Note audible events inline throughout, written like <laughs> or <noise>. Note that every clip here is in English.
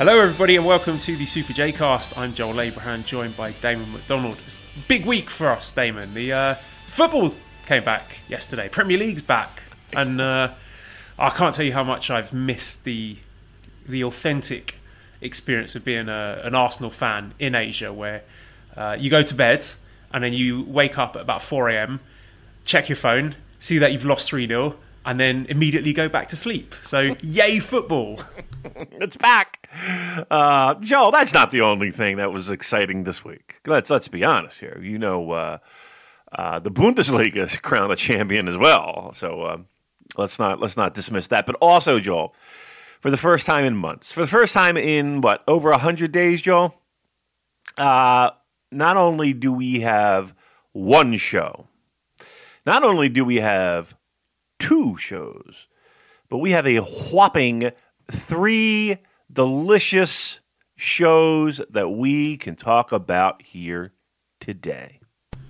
Hello, everybody, and welcome to the Super J Cast. I'm Joel Abraham, joined by Damon McDonald. It's a big week for us, Damon. The uh, football came back yesterday. Premier League's back, and uh, I can't tell you how much I've missed the the authentic experience of being a, an Arsenal fan in Asia, where uh, you go to bed and then you wake up at about 4 a.m., check your phone, see that you've lost 3 0, and then immediately go back to sleep. So, yay, football! <laughs> it's back. Uh, Joe, that's not the only thing that was exciting this week. Let's let's be honest here. You know, uh, uh, the Bundesliga is <laughs> crowned a champion as well. So uh, let's not let's not dismiss that. But also, Joel, for the first time in months, for the first time in what over hundred days, Joel. Uh, not only do we have one show, not only do we have two shows, but we have a whopping three delicious shows that we can talk about here today.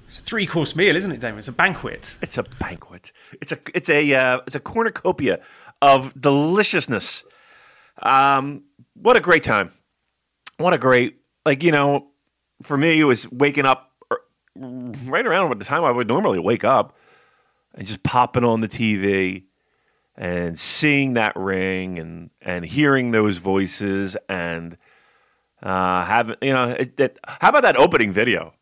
It's a three course meal, isn't it, Damon? It's a banquet. It's a banquet. It's a it's a uh, it's a cornucopia of deliciousness. Um, what a great time! What a great like you know, for me it was waking up er, right around the time I would normally wake up and just popping on the TV and seeing that ring and and hearing those voices and uh, having you know it, it, how about that opening video?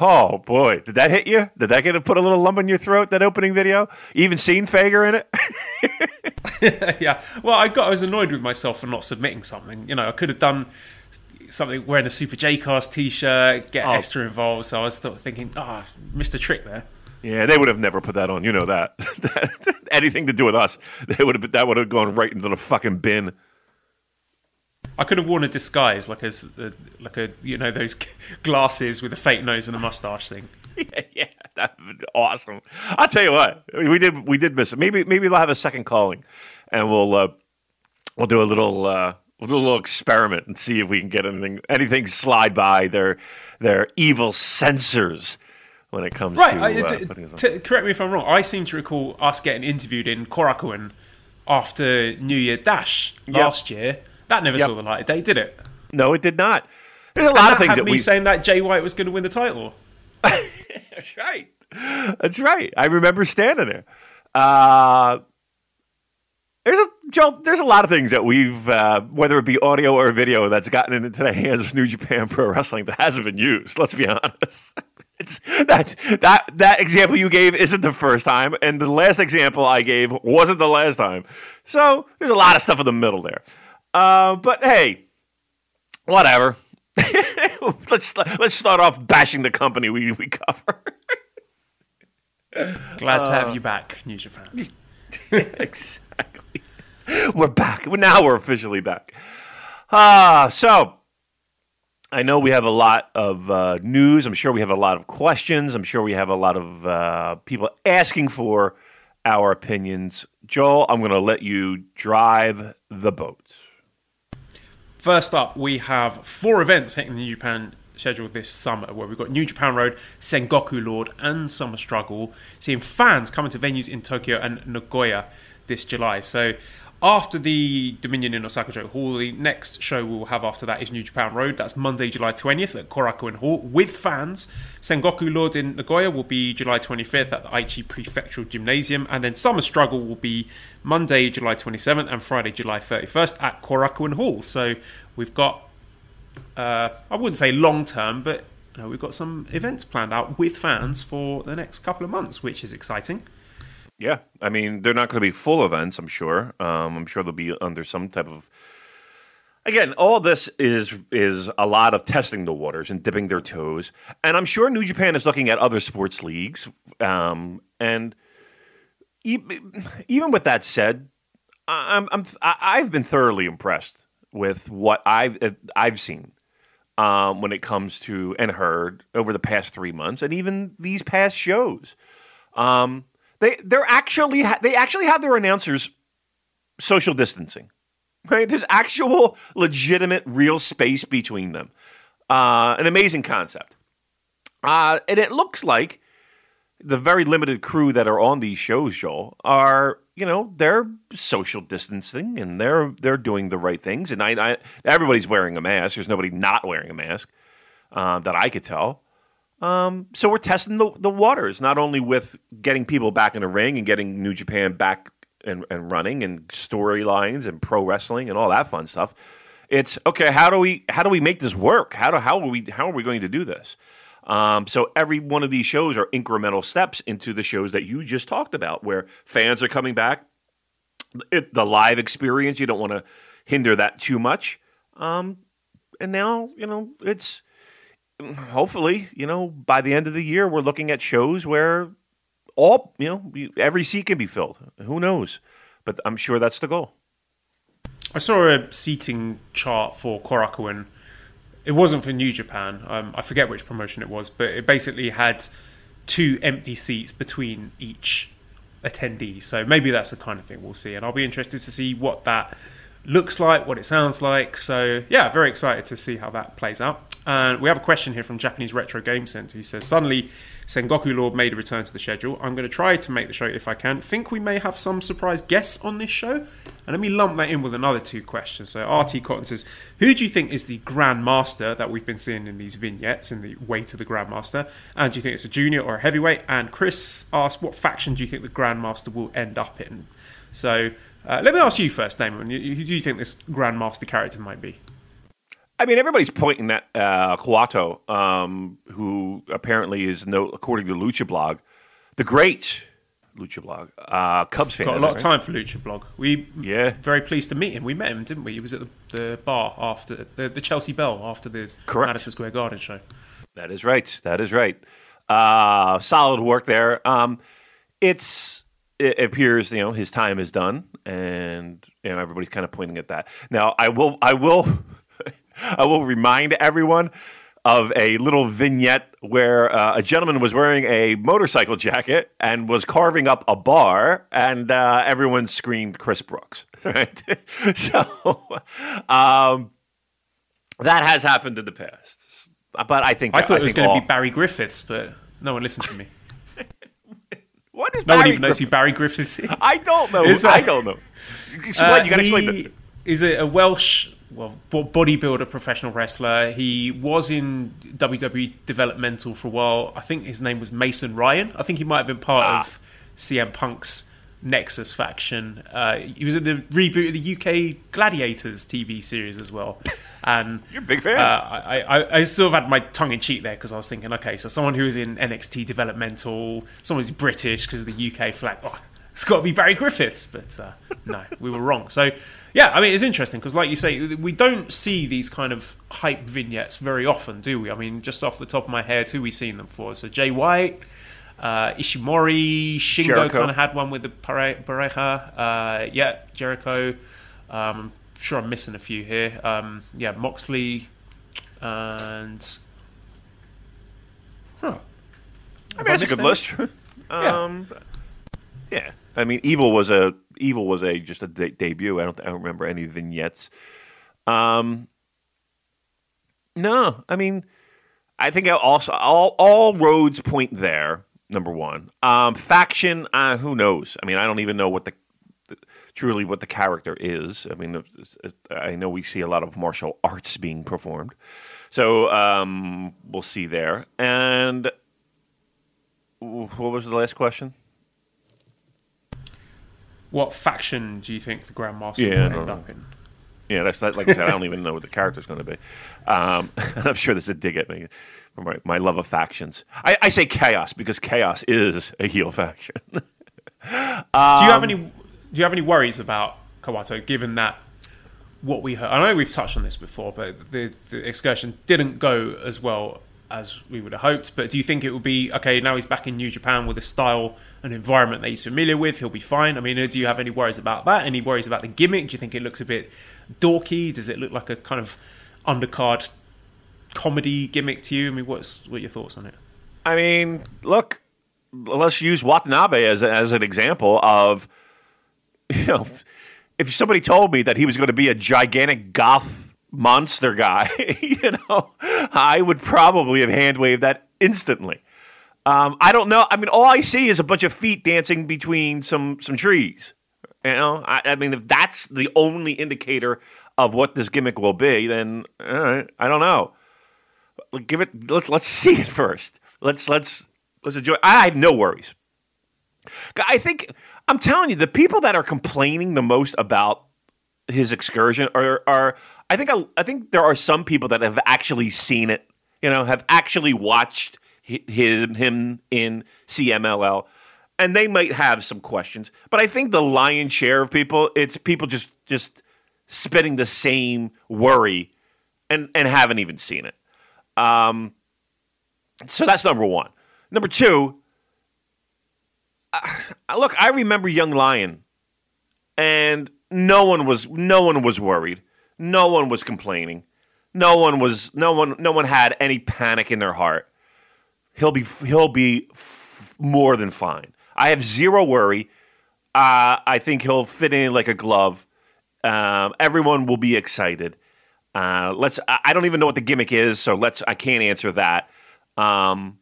Oh boy, did that hit you? Did that get to put a little lump in your throat? That opening video, even seen Fager in it. <laughs> <laughs> yeah, well, I got I was annoyed with myself for not submitting something. You know, I could have done something wearing a Super J Cast T-shirt, get oh. Esther involved. So I was thinking, ah, oh, missed a trick there. Yeah, they would have never put that on. You know that. <laughs> Anything to do with us, they would have that would have gone right into the fucking bin. I could have worn a disguise, like a, like a you know those <laughs> glasses with a fake nose and a mustache thing. <laughs> yeah, yeah, that would be awesome. I'll tell you what, we did we did miss it. Maybe maybe they'll have a second calling, and we'll uh, we'll do a little uh, we'll do a little experiment and see if we can get anything anything slide by their their evil censors when it comes right. to I, uh, t- correct me if I'm wrong. I seem to recall us getting interviewed in Korakuen after New Year Dash last yep. year. That never yep. saw the light of day, did it? No, it did not. There's a lot of things that me we saying that Jay White was going to win the title. <laughs> That's right. That's right. I remember standing there. Uh, there's a Joe. There's a lot of things that we've, uh, whether it be audio or video, that's gotten into the hands of New Japan Pro Wrestling that hasn't been used. Let's be honest. <laughs> It's that that that example you gave isn't the first time, and the last example I gave wasn't the last time. So there's a lot of stuff in the middle there. Uh, but hey, whatever. <laughs> let's let's start off bashing the company we we cover. Glad to have uh, you back, New Japan. <laughs> exactly. We're back. Now we're officially back. Ah, uh, so I know we have a lot of uh, news. I'm sure we have a lot of questions. I'm sure we have a lot of uh, people asking for our opinions. Joel, I'm going to let you drive the boat. First up, we have four events hitting the New Japan schedule this summer where we've got New Japan Road, Sengoku Lord, and Summer Struggle, seeing fans coming to venues in Tokyo and Nagoya this July. So after the Dominion in Osaka-jo Hall, the next show we'll have after that is New Japan Road. That's Monday, July 20th at Korakuen Hall with fans. Sengoku Lord in Nagoya will be July 25th at the Aichi Prefectural Gymnasium. And then Summer Struggle will be Monday, July 27th and Friday, July 31st at Korakuen Hall. So we've got, uh, I wouldn't say long term, but you know, we've got some events planned out with fans for the next couple of months, which is exciting. Yeah, I mean they're not going to be full events. I'm sure. Um, I'm sure they'll be under some type of. Again, all this is is a lot of testing the waters and dipping their toes, and I'm sure New Japan is looking at other sports leagues. Um, and even with that said, I'm, I'm I've been thoroughly impressed with what I've I've seen um, when it comes to and heard over the past three months, and even these past shows. Um, they they're actually ha- they actually have their announcers social distancing. Right? There's actual legitimate real space between them. Uh, an amazing concept. Uh, and it looks like the very limited crew that are on these shows, Joel, are you know they're social distancing and they're they're doing the right things. And I, I everybody's wearing a mask. There's nobody not wearing a mask uh, that I could tell. Um, so we're testing the, the waters, not only with getting people back in the ring and getting New Japan back and, and running and storylines and pro wrestling and all that fun stuff. It's okay. How do we how do we make this work? How do how are we how are we going to do this? Um, so every one of these shows are incremental steps into the shows that you just talked about, where fans are coming back. It, the live experience, you don't want to hinder that too much. Um, and now, you know, it's hopefully, you know, by the end of the year, we're looking at shows where all, you know, every seat can be filled. Who knows? But I'm sure that's the goal. I saw a seating chart for Korakuen. It wasn't for New Japan. Um, I forget which promotion it was, but it basically had two empty seats between each attendee. So maybe that's the kind of thing we'll see. And I'll be interested to see what that looks like, what it sounds like. So yeah, very excited to see how that plays out. And we have a question here from Japanese Retro Game Center. He says, Suddenly, Sengoku Lord made a return to the schedule. I'm going to try to make the show if I can. Think we may have some surprise guests on this show? And let me lump that in with another two questions. So, RT Cotton says, Who do you think is the Grand Master that we've been seeing in these vignettes in the way to the Grand Master? And do you think it's a junior or a heavyweight? And Chris asked, What faction do you think the Grand Master will end up in? So, uh, let me ask you first, Damon. Who do you think this Grand Master character might be? I mean, everybody's pointing at uh, Kawato, um, who apparently is, no, according to Lucha Blog, the great Lucha Blog uh, Cubs fan. Got a lot of time for Lucha Blog. We yeah, very pleased to meet him. We met him, didn't we? He was at the, the bar after the, the Chelsea Bell after the Correct. Madison Square Garden show. That is right. That is right. Uh, solid work there. Um, it's it appears you know his time is done, and you know everybody's kind of pointing at that. Now, I will I will <laughs> I will remind everyone of a little vignette where uh, a gentleman was wearing a motorcycle jacket and was carving up a bar, and uh, everyone screamed Chris Brooks. <laughs> Right? <laughs> so um, that has happened in the past. But I think I thought I it was going to all- be Barry Griffiths, but no one listened to me. What is No one Barry even knows who Barry Griffiths is. I don't know. Is I don't know. Explain. you got to explain. Uh, The, is a, a Welsh well bo- bodybuilder, professional wrestler. He was in WWE developmental for a while. I think his name was Mason Ryan. I think he might have been part Ah. of CM Punk's Nexus faction. Uh, he was in the reboot of the UK Gladiators TV series as well. <laughs> And You're a big fan. Uh, I, I, I sort of had my tongue in cheek there because I was thinking, okay, so someone who is in NXT developmental, someone who's British because of the UK flag. Oh, <laughs> it's got to be Barry Griffiths, but uh, no, we were wrong. So, yeah, I mean, it's interesting because, like you say, we don't see these kind of hype vignettes very often, do we? I mean, just off the top of my head, who we seen them for? So, Jay White, uh, Ishimori, Shingo kind of had one with the pare- pareja. Uh, yeah, Jericho. Um, I'm sure I'm missing a few here. Um, yeah, Moxley and. Huh. I mean, that's a good list. <laughs> um, yeah. I mean, Evil was a Evil was a just a de- debut. I don't I don't remember any vignettes. Um, no, I mean, I think also all all roads point there. Number one, um, faction. Uh, who knows? I mean, I don't even know what the, the truly what the character is. I mean, it's- it- I know we see a lot of martial arts being performed, so um, we'll see there. And what was the last question? What faction do you think the Grandmaster Yeah, will end up in? Yeah, that's that, like I said. I don't even know what the character's going to be. Um, <laughs> and I'm sure there's a dig at me for my, my love of factions. I, I say chaos because chaos is a heel faction. <laughs> do you have any? Do you have any worries about Kawato, given that what we heard? I know we've touched on this before, but the, the excursion didn't go as well as we would have hoped. But do you think it will be okay? Now he's back in New Japan with a style and environment that he's familiar with. He'll be fine. I mean, do you have any worries about that? Any worries about the gimmick? Do you think it looks a bit dorky? Does it look like a kind of undercard comedy gimmick to you? I mean, what's what your thoughts on it? I mean, look, let's use Watanabe as as an example of <laughs> you know, if somebody told me that he was going to be a gigantic goth monster guy, <laughs> you know, I would probably have hand waved that instantly. Um, I don't know. I mean, all I see is a bunch of feet dancing between some some trees. You know, I, I mean, if that's the only indicator of what this gimmick will be, then I don't know. Give it. Let's let's <laughs> see it first. Let's let's let's enjoy. I have no worries. I think I'm telling you, the people that are complaining the most about his excursion are are I think I, I think there are some people that have actually seen it. You know, have actually watched him him in CMLL, and they might have some questions. But I think the lion's share of people, it's people just just spitting the same worry and and haven't even seen it. Um, so that's number one. Number two, uh, look, I remember Young Lion, and no one was no one was worried. No one was complaining. No one was no one no one had any panic in their heart. He'll be he'll be f- more than fine. I have zero worry. Uh, I think he'll fit in like a glove. Um, everyone will be excited. Uh, let's. I don't even know what the gimmick is, so let's. I can't answer that. Um,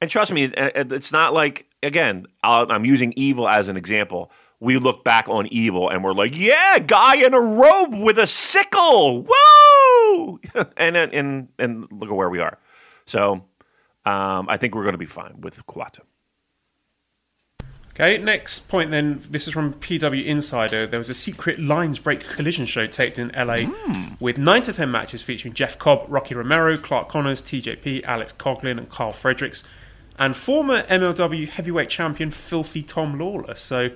and trust me, it's not like again. I'm using evil as an example. We look back on evil and we're like, yeah, guy in a robe with a sickle, woo! <laughs> and and and look at where we are. So um, I think we're going to be fine with Kawato. Okay, next point then. This is from PW Insider. There was a secret Lion's Break collision show taped in LA mm. with 9 to 10 matches featuring Jeff Cobb, Rocky Romero, Clark Connors, TJP, Alex Coughlin, and Karl Fredericks, and former MLW heavyweight champion Filthy Tom Lawlor. So,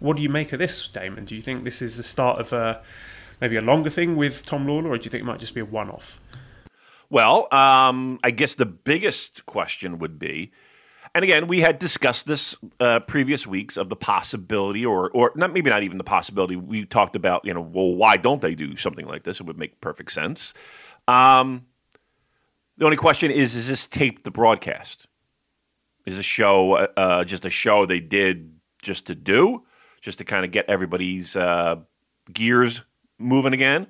what do you make of this, Damon? Do you think this is the start of a, maybe a longer thing with Tom Lawlor, or do you think it might just be a one off? Well, um, I guess the biggest question would be and again, we had discussed this uh, previous weeks of the possibility, or or not maybe not even the possibility. We talked about you know, well, why don't they do something like this? It would make perfect sense. Um, the only question is: Is this taped the broadcast? Is a show uh, uh, just a show they did just to do, just to kind of get everybody's uh, gears moving again,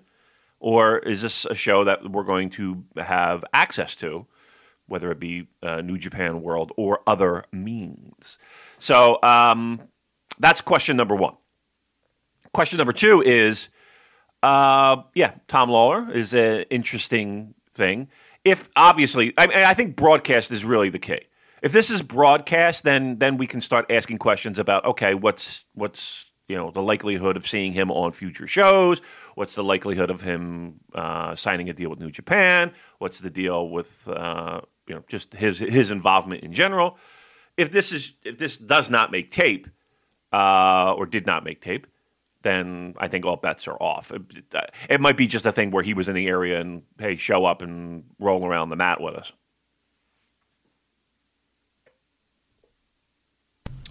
or is this a show that we're going to have access to? whether it be uh, New Japan World or other means. So um, that's question number one. Question number two is, uh, yeah, Tom Lawlor is an interesting thing. If obviously, I, I think broadcast is really the key. If this is broadcast, then then we can start asking questions about okay, what's what's you know the likelihood of seeing him on future shows what's the likelihood of him uh, signing a deal with new japan what's the deal with uh, you know just his his involvement in general. If this is if this does not make tape uh, or did not make tape, then I think all bets are off. It, it, might be just a thing where he was in the area and hey, show up and roll around the mat with us.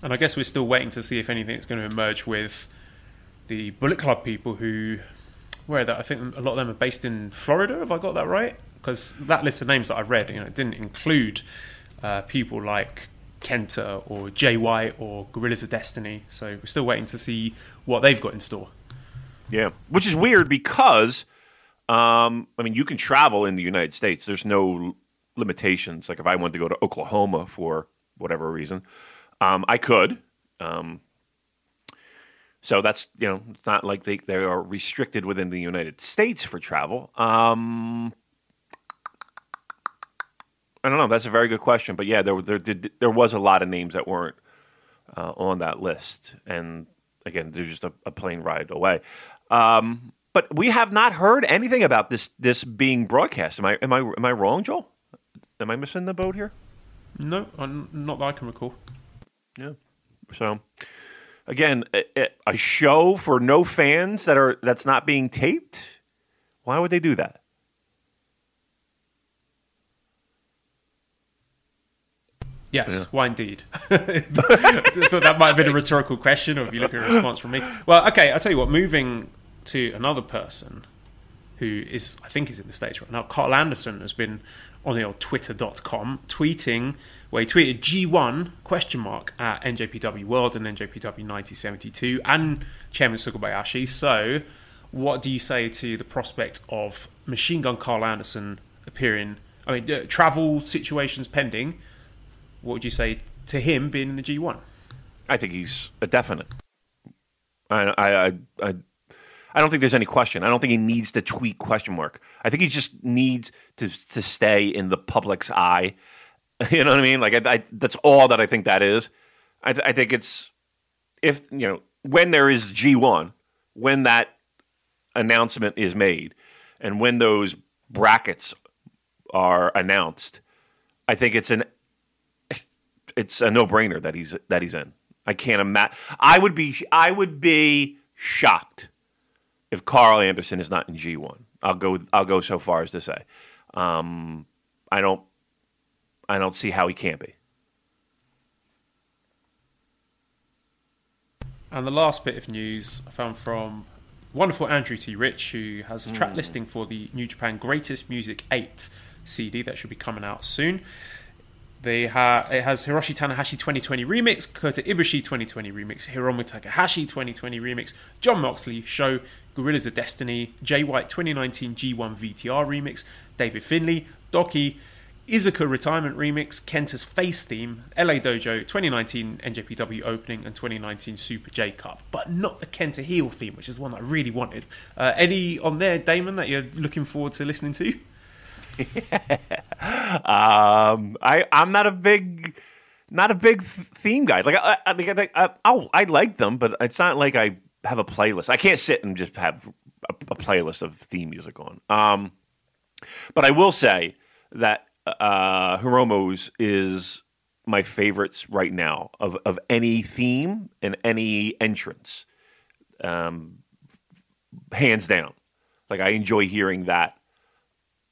And I guess we're still waiting to see if anything's going to emerge with the Bullet Club people who, where that I think a lot of them are based in Florida. Have I got that right? because that list of names that I read, you know, didn't include uh, people like Kenta or Jay White or Gorillas of Destiny. So we're still waiting to see what they've got in store. Yeah, which is weird because, um, I mean, you can travel in the United States. There's no limitations. Like if I wanted to go to Oklahoma for whatever reason, um, I could. Um, so that's you know, it's not like they they are restricted within the United States for travel. Um, I don't know. That's a very good question, but yeah, there there did, there was a lot of names that weren't uh, on that list, and again, they're just a, a plane ride away. Um, but we have not heard anything about this this being broadcast. Am I am I am I wrong, Joel? Am I missing the boat here? No, not that I can recall. Yeah. So again, a, a show for no fans that are that's not being taped. Why would they do that? Yes, yeah. why indeed? I thought <laughs> that might have been a rhetorical question, or if you look at a response from me. Well, okay, I'll tell you what, moving to another person who is I think is in the States right now. Karl Anderson has been on the old twitter.com tweeting where he tweeted G1 question mark at NJPW World and NJPW 1972 and Chairman Sugabayashi. So, what do you say to the prospect of Machine Gun Karl Anderson appearing? I mean, uh, travel situations pending. What would you say to him being in the G1? I think he's a definite. I, I, I, I don't think there's any question. I don't think he needs to tweet question mark. I think he just needs to to stay in the public's eye <laughs> You know what I mean? Like I, I, that's all that I think that is. I, I think it's if you know when there is G one, when that announcement is made, and when those brackets are announced, I think it's an <laughs> it's a no brainer that he's that he's in. I can't imagine. I would be I would be shocked if Karl Anderson is not in G one. I'll go I'll go so far as to say. Um, I don't I don't see how he can't be. And the last bit of news I found from wonderful Andrew T. Rich, who has a track mm. listing for the New Japan Greatest Music 8 CD that should be coming out soon. They ha- it has Hiroshi Tanahashi 2020 remix, Kota Ibushi 2020 remix, Hiromu Takahashi 2020 remix, Jon Moxley Show, Gorillas of Destiny, Jay White 2019 G1 VTR remix, David Finlay, Doki, Iizuka Retirement Remix, Kenta's Face Theme, LA Dojo, 2019 NJPW Opening, and 2019 Super J Cup, but not the Kenta Heel theme, which is one that I really wanted. Uh, any on there, Damon, that you're looking forward to listening to? <laughs> um, I I'm not a big not a big theme guy. Like I, I, I, I, I like them, but it's not like I have a playlist. I can't sit and just have a, a playlist of theme music on. Um, but I will say that uh, Hiromu's is my favorites right now of, of any theme and any entrance. Um, hands down. Like I enjoy hearing that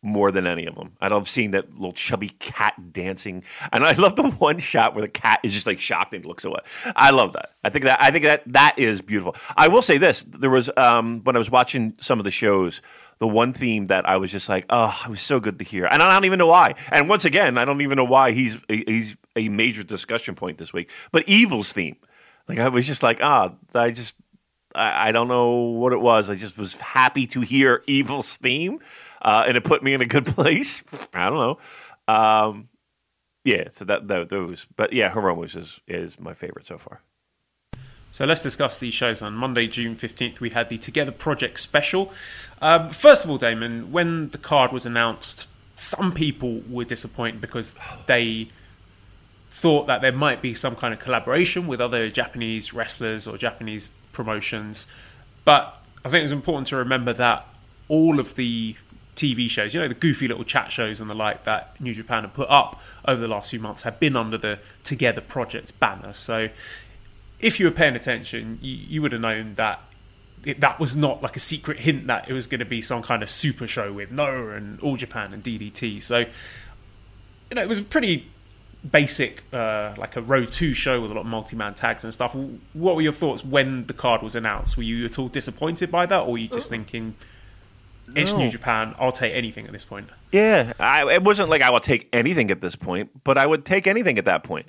more than any of them. I love seeing that little chubby cat dancing, and I love the <laughs> one shot where the cat is just like shocked and looks away. I love that. I think that I think that that is beautiful. I will say this: there was um, when I was watching some of the shows the one theme that I was just like, oh, it was so good to hear, and I don't even know why. And once again, I don't even know why he's he's a major discussion point this week. But Evil's theme, like I was just like, ah, oh, I just I, I, don't know what it was. I just was happy to hear Evil's theme, uh, and it put me in a good <laughs> place. I don't know. Um, yeah, so that, that those, but yeah, Hiromu's is is my favorite so far. So let's discuss these shows. On Monday, June 15th, we had the Together Project special. Um, first of all, Damon, when the card was announced, some people were disappointed because they thought that there might be some kind of collaboration with other Japanese wrestlers or Japanese promotions. But I think it's important to remember that all of the TV shows, you know, the goofy little chat shows and the like that New Japan have put up over the last few months have been under the Together Project banner. So if you were paying attention, you, you would have known that it, that was not like a secret hint that it was going to be some kind of super show with Noah and All Japan and DDT. So, you know, it was a pretty basic, uh, like a row 2 show with a lot of multi man tags and stuff. What were your thoughts when the card was announced? Were you at all disappointed by that, or were you just uh, thinking, it's no. New Japan, I'll take anything at this point? Yeah, I, it wasn't like I will take anything at this point, but I would take anything at that point.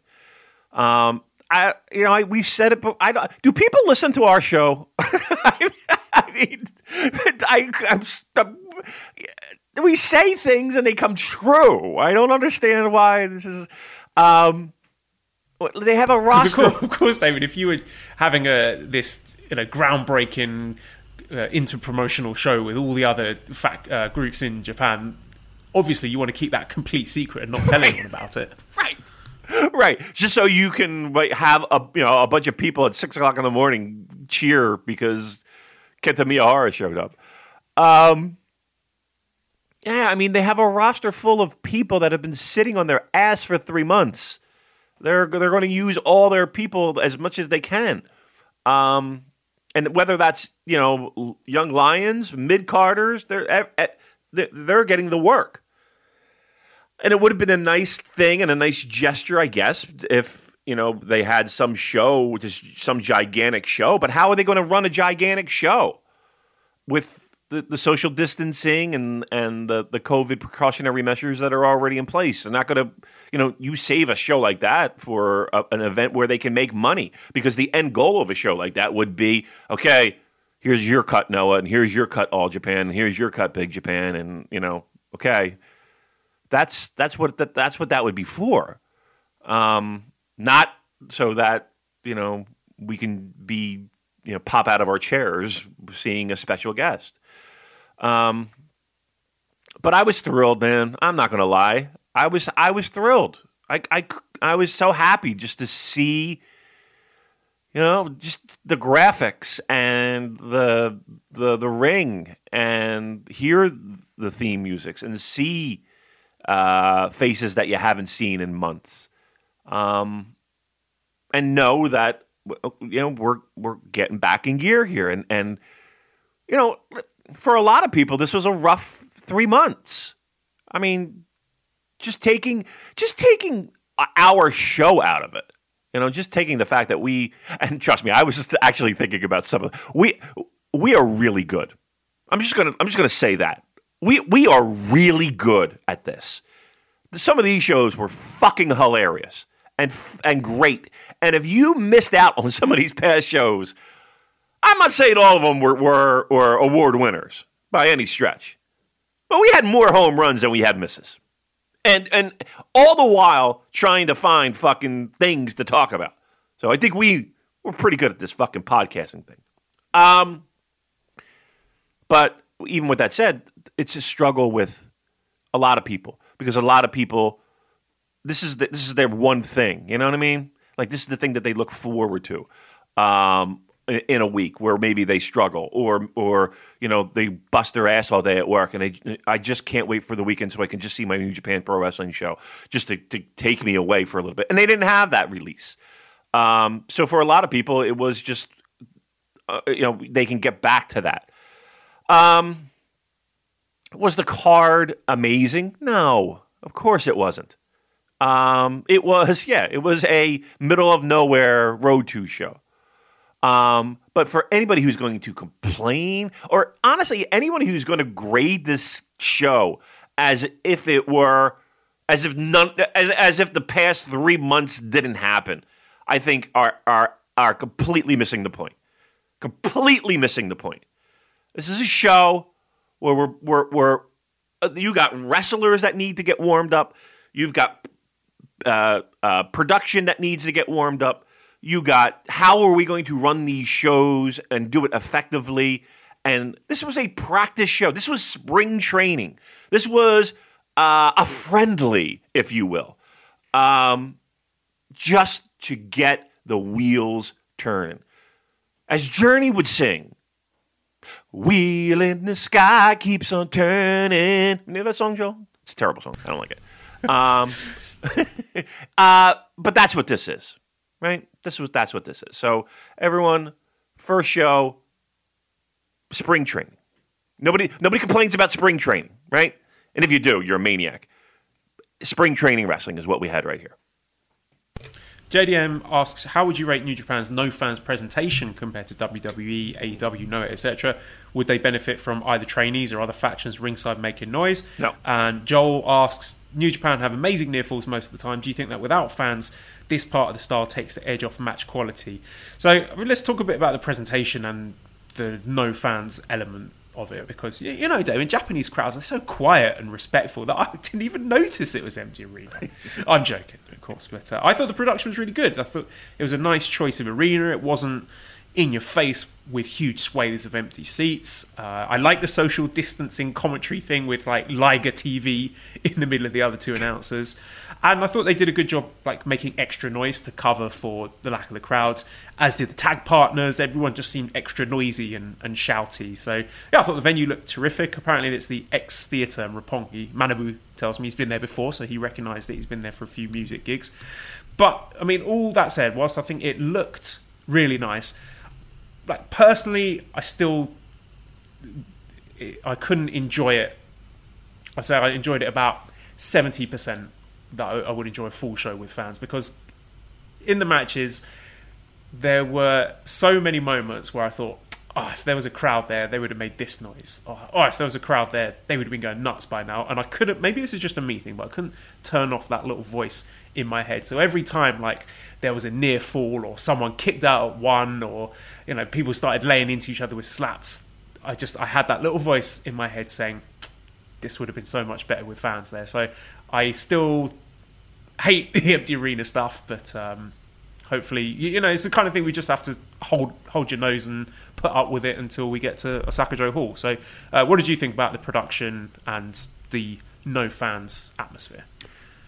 Um, I, you know, I, we've said it, but I don't. Do people listen to our show? I, <laughs> I mean, <laughs> I, I'm, I'm, we say things and they come true. I don't understand why this is. Um, they have a roster. Of course, of course, David. If you were having a this you know groundbreaking uh, interpromotional show with all the other fact, uh, groups in Japan, obviously you want to keep that complete secret and not tell anyone <laughs> about it. Right <laughs> right. Just so you can have a you know a bunch of people at six o'clock in the morning cheer because Kento Miyahara showed up. Um, yeah, I mean they have a roster full of people that have been sitting on their ass for three months. They're they're going to use all their people as much as they can. Um, and whether that's you know young lions, mid carders, they're they're getting the work. And it would have been a nice thing and a nice gesture, I guess, if you know they had some show, just some gigantic show. But how are they going to run a gigantic show with the, the social distancing and and the the COVID precautionary measures that are already in place. They're not going to, you know, you save a show like that for a, an event where they can make money because the end goal of a show like that would be okay. Here's your cut, Noah, and here's your cut, All Japan, and here's your cut, Big Japan, and you know, okay, that's that's what that, that's what that would be for, um, not so that you know we can be you know pop out of our chairs seeing a special guest. Um, but I was thrilled, man. I'm not to lie. I was I was thrilled. I, I I was so happy just to see you know just the graphics and the the the ring and hear the theme musics and see uh, faces that you haven't seen in months um, and know that you know we're we're getting back in gear here and and you know for a lot of people, this was a rough three months. I mean, just taking just taking our show out of it. You know, just taking the fact that we and trust me, I was just actually thinking about some of we we are really good. I'm just gonna I'm just gonna say that we we are really good at this. Some of these shows were fucking hilarious and and great. And if you missed out on some of these past shows, I'm not saying all of them were, were, were award winners by any stretch, but we had more home runs than we had misses. And, and all the while trying to find fucking things to talk about. So I think we, we're pretty good at this fucking podcasting thing. Um, but even with that said, it's a struggle with a lot of people because a lot of people, this is the, this is their one thing. You know what I mean? Like this is the thing that they look forward to. Um, in a week where maybe they struggle or or you know they bust their ass all day at work and they, I just can't wait for the weekend so I can just see my New Japan Pro Wrestling show just to, to take me away for a little bit and they didn't have that release um, so for a lot of people it was just uh, you know they can get back to that um, was the card amazing no of course it wasn't um, it was <laughs> yeah it was a middle of nowhere road to show um, but for anybody who's going to complain, or honestly, anyone who's going to grade this show as if it were, as if none, as, as if the past three months didn't happen, I think are are are completely missing the point. Completely missing the point. This is a show where we're we're, we're uh, you got wrestlers that need to get warmed up. You've got uh, uh, production that needs to get warmed up you got how are we going to run these shows and do it effectively? And this was a practice show. This was spring training. This was uh, a friendly, if you will, um, just to get the wheels turning. As Journey would sing, Wheel in the sky keeps on turning. You know that song, Joe? It's a terrible song. I don't like it. Um, <laughs> uh, but that's what this is right? This was that's what this is. So everyone, first show, spring training. Nobody nobody complains about spring training, right? And if you do, you're a maniac. Spring training wrestling is what we had right here. JDM asks, how would you rate New Japan's no fans presentation compared to WWE, AEW, Noah, etc.? Would they benefit from either trainees or other factions ringside making noise? No. And Joel asks, New Japan have amazing near falls most of the time. Do you think that without fans, this part of the style takes the edge off match quality? So I mean, let's talk a bit about the presentation and the no fans element of it because you know, David, Japanese crowds are so quiet and respectful that I <laughs> didn't even notice it was empty arena. <laughs> I'm joking, of course, but uh, I thought the production was really good. I thought it was a nice choice of arena. It wasn't in your face with huge swathes of empty seats. Uh, I like the social distancing commentary thing with like Liger TV <laughs> in the middle of the other two announcers, and I thought they did a good job like making extra noise to cover for the lack of the crowds. As did the tag partners. Everyone just seemed extra noisy and, and shouty. So yeah, I thought the venue looked terrific. Apparently, it's the X Theatre in Roppongi. Manabu tells me he's been there before, so he recognised that he's been there for a few music gigs. But I mean, all that said, whilst I think it looked really nice like personally, I still I couldn't enjoy it. I say I enjoyed it about seventy percent that I would enjoy a full show with fans because in the matches there were so many moments where I thought, oh, if there was a crowd there, they would have made this noise. Oh, oh, if there was a crowd there, they would have been going nuts by now. And I couldn't, maybe this is just a me thing, but I couldn't turn off that little voice in my head. So every time, like, there was a near fall or someone kicked out at one or, you know, people started laying into each other with slaps, I just, I had that little voice in my head saying, this would have been so much better with fans there. So I still hate <laughs> the empty arena stuff, but um, hopefully, you, know, it's the kind of thing we just have to hold hold your nose and put up with it until we get to Osaka-jo Hall. So, uh, what did you think about the production and the no fans atmosphere?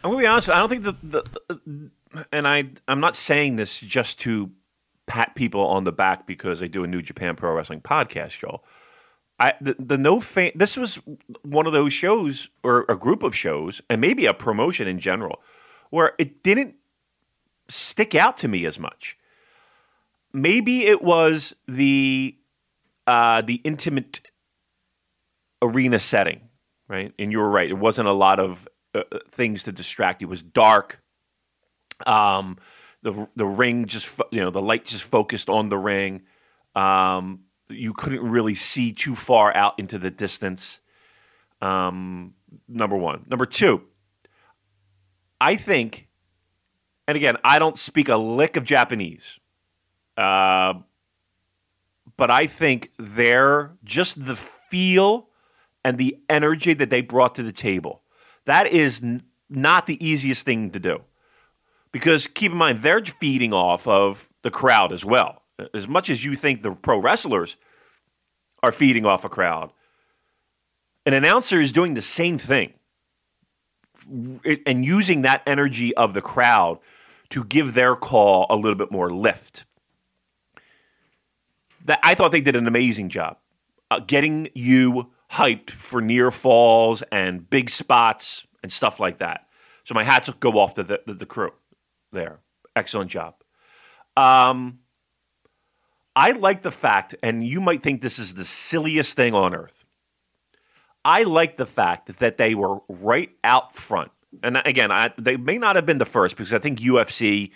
I'm gonna be honest. I don't think that the, and I I'm not saying this just to pat people on the back because they do a New Japan Pro Wrestling podcast, y'all. I the, the no fan. This was one of those shows or a group of shows, and maybe a promotion in general, where it didn't stick out to me as much. Maybe it was the uh, the intimate arena setting, right? And you were right; it wasn't a lot of uh, uh things to distract. It was dark. Um, the the ring just you know the light just focused on the ring. Um, you couldn't really see too far out into the distance. Um, number one. Number two. I think and again, I don't speak a lick of Japanese. Uh, but I think they're just the feel and the energy that they brought to the table. That is n- not the easiest thing to do. Because keep in mind, they're feeding off of the crowd as well. As much as you think the pro wrestlers are feeding off a crowd, an announcer is doing the same thing and using that energy of the crowd to give their call a little bit more lift. That I thought they did an amazing job uh, getting you hyped for near falls and big spots and stuff like that. So my hats go off to the, the, the crew there. Excellent job. Um, I like the fact, and you might think this is the silliest thing on earth. I like the fact that they were right out front and again, I, they may not have been the first because I think UFC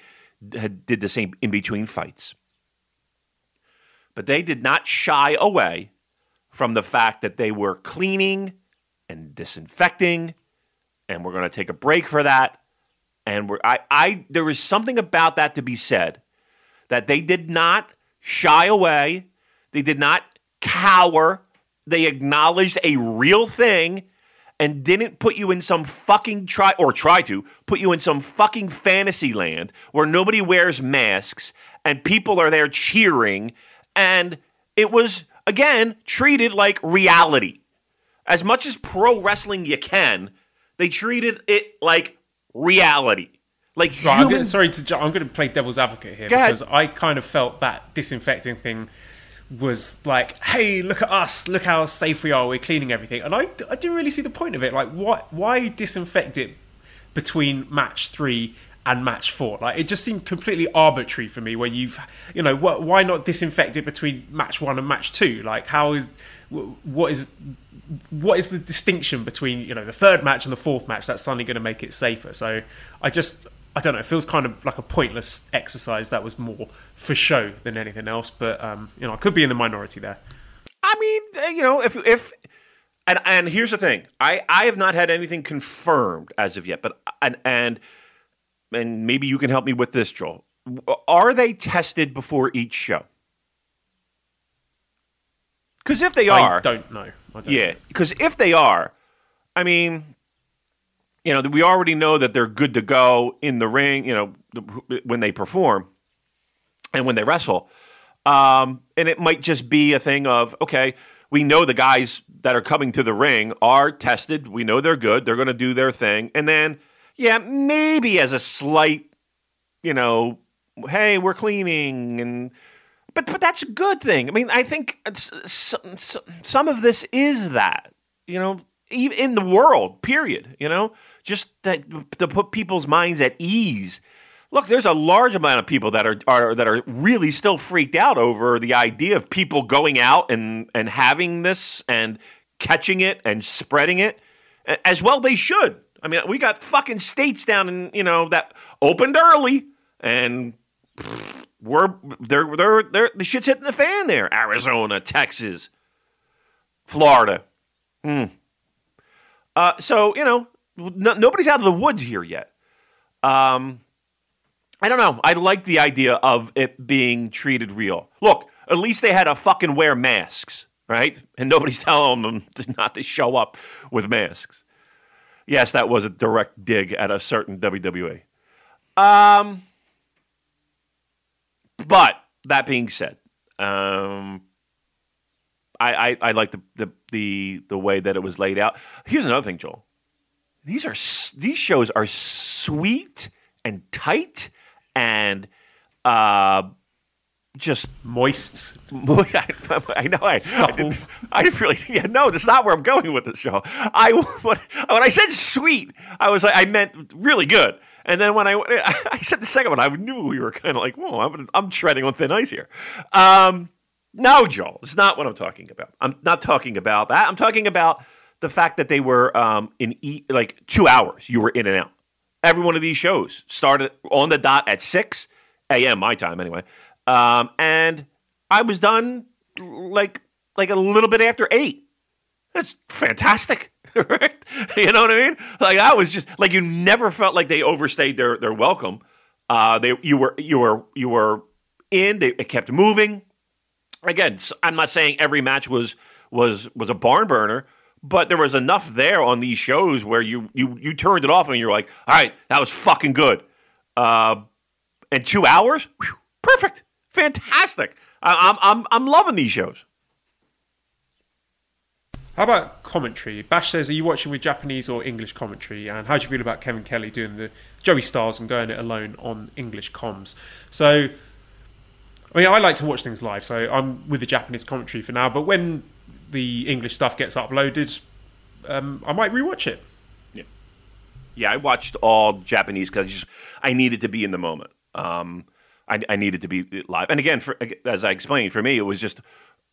had, did the same in between fights. But they did not shy away from the fact that they were cleaning and disinfecting, and we're going to take a break for that. And we're, I, I, there is something about that to be said that they did not shy away, they did not cower, they acknowledged a real thing and didn't put you in some fucking try or try to put you in some fucking fantasy land where nobody wears masks and people are there cheering and it was again treated like reality. As much as pro wrestling you can, they treated it like reality. Like right, human... I'm gonna, sorry to I'm going to play devil's advocate here because I kind of felt that disinfecting thing was like, "Hey, look at us! Look how safe we are! We're cleaning everything." And I, I didn't really see the point of it. Like, what? Why disinfect it between match three and match four? Like, it just seemed completely arbitrary for me. Where you've, you know, what? Why not disinfect it between match one and match two? Like, how is, what is, what is the distinction between you know the third match and the fourth match that's suddenly going to make it safer? So I just I don't know. It feels kind of like a pointless exercise that was more for show than anything else. But um, you know, I could be in the minority there. I mean, uh, you know, if if and and here's the thing, I I have not had anything confirmed as of yet, but and and and maybe you can help me with this, Joel. Are they tested before each show? Because if they are, I don't know. I don't yeah, because if they are, I mean, you know, we already know that they're good to go in the ring, you know, when they perform and when they wrestle. Um, and it might just be a thing of, okay, we know the guys that are coming to the ring are tested. We know they're good. They're going to do their thing. And then, yeah, maybe as a slight, you know, hey, we're cleaning and but but that's a good thing. I mean, I think some, some of this is that, you know, in the world, period, you know just to, to put people's minds at ease. Look, there's a large amount of people that are, are that are really still freaked out over the idea of people going out and and having this and catching it and spreading it. As well, they should. I mean, we got fucking states down in you know that opened early and we're they're they're they're the shit's hitting the fan there. Arizona, Texas, Florida. Hmm. Uh, so you know, no, nobody's out of the woods here yet. Um, I don't know. I like the idea of it being treated real. Look, at least they had to fucking wear masks, right? And nobody's <laughs> telling them to not to show up with masks. Yes, that was a direct dig at a certain WWE. Um, but that being said, um, I, I, I like the, the the the way that it was laid out. Here's another thing, Joel. These are these shows are sweet and tight and uh, just Moist. I, <laughs> I know I, I, didn't- I really yeah no that's not where I'm going with this show. I when, when I said sweet, I was like I meant really good. And then when I <laughs> I said the second one, I knew we were kind of like, whoa, I'm I'm treading on thin ice here. Um, no, Joel, it's not what I'm talking about. I'm not talking about that. I'm talking about the fact that they were um, in e- like two hours. You were in and out. Every one of these shows started on the dot at six a.m. my time anyway, um, and I was done like like a little bit after eight. That's fantastic, <laughs> right? You know what I mean? Like I was just like you never felt like they overstayed their their welcome. Uh, they you were you were you were in. They it kept moving. Again, I'm not saying every match was was was a barn burner, but there was enough there on these shows where you you you turned it off and you're like, all right, that was fucking good. Uh, and two hours, Whew, perfect, fantastic. I, I'm I'm I'm loving these shows. How about commentary? Bash says, are you watching with Japanese or English commentary? And how do you feel about Kevin Kelly doing the Joey Styles and going it alone on English comms? So, I mean, I like to watch things live, so I'm with the Japanese commentary for now. But when the English stuff gets uploaded, um, I might rewatch it. Yeah, yeah, I watched all Japanese because just I needed to be in the moment. Um, I, I needed to be live, and again, for, as I explained, for me it was just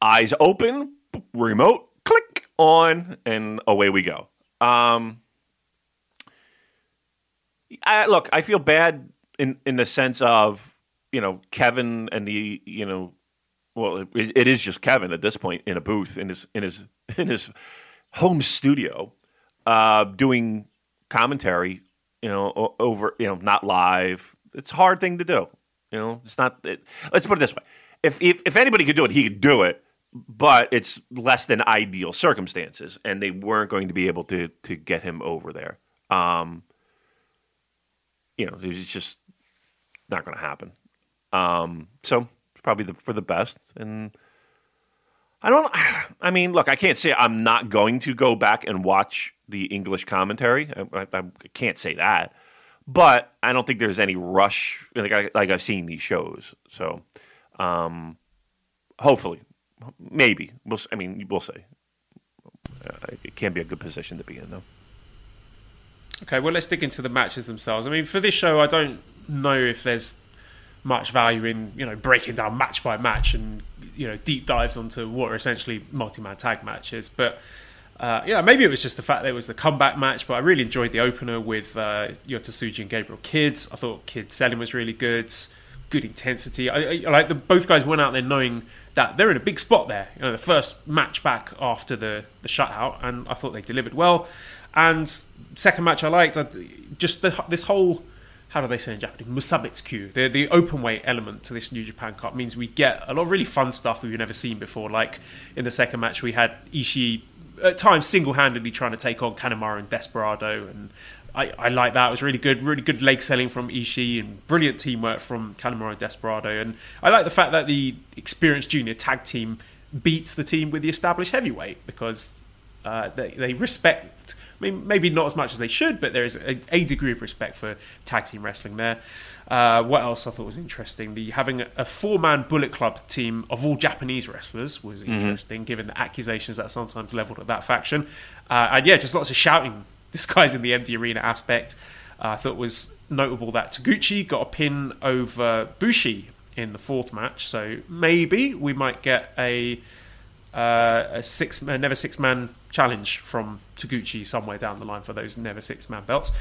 eyes open, remote, click on, and away we go. Um, I, look, I feel bad in in the sense of you know Kevin and the you know well it, it is just Kevin at this point in a booth in his in his <laughs> in his home studio uh, doing commentary you know over you know not live. It's a hard thing to do you know it's not it, let's put it this way if, if if anybody could do it he could do it but it's less than ideal circumstances and they weren't going to be able to to get him over there um you know it's just not going to happen um so it's probably the, for the best and I don't. <sighs> I mean, look, I can't say I'm not going to go back and watch the English commentary. I, I, I can't say that, but I don't think there's any rush. Like, I, like I've seen these shows, so um, hopefully, maybe we'll. I mean, we'll see. Uh, it can be a good position to be in, though. Okay, well, let's dig into the matches themselves. I mean, for this show, I don't know if there's much value in you know breaking down match by match and you know deep dives onto what are essentially multi-man tag matches, but. Uh, yeah, maybe it was just the fact that it was the comeback match, but I really enjoyed the opener with uh, Yota Tsuji and Gabriel Kidd. I thought Kidd selling was really good, good intensity. I, I like the both guys went out there knowing that they're in a big spot there. You know, the first match back after the the shutout, and I thought they delivered well. And second match I liked, I, just the, this whole how do they say in Japanese? Musabitsu. The the open weight element to this New Japan Cup means we get a lot of really fun stuff we've never seen before. Like in the second match, we had Ishii at times single handedly trying to take on Kanemaru and Desperado, and I, I like that. It was really good, really good leg selling from Ishii and brilliant teamwork from Kanemaru and Desperado. And I like the fact that the experienced junior tag team beats the team with the established heavyweight because uh, they, they respect. I mean, maybe not as much as they should, but there is a, a degree of respect for tag team wrestling there. Uh, what else I thought was interesting? The having a, four-man Bullet Club team of all Japanese wrestlers was interesting, given the accusations that are sometimes levelled at that faction. Uh, and yeah, just lots of shouting <laughs> disguising the empty arena aspect. Uh, I thought it was notable that Taguchi got a pin over Bushi in the fourth match, so maybe we might get a uh, a six man, never six man challenge from Taguchi somewhere down the line for those never six man belts.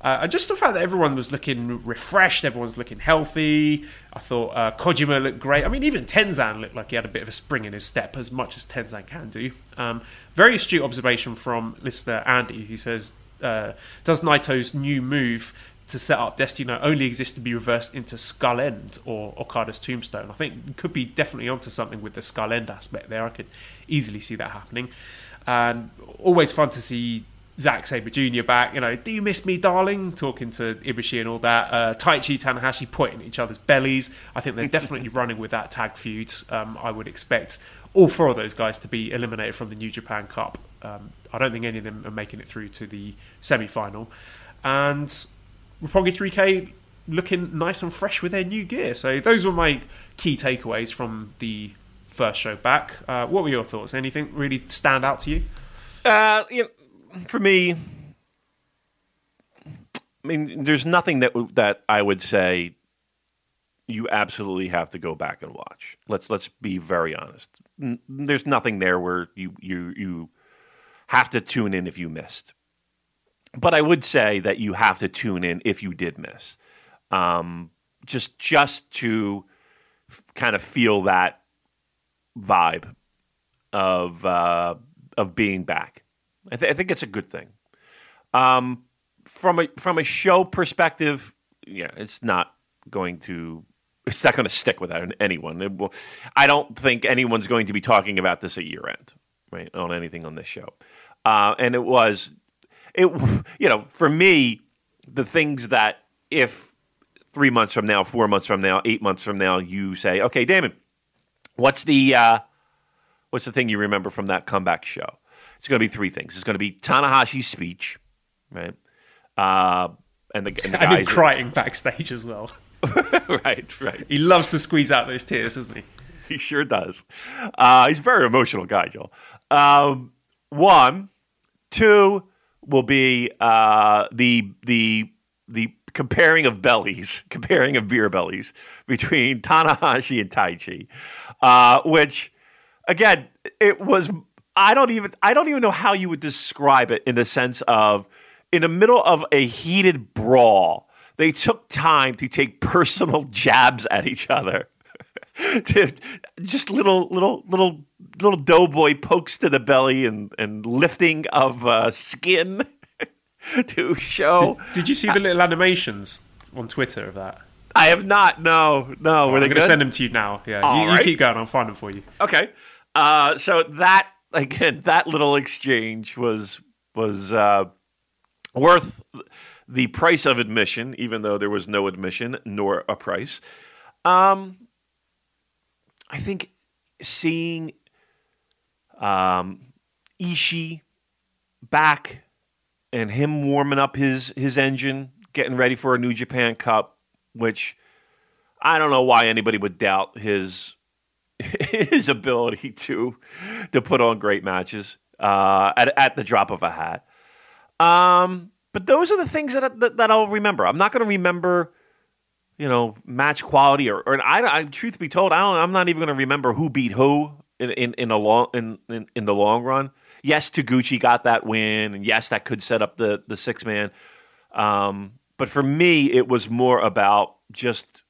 Uh, and just the fact that everyone was looking refreshed, everyone's looking healthy. I thought uh, Kojima looked great. I mean, even Tenzan looked like he had a bit of a spring in his step, as much as Tenzan can do. Um, very astute observation from listener Andy, who says, uh, "Does Naito's new move to set up Destino only exist to be reversed into Skull End or Okada's Tombstone. I think could be definitely onto something with the Skull End aspect there. I could easily see that happening. And always fun to see Zack Sabre Jr. back. You know, do you miss me, darling? Talking to Ibushi and all that. Uh, Taichi Tanahashi pointing each other's bellies. I think they're definitely <laughs> running with that tag feud. Um, I would expect all four of those guys to be eliminated from the New Japan Cup. Um, I don't think any of them are making it through to the semi final. And Roppongi 3K looking nice and fresh with their new gear. So those were my key takeaways from the first show back. Uh, what were your thoughts? Anything really stand out to you? Uh, you know, for me, I mean, there's nothing that that I would say you absolutely have to go back and watch. Let's let's be very honest. There's nothing there where you you you have to tune in if you missed. But I would say that you have to tune in if you did miss, um, just just to f- kind of feel that vibe of uh, of being back. I, th- I, think it's a good thing. Um, from a from a show perspective, yeah, it's not going to it's not going to stick with anyone. Will, I don't think anyone's going to be talking about this at year end, right? On anything on this show, uh, and it was it <laughs> you know for me the things that if three months from now, four months from now, eight months from now, you say, okay, Damon, what's the uh, what's the thing you remember from that comeback show? It's going to be three things. It's going to be Tanahashi's speech, right? Uh, and the, and the guys and crying backstage as well. <laughs> <laughs> right, right. He loves to squeeze out those tears, doesn't he? He sure does. Uh, he's a very emotional guy, Joel. Um, one, two will be uh, the the the comparing of bellies, <laughs> comparing of beer bellies between Tanahashi and Taichi, uh, which again it was. I don't even I don't even know how you would describe it in the sense of in the middle of a heated brawl, they took time to take personal <laughs> jabs at each other. <laughs> to just little little little little doughboy pokes to the belly and and lifting of uh, skin <laughs> to show. Did, did, you see the little animations on Twitter of that? I have not. No, no. Oh, Were I'm they going to send them to you now. Yeah, you, you, keep going. I'll find them for you. Okay. Uh, so that again, <laughs> that little exchange was was uh, worth the price of admission, even though there was no admission nor a price. Um, I think seeing um, Ishii back and him warming up his his engine, getting ready for a New Japan Cup, which I don't know why anybody would doubt his <laughs> his ability to to put on great matches uh, at at the drop of a hat. Um, but those are the things that, that, that I'll remember. I'm not going to remember, you know, match quality or, or I, I, truth be told, I don't. I'm not even going to remember who beat who in in, in a long in, in in the long run yes, Taguchi got that win, and yes, that could set up the the six man. Um, but for me, it was more about just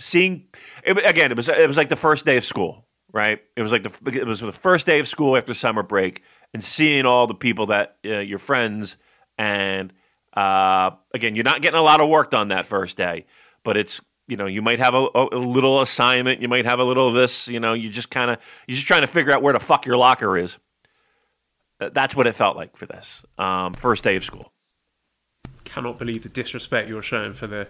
seeing. It, again, it was it was like the first day of school, right? It was like the it was the first day of school after summer break, and seeing all the people that uh, your friends and uh, again, you're not getting a lot of work done that first day, but it's you know you might have a, a, little assignment, you might have a little of this, you know, you just kind of you're just trying to figure out where the fuck your locker is. That's what it felt like for this um, first day of school. Cannot believe the disrespect you're showing for the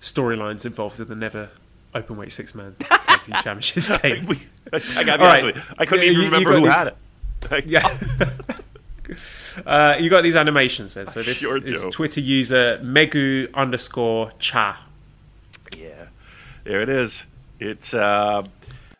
storylines involved in the never open weight six man <laughs> tag team championship <laughs> team. I, got right. I couldn't yeah, even you, remember you who these, had it. <laughs> yeah. Uh, you got these animations then. So this sure is Twitter user Megu underscore cha. Yeah, there it is. It's uh,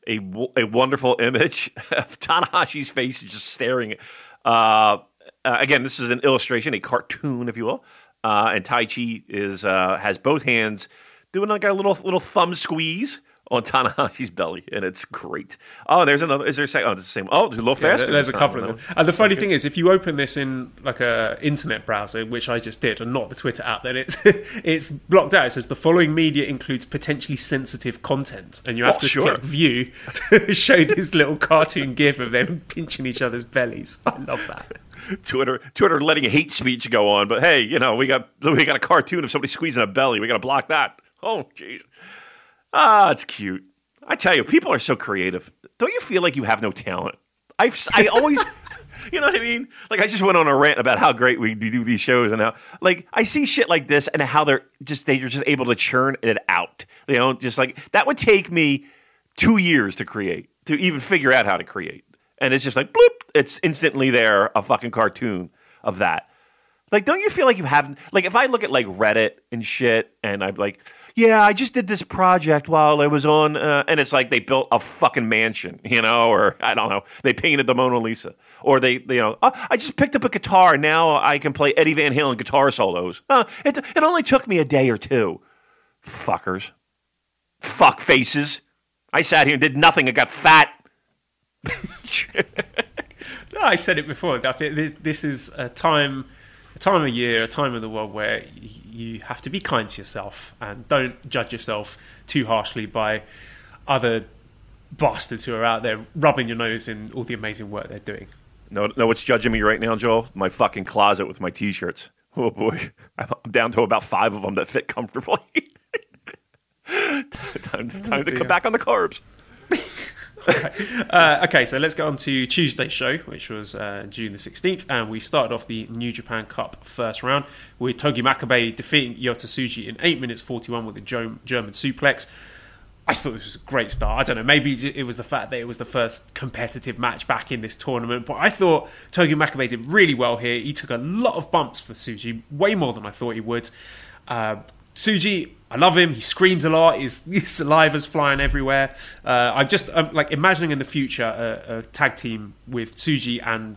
a a wonderful image of Tanahashi's face just staring uh, uh, again, this is an illustration, a cartoon, if you will. Uh, and Taichi is uh, has both hands doing like a little little thumb squeeze on Tanahashi's belly, and it's great. Oh, there's another. Is there a second? Oh, it's the same. Oh, it's a little Yeah, there's a couple of them. And the funny thing is, if you open this in like a internet browser, which I just did, and not the Twitter app, then it's <laughs> it's blocked out. It says the following media includes potentially sensitive content, and you have Oh, to sure. click view <laughs> to show this little cartoon gif of them pinching each other's bellies. I love that. Twitter, Twitter letting hate speech go on, but hey, you know, we got we got a cartoon of somebody squeezing a belly. We got to block that. Oh, jeez. Ah, it's cute. I tell you, people are so creative. Don't you feel like you have no talent? I've I always, <laughs> you know what I mean? Like I just went on a rant about how great we do these shows and how like I see shit like this and how they're just they're just able to churn it out. You know, just like that would take me two years to create to even figure out how to create, and it's just like bloop, it's instantly there a fucking cartoon of that. Like, don't you feel like you have like if I look at like Reddit and shit, and I'm like, yeah, I just did this project while I was on, uh, and it's like they built a fucking mansion, <laughs> you know, or I don't know, they painted the Mona Lisa, or they, they you know, oh, I just picked up a guitar, now I can play Eddie Van Halen guitar solos. Uh, it it only took me a day or two, fuckers, fuck faces. I sat here and did nothing. I got fat. <laughs> <laughs> No, I said it before. I think this, this is a time, a time of year, a time of the world where you have to be kind to yourself and don't judge yourself too harshly by other bastards who are out there rubbing your nose in all the amazing work they're doing. No, no, what's judging me right now, Joel? My fucking closet with my t-shirts. Oh boy, I'm down to about five of them that fit comfortably. <laughs> time time oh, to dear. come back on the carbs. <laughs> Uh, okay, so let's get on to Tuesday's show, which was uh, June the 16th, and we started off the New Japan Cup first round with Togi Makabe defeating Yota Tsuji in 8 minutes 41 with a German suplex. I thought this was a great start. I don't know, maybe it was the fact that it was the first competitive match back in this tournament, but I thought Togi Makabe did really well here. He took a lot of bumps for Tsuji, way more than I thought he would. Uh, Tsuji, I love him. He screams a lot. His, <laughs> his saliva's flying everywhere. Uh, I'm just I'm like imagining in the future a, a tag team with Tsuji and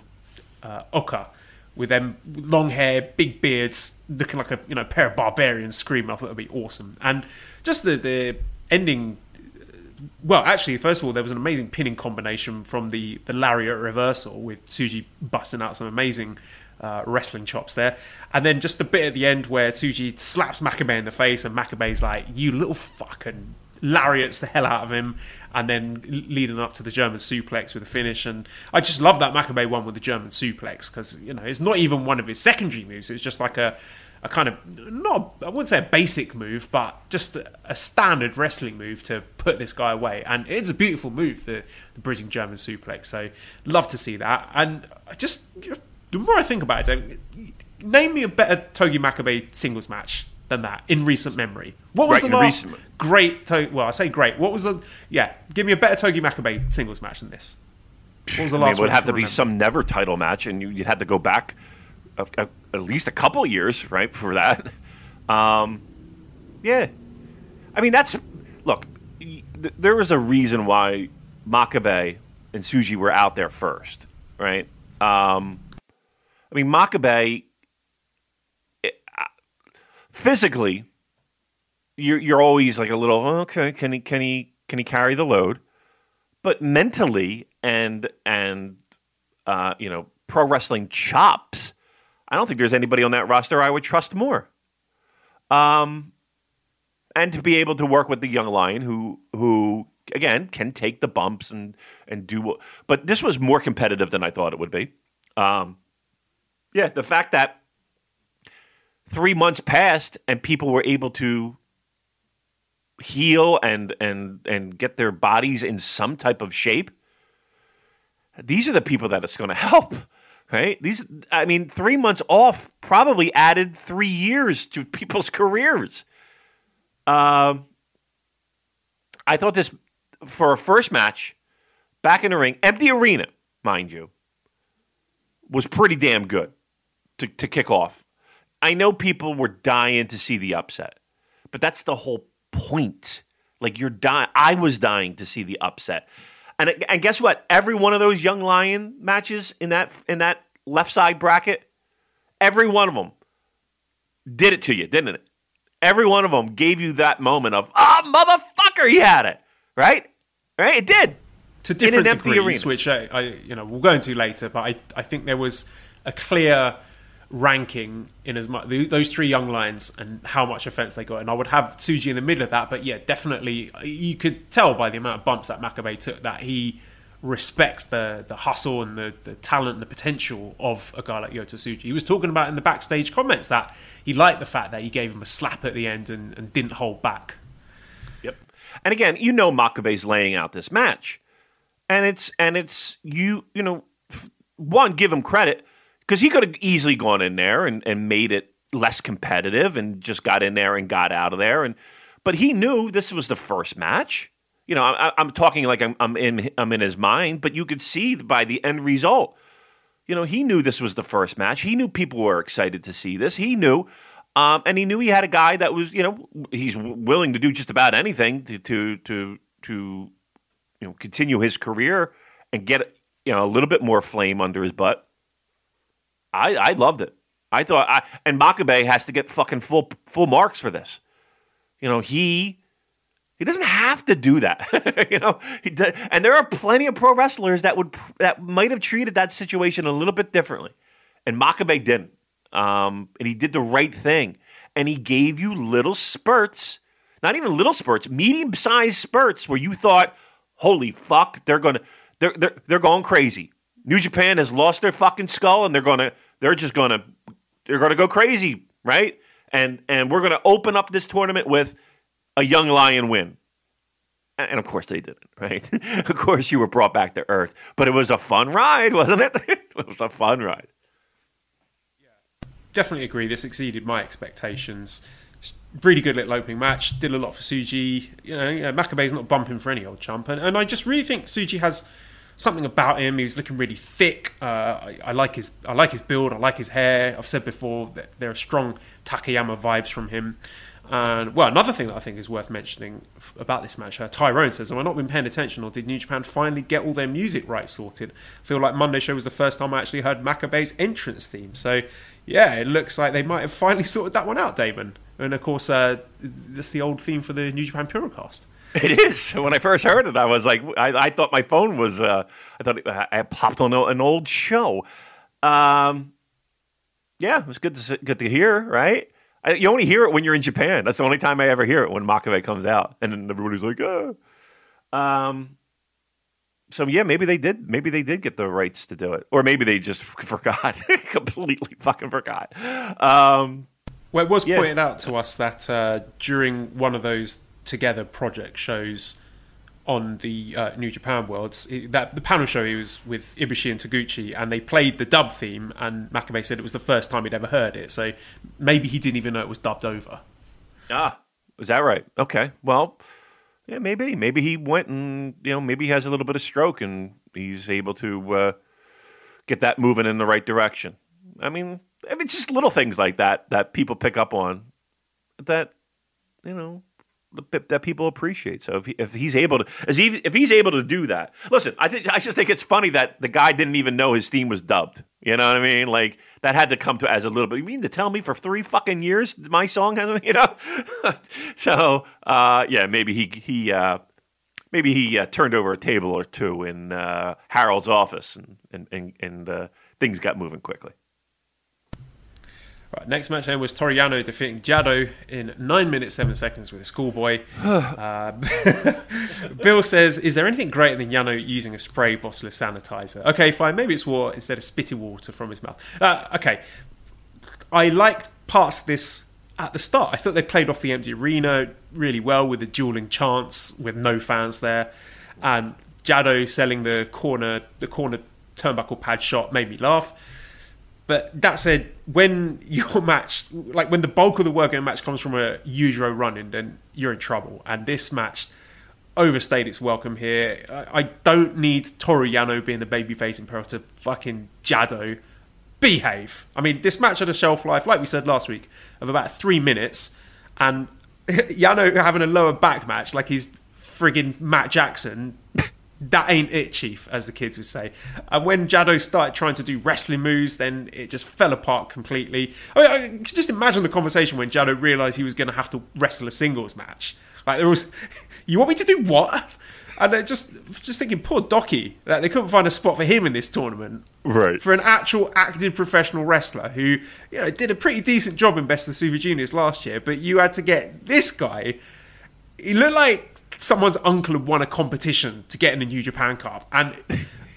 uh, Oka, with them long hair, big beards, looking like a you know pair of barbarians screaming. I thought that'd be awesome. And just the the ending. Well, actually, first of all, there was an amazing pinning combination from the the lariat reversal with Tsuji busting out some amazing uh, wrestling chops there. And then just the bit at the end where Tsuji slaps Makabe in the face and Makabe's like, you little fucking lariats the hell out of him. And then leading up to the German suplex with a finish. And I just love that Makabe one with the German suplex because, you know, it's not even one of his secondary moves. It's just like a, a kind of, not, I wouldn't say a basic move, but just a, a standard wrestling move to put this guy away. And it's a beautiful move, the, the bridging German suplex. So love to see that. And I just, the more I think about it, name me a better Togi Makabe singles match than that in recent memory. What was Right, the last recent- great? To- well, I say great. What was the? Yeah, give me a better Togi Makabe singles match than this. What was the I mean, last? it would have to be some never title match, and you, you'd have to go back a, a, at least a couple years, right, for that. Um, yeah, I mean that's look. th- There was a reason why Makabe and Tsuji were out there first, right? Um, I mean, Makabe uh, physically, you're you're always like a little "Oh, okay. Can he can he can he carry the load? But mentally and and uh, you know pro wrestling chops, I don't think there's anybody on that roster I would trust more. Um, and to be able to work with the young lion who who again can take the bumps and and do what but this was more competitive than I thought it would be. Um, yeah, the fact that three months passed and people were able to heal and and and get their bodies in some type of shape. These are the people that it's going <laughs> to help, right? These, I mean, three months off probably added three years to <laughs> people's careers. Um, I thought this for a first match back in the ring, empty arena, mind you, was pretty damn good to, to kick off. I know people were dying to see the upset, but that's the whole point. Like you're dying. I was dying to see the upset, and and guess what? Every one of those young lion matches in that in that left side bracket, every one of them did it to you, didn't it? Every one of them gave you that moment of ah motherfucker, he had it. right? Right? It did. to different an empty degrees, arena. which I, I, you know, we'll go into later. But I, I think there was a clear ranking in as much those three young lions and how much offense they got, and I would have Tsuji in the middle of that. But yeah, definitely, you could tell by the amount of bumps that Makabe took that he respects the the hustle and the, the talent and the potential of a guy like Yota Tsuji. He was talking about in the backstage comments that he liked the fact that he gave him a slap at the end and, and didn't hold back. Yep. And again, you know Makabe's laying out this match. And it's and it's you, you know, one give him credit because he could have easily gone in there and, and made it less competitive and just got in there and got out of there and but he knew this was the first match. You know, I, I'm talking like I'm, I'm in I'm in his mind, but you could see by the end result. You know, he knew this was the first match. He knew people were excited to see this. He knew, um, and he knew he had a guy that was, you know, he's willing to do just about anything to to to to you know continue his career and get you know a little bit more flame under his butt. I I loved it. I thought I and Makabe has to get fucking full full marks for this. You know he he doesn't have to do that. <laughs> you know he do, and there are plenty of pro wrestlers that would that might have treated that situation a little bit differently, and Makabe didn't. Um, and he did the right thing, and he gave you little spurts, not even little spurts, medium sized spurts where you thought, "Holy fuck, they're gonna they're they're they're going crazy." New Japan has lost their fucking skull, and they're gonna they're just gonna they're gonna go crazy, right? And and we're gonna open up this tournament with a young lion win. And of course they didn't, <laughs> right? of course you were brought back to earth, but it was a fun ride, <laughs> wasn't it? it was a fun ride. Yeah. Definitely agree. This exceeded my expectations. Really good little opening match. Did a lot for Tsuji. You know, Makabe's not bumping for any old chump, and, and I just really think Tsuji has something about him. He's looking really thick. Uh, I, I like his I like his build. I like his hair. I've said before that there are strong Takayama vibes from him. And well, another thing that I think is worth mentioning f- about this match, uh, Tyrone says, "Have I not been paying attention, or did New Japan finally get all their music rights sorted?" I feel like Monday show was the first time I actually heard Makabe's entrance theme. So yeah, it looks like they might have finally <laughs> sorted that one out, Damon. And of course, uh, that's the old theme for the New Japan Purocast. It is. When I first heard it, I was like, I, I thought my phone was. Uh, I thought it, I popped on an old show. Um, yeah, it was good to good to hear. Right? I, you only hear it when you're in Japan. That's the only time I ever hear it when Makabe comes out, and then everybody's like, "Oh." Um. So yeah, maybe they did. Maybe they did get the rights to do it, or maybe they just f- <laughs> forgot, <laughs> completely fucking forgot. Um. Well, it was Yeah. pointed out to us that uh, during one of those together project shows on the uh, New Japan Worlds, it, that the panel show he was with Ibushi and Taguchi, and they played the dub theme, and Makabe said it was the first time he'd ever heard it, so maybe he didn't even know it was dubbed over. Ah, is that right? Okay. Well, yeah, maybe. Maybe he went and you know maybe he has a little bit of stroke and he's able to uh, get that moving in the right direction. I mean, I mean, just little things like that that people pick up on that you know that people appreciate. So if, he, if he's able to, he, if he's able to do that, listen, I think I just think it's funny that the guy didn't even know his theme was dubbed. You know what I mean? Like that had to come to as a little bit. You mean to tell me for three fucking years my song hasn't? <laughs> You know? <laughs> so uh, yeah, maybe he he uh, maybe he uh, turned over a table or two in uh, Harold's office and and and, and uh, things got moving quickly. Right, next match then was Toru Yano defeating Jado in 9 minutes 7 seconds with a schoolboy. <sighs> uh, <laughs> Bill says, Is there anything greater than Yano using a spray bottle of sanitizer? Okay, fine. Maybe it's water instead of spitting water from his mouth. Uh, okay. I liked parts of this at the start. I thought they played off the empty arena really well with the dueling chants with no fans there. And Jado selling the corner, the corner turnbuckle pad shot made me laugh. But that said, when your <laughs> match, like when the bulk of the work in a match comes from a Yujiro running, then you're in trouble. And this match overstayed its welcome here. I, don't need Toru Yano being the babyface imperator to fucking Jado behave. I mean, this match had a shelf life, like we said last week, of about three minutes, and <laughs> Yano having a lower back match like he's frigging Matt Jackson. That ain't it, Chief, as the kids would say. And when Jado started trying to do wrestling moves, then it just fell apart completely. I mean, I can just imagine the conversation when Jado realised he was going to have to wrestle a singles match. Like there was, <laughs> you want me to do what? And they're just just thinking, poor Douki, that they couldn't find a spot for him in this tournament. Right. For an actual active professional wrestler who, you know, did a pretty decent job in Best of the Super Juniors last year, but you had to get this guy. He looked like someone's uncle had won a competition to get in the New Japan Cup. And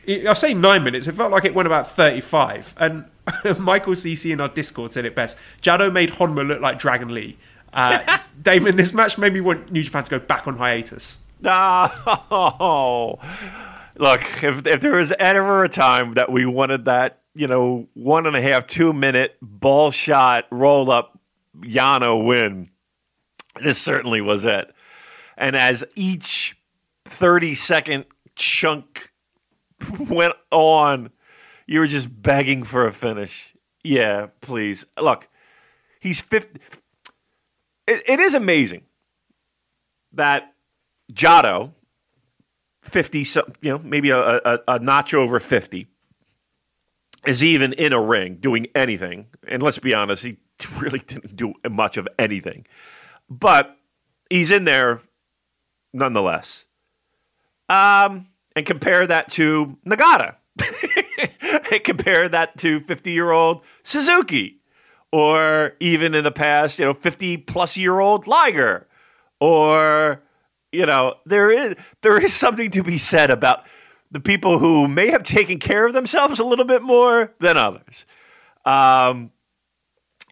I say nine minutes, it felt like it went about 35. And <laughs> Michael CC in our Discord said it best. Jado made Honma look like Dragon Lee. Uh, <laughs> Damon, this match made me want New Japan to go back on hiatus. No. Look, if, if there was ever a time that we wanted that, you know, one and a half, two minute ball shot, roll up Yano win, this certainly was it. And as each 30 second chunk went on, you were just begging for a finish. Yeah, please. Look, he's 50. It, it is amazing that Jado, 50, some- you know, maybe a, a, a notch over 50, is even in a ring doing anything. And let's be honest, he <laughs> really didn't do much of anything. But he's in there nonetheless. Um, and compare that to Nagata. <laughs> and compare that to 50 year old Suzuki. Or even in the past, you know, 50 plus year old Liger. Or you know there is there is something to be said about the people who may have taken care of themselves a little bit more than others. Um,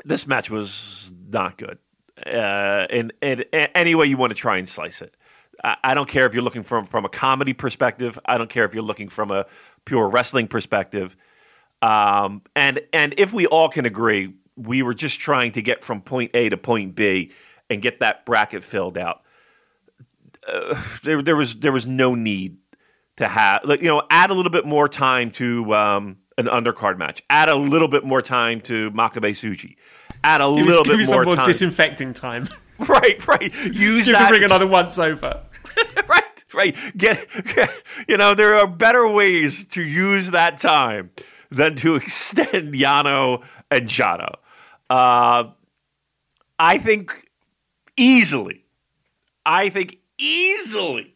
this match was not good. Uh, in, in, in any way you want to try and slice it. I, I don't care if you're looking from from a comedy perspective. I don't care if you're looking from a pure wrestling perspective. Um, and and if we all can agree, we were just trying to get from point A to point B and get that bracket filled out there there was there was no need to have like you know add a little bit more time to um, an undercard match. Add a little bit more time to Makabe Tsuji. Add a Give, little bit more more time. disinfecting time. <laughs> <laughs> right, right. Use you that. can bring another once over. <laughs> right, right. Get, get you know there are better ways to use that time than to <laughs> extend Yano and Jado. Uh, I think easily. I think easily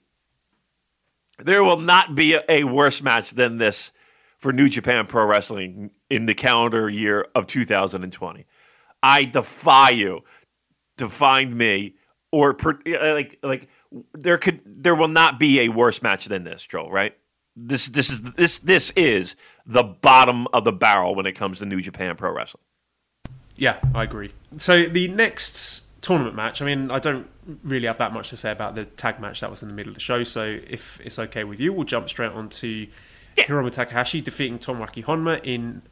there will not be a, a worse match than this for New Japan Pro Wrestling in the calendar year of 2020. I defy you to find me or per, like like there could there will not be a worse match than this, Joel. Right? This this is this this is the bottom of the barrel when it comes to New Japan Pro Wrestling. Yeah, I agree. So the next tournament match, I mean, I don't really have that much to say about the tag match that was in the middle of the show. So if it's okay with you, we'll jump straight on to Hiromu Takahashi defeating Tomoaki Honma in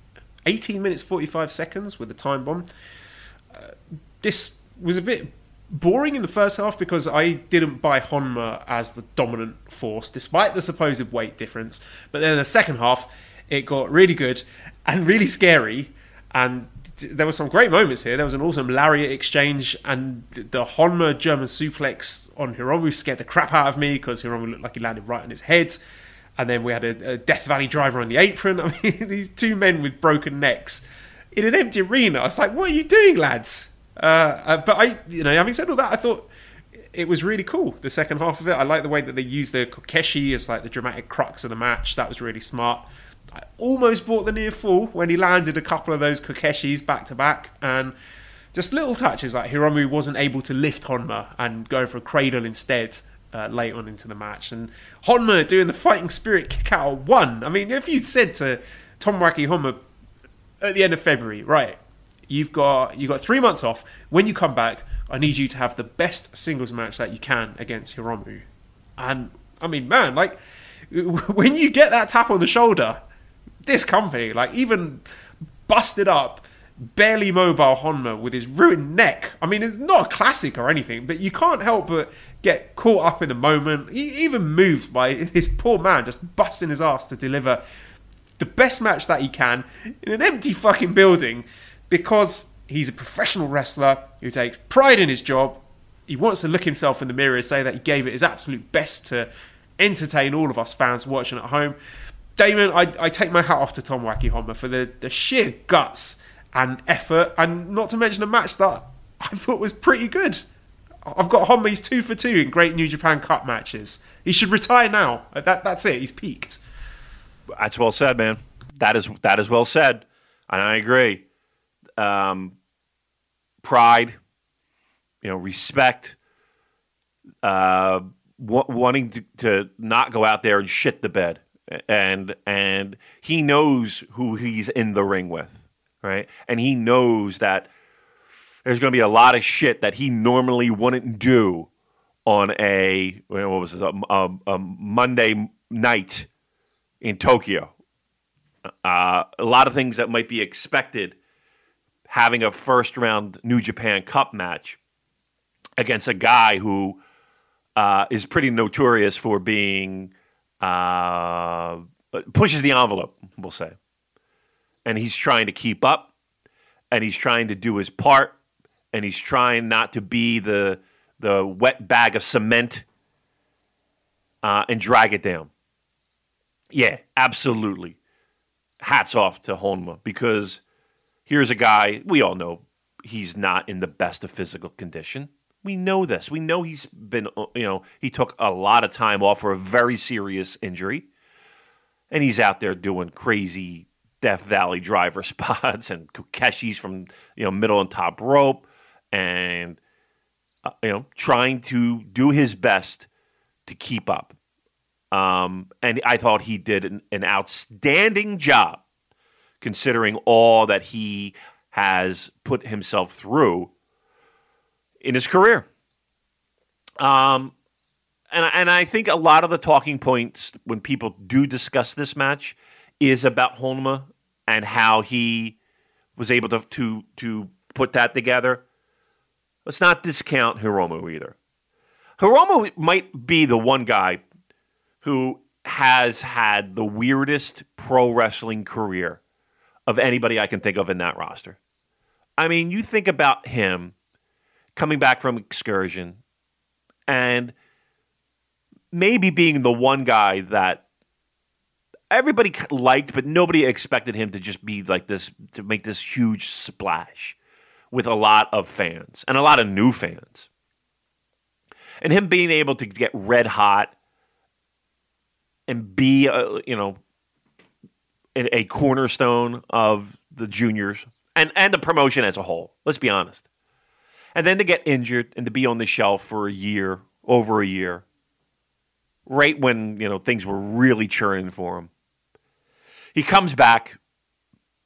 18 minutes 45 seconds with a time bomb. Uh, this was a bit boring in the first half because I didn't buy Honma as the dominant force, despite the supposed weight difference. But then in the second half, it got really good and really scary. And there were some great moments here. There was an awesome lariat exchange, and the Honma German suplex on Hiromu scared the crap out of me because Hiromu looked like he landed right on his head. And then we had a, a Death Valley driver on the apron. <laughs> I mean, these two men with broken necks in an empty arena. I was like, "What are you doing, lads?" Uh, uh, but I, you know, having said all that, I thought it was really cool. The second half of it, I like the way that they used the Kokeshi as like the dramatic crux of the match. That was really smart. I almost bought the near fall when he landed a couple of those Kokeshis back to back, and just little touches like Hiromu wasn't able to lift Honma and go for a cradle instead uh, late on into the match, and Honma doing the fighting spirit kick out one. I mean, if you'd said to Tomoaki Honma at the end of February, right, you've got you got three months off. When you come back, I need you to have the best singles match that you can against Hiromu, and I mean, man, like <laughs> when you get that tap on the shoulder this company, like even busted up, barely mobile Honma with his ruined neck. I mean, it's not a classic or anything, but you can't help but get caught up in the moment, even moved by <laughs> this poor man just busting his ass to deliver the best match that he can in an empty fucking building because he's a professional wrestler who takes pride in his job. He wants to look himself in the mirror and say that he gave it his absolute best to entertain all of us fans watching at home. Damon, I, I take my hat off to Tomoaki Honma for the, the sheer guts and effort, and not to mention a match that I thought was pretty good. I've got Honma. He's two for two in great New Japan Cup matches. He should retire now. That that's it. He's peaked. That's well said, man. That is that is well said, and I agree. Um, pride, you know, respect, uh, w- wanting to, to not go out there and shit the bed, and and he knows who he's in the ring with, right? And he knows that there's going to be a lot of shit that he normally wouldn't do on a what was this, a, a, a Monday night in Tokyo. Uh, a lot of things that might be expected having a first round New Japan Cup match against a guy who uh, is pretty notorious for being uh, pushes the envelope, we'll say, and he's trying to keep up, and he's trying to do his part, and he's trying not to be the the wet bag of cement uh, and drag it down. Yeah, absolutely. Hats off to Honma because here's a guy we all know he's not in the best of physical condition. We know this. We know he's been, you know, he took a lot of time off for a very serious injury. And he's out there doing crazy Death Valley driver <laughs> spots and Kokeshis from, you know, middle and top rope and, uh, you know, trying to do his best to keep up. Um, and I thought he did an, an outstanding job considering all that he has put himself through in his career. Um, and and I think a lot of the talking points when people do discuss this match is about Honma and how he was able to to to put that together. Let's not discount Hiromu either. Hiromu might be the one guy who has had the weirdest pro wrestling career of anybody I can think of in that roster. I mean, you think about him coming back from excursion and maybe being the one guy that everybody liked, but nobody expected him to just be like this, to make this huge splash with a lot of fans and a lot of new fans. And him being able to get red hot and be, a, you know, a cornerstone of the juniors and, and the promotion as a whole. Let's be honest. And then to get injured and to be on the shelf for a year, over a year, right when you know things were really churning for him. He comes back.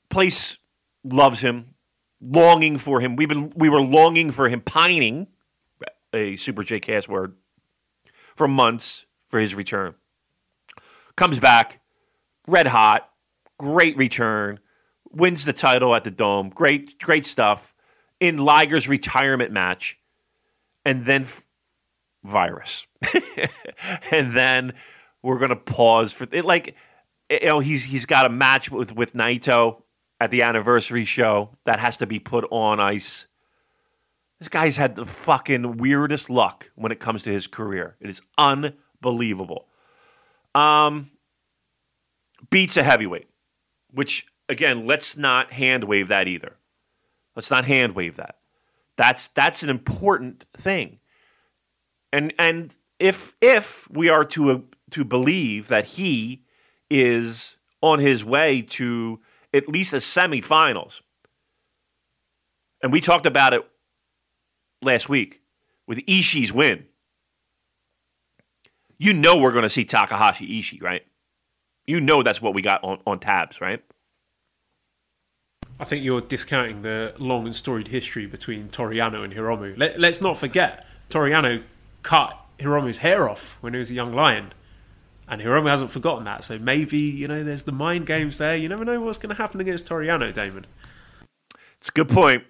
Place loves him, longing for him. We've been we were longing for him, pining a Super J cast word for months for his return. Comes back, red hot, great return, wins the title at the Dome. Great, great stuff in Liger's retirement match, and then f- virus, <laughs> and then we're gonna pause for it. Like, you know, he's he's got a match with with Naito at the anniversary show that has to be put on ice. This guy's had the fucking weirdest luck when it comes to his career. It is unbelievable. Um, beats a heavyweight, which again, let's not hand wave that either. Let's not hand wave that. That's that's an important thing. And and if if we are to uh, to believe that he is on his way to at least the semifinals, and we talked about it last week with Ishii's win, you know we're going to see Takahashi Ishii, right? You know that's what we got on, on tabs, right? I think you're discounting the long and storied history between Toru Yano and Hiromu. Let, us not forget, Toru Yano cut Hiromu's hair off when he was a young lion. And Hiromu hasn't forgotten that. So maybe, you know, there's the mind games there. You never know what's going to happen against Toru Yano, Damon. It's a good point.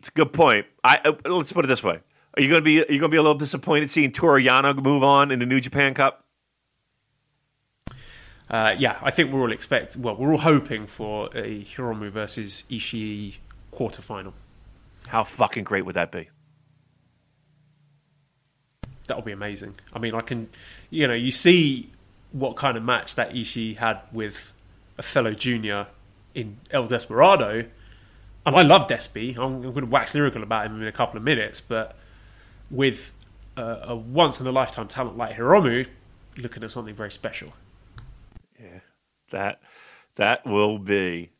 It's a good point. I, uh, let's put it this way. Are you going to be are you going to be a little disappointed seeing Toru Yano move on in the New Japan Cup? Uh, yeah, I think we're all expect. Well, we're all hoping for a Hiromu versus Ishii quarterfinal. How fucking great would that be? That would be amazing. I mean, I can, you know, you see what kind of match that Ishii had with a fellow junior in El Desperado, and I love Despy. I'm, I'm going to wax lyrical about him in a couple of minutes, but with a, a once in a lifetime talent like Hiromu, looking at something very special. That that will be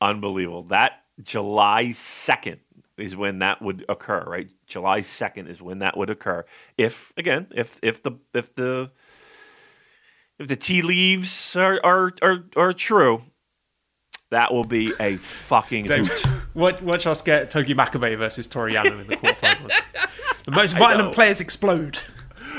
unbelievable. That July second is when that would occur, right? July second is when that would occur. If again, if if the if the if the tea leaves are are are, are true, that will be a fucking watch, watch us get Togi Makabe versus Toru Yano in the quarterfinals. <laughs> the most violent players explode.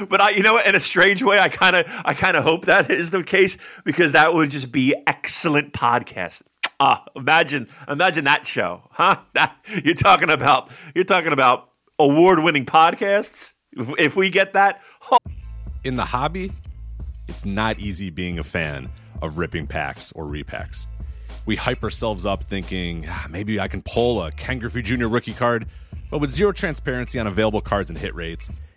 But I, you know, in a strange way, I kind of, I kind of hope that <laughs> is the case because that would just be excellent podcast. Ah, imagine, imagine that show, huh? <laughs> That you're talking about, you're talking about award-winning podcasts. If, if we get that, oh. in the hobby, it's not easy being a fan of ripping packs or repacks. We hype ourselves up thinking ah, maybe I can pull a Ken Griffey Jr. rookie card, but with zero transparency on available cards and hit rates,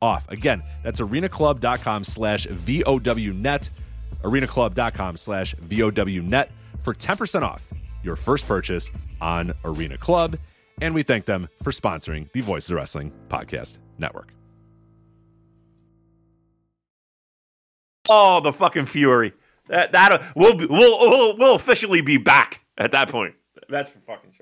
off. Again, that's arenaclub.com slash VOWnet, arenaclub.com slash VOWnet for 10% off your first purchase on Arena Club. And we thank them for sponsoring the Voices of Wrestling Podcast Network. Oh, the fucking fury! That that we'll we'll we'll, we'll officially be back at that point. That's for fucking.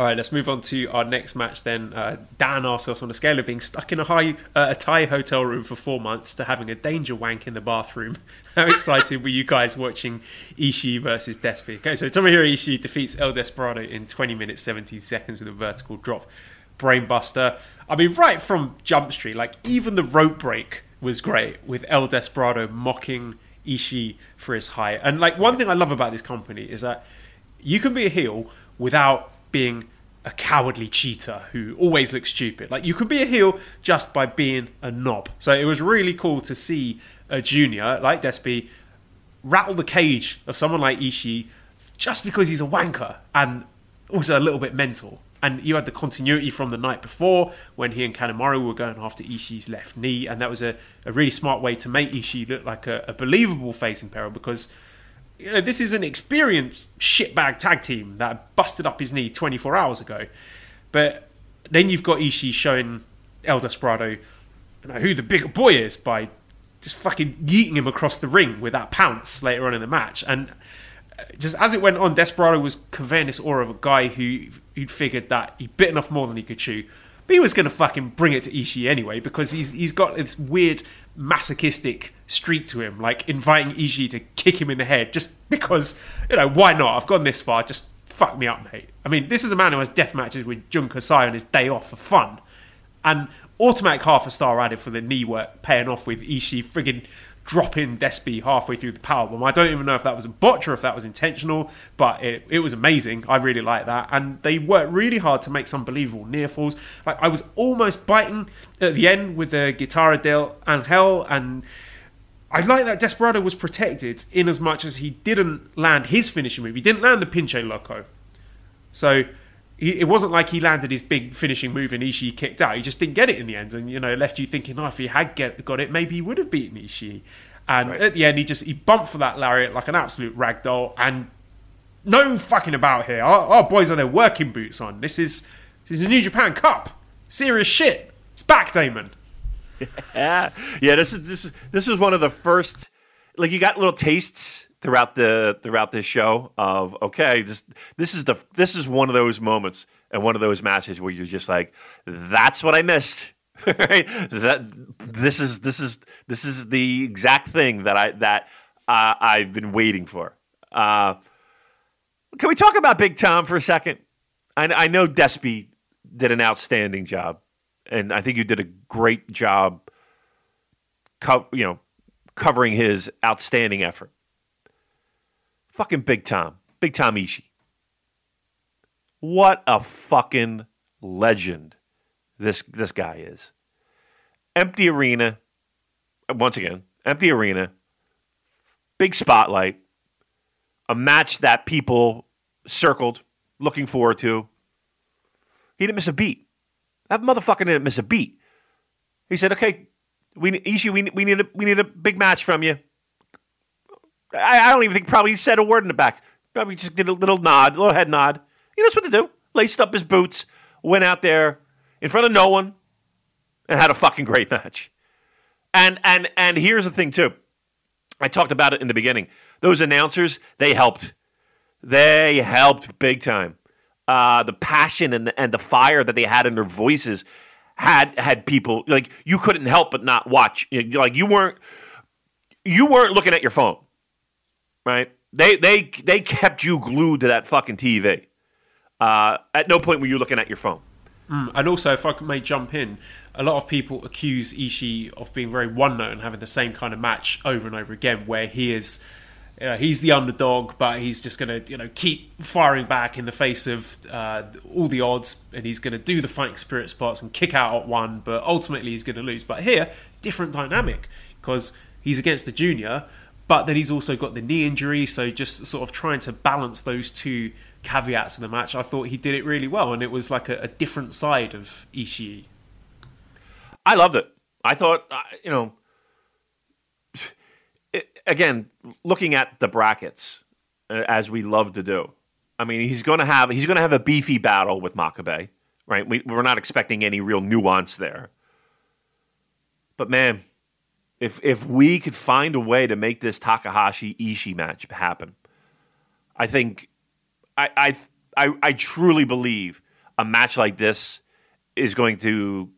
All right, let's move on to our next match then. Uh, Dan asks us on a scale of being stuck in a high uh, a Thai hotel room for four months to having a danger wank in the bathroom. <laughs> How excited were you guys watching Ishii versus Despy? Okay, so Tomohiro Ishii defeats El Desperado in 20 minutes 17 seconds with a vertical drop brainbuster. I mean, right from Jump Street, like even the rope break was great with El Desperado mocking Ishii for his height. And like one thing I love about this company is that you can be a heel without being a cowardly cheater who always looks stupid. Like you could be a heel just by being a knob. So it was really cool to see a junior like Despy rattle the cage of someone like Ishii just because he's a wanker and also a little bit mental. And you had the continuity from the night before when he and Kanemaru were going after Ishii's left knee, and that was a, a really smart way to make Ishii look like a, a believable face in peril because you know, this is an experienced shitbag tag team that busted up his knee 24 hours ago. But then you've got Ishii showing El Desperado you know, who the bigger boy is by just fucking yeeting him across the ring with that pounce later on in the match. And uh, just as it went on, Desperado was conveying this aura of a guy who who'd figured that he'd bitten off more than he could chew. But he was going to fucking bring it to Ishii anyway because he's he's got this weird masochistic streak to him, like inviting Ishii to kick him in the head just because you know why not? I've gone this far, just fuck me up, mate. I mean, this is a man who has death matches with Jun Kasai on his day off for fun, and automatic half a star added for the knee work, paying off with Ishii friggin' dropping Despy halfway through the powerbomb. I don't even know if that was a botch or if that was intentional, but it, it was amazing. I really like that. And they worked really hard to make some believable near falls. Like I was almost biting at the end with the Guitarra del Angel and I like that Desperado was protected in as much as he didn't land his finishing move. He didn't land the Pinche Loco. So he, it wasn't like he landed his big finishing move and Ishii kicked out. He just didn't get it in the end, and you know left you thinking, oh, if he had get, got it, maybe he would have beaten Ishii. And Right. at the end, he just he bumped for that lariat like an absolute ragdoll, and no fucking about here. Our, our boys are their working boots on. This is this is a New Japan Cup. Serious shit. It's back, Damon. Yeah, <laughs> yeah. This is this is this is one of the first. Like you got little tastes throughout the throughout this show of okay, this this is the this is one of those moments and one of those matches where you're just like, that's what I missed. <laughs> That this is this is this is the exact thing that I that uh, I've been waiting for. Uh, can we talk about Big Tom for a second? I, I know Despy did an outstanding job, and I think you did a great job, you know, covering his outstanding effort. Fucking Big Tom, Big Tom Ishii. What a fucking legend this this guy is. Empty arena, once again, empty arena, big spotlight, a match that people circled, looking forward to. He didn't miss a beat. That motherfucker didn't miss a beat. He said, "Okay, we Ishii, we, we need a we need a big match from you." I, I don't even think probably he said a word in the back. Probably just did a little nod, a little head nod. He knows what to do. Laced up his boots, went out there in front of no one, and had a fucking great match. And and and here's the thing too. I talked about it in the beginning. Those announcers, they helped. They helped big time. Uh, the passion and the, and the fire that they had in their voices had had people like you couldn't help but not watch. Like you weren't you weren't looking at your phone, right? They they they kept you glued to that fucking TV. Uh, at no point were you looking at your phone. And also, if I may jump in, a lot of people accuse Ishii of being very one note and having the same kind of match over and over again, where he is. You know, he's the underdog, but he's just going to, you know, keep firing back in the face of uh, all the odds, and he's going to do the fighting spirit spots and kick out at one, but ultimately he's going to lose. But here, different dynamic because he's against the junior, but then he's also got the knee injury, so just sort of trying to balance those two caveats in the match. I thought he did it really well, and it was like a, a different side of Ishii. I loved it. I thought, uh, you know, again, looking at the brackets uh, as we love to do. I mean, he's going to have he's going to have a beefy battle with Makabe, right? We, we're not expecting any real nuance there. But man, if if we could find a way to make this Takahashi Ishii match happen, I think I I I, I truly believe a match like this is going to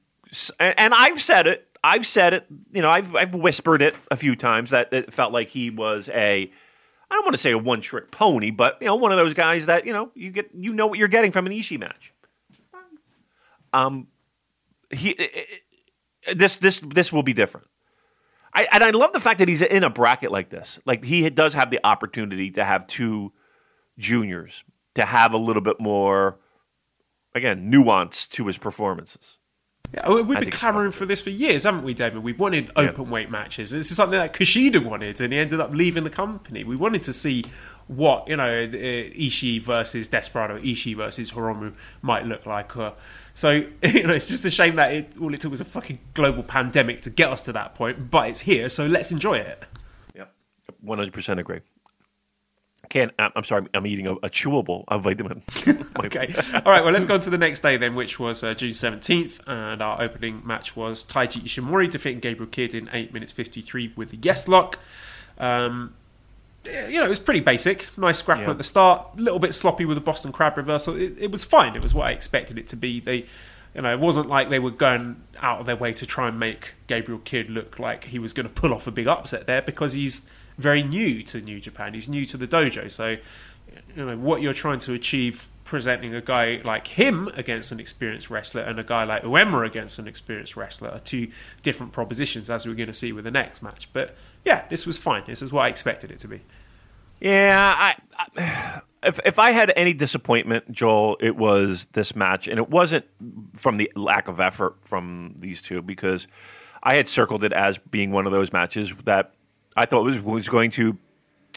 and, and I've said it. I've said it. You know, I've I've whispered it a few times that it felt like he was a. I don't want to say a one trick pony, but you know, one of those guys that you know you get you know what you're getting from an Ishii match. Um, he i- i- this this this will be different. I, and I love the fact that he's in a bracket like this. Like he does have the opportunity to have two juniors to have a little bit more, again, nuance to his performances. Yeah, we- we've been clamoring for this for years, haven't we, David? We've wanted open weight matches. This is something that Kushida wanted, and he ended up leaving the company. We wanted to see what you know uh, Ishii versus Desperado, Ishii versus Hiromu might look like. Uh, so <laughs> you know, it's just a shame that it, all it took was a fucking global pandemic to get us to that point. But it's here, so let's enjoy it. Yep, one hundred percent agree. Can't. I'm I'm sorry. I'm eating a, a chewable, a vitamin. <laughs> <laughs> Okay. All right. Well, let's go on to the next day then, which was uh, June seventeenth, and our opening match was Taiji Ishimori defeating Gabriel Kidd in eight minutes fifty three with the yes lock. Um, you know, it was pretty basic. Nice scrapping Yeah. at the start. A little bit sloppy with the Boston Crab reversal. It, it was fine. It was what I expected it to be. They You know, it wasn't like they were going out of their way to try and make Gabriel Kidd look like he was going to pull off a big upset there because he's very new to New Japan. He's new to the dojo. So, you know, what you're trying to achieve presenting a guy like him against an experienced wrestler and a guy like Uemura against an experienced wrestler are two different propositions, as we're going to see with the next match. But yeah, this was fine. This is what I expected it to be. Yeah, I, I, if if I had any disappointment, Joel, it was this match, and it wasn't from the lack of effort from these two because I had circled it as being one of those matches that I thought was was going to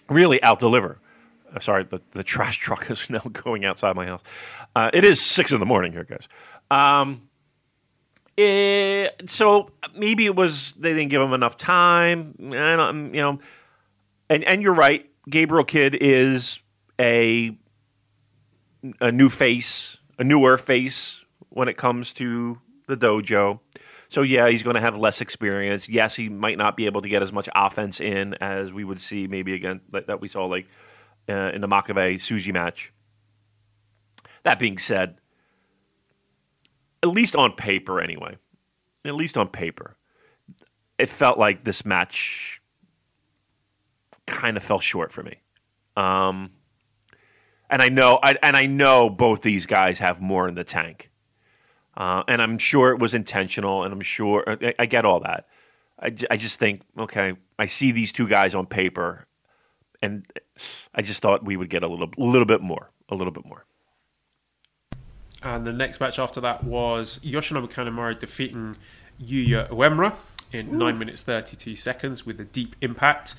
really out deliver. Uh, sorry, the, the trash truck is <laughs> now going outside my house. Uh, it is six in the morning here, guys. Um, it, so maybe it was they didn't give him enough time. Don't, you know, and and you're right. Gabriel Kidd is a a new face, a newer face when it comes to the dojo. So yeah, he's going to have less experience. Yes, he might not be able to get as much offense in as we would see maybe again that we saw like uh, in the Makabe Tsuji match. That being said, at least on paper, anyway, at least on paper, it felt like this match kind of fell short for me. Um, and I know, I, and I know both these guys have more in the tank, uh, and I'm sure it was intentional, and I'm sure I, I get all that. I, I just think, okay, I see these two guys on paper, and I just thought we would get a little, little bit more, a little bit more. And the next match after that was Yoshinobu Kanemaru defeating Yuya Uemura in Ooh. 9 minutes 32 seconds with a deep impact.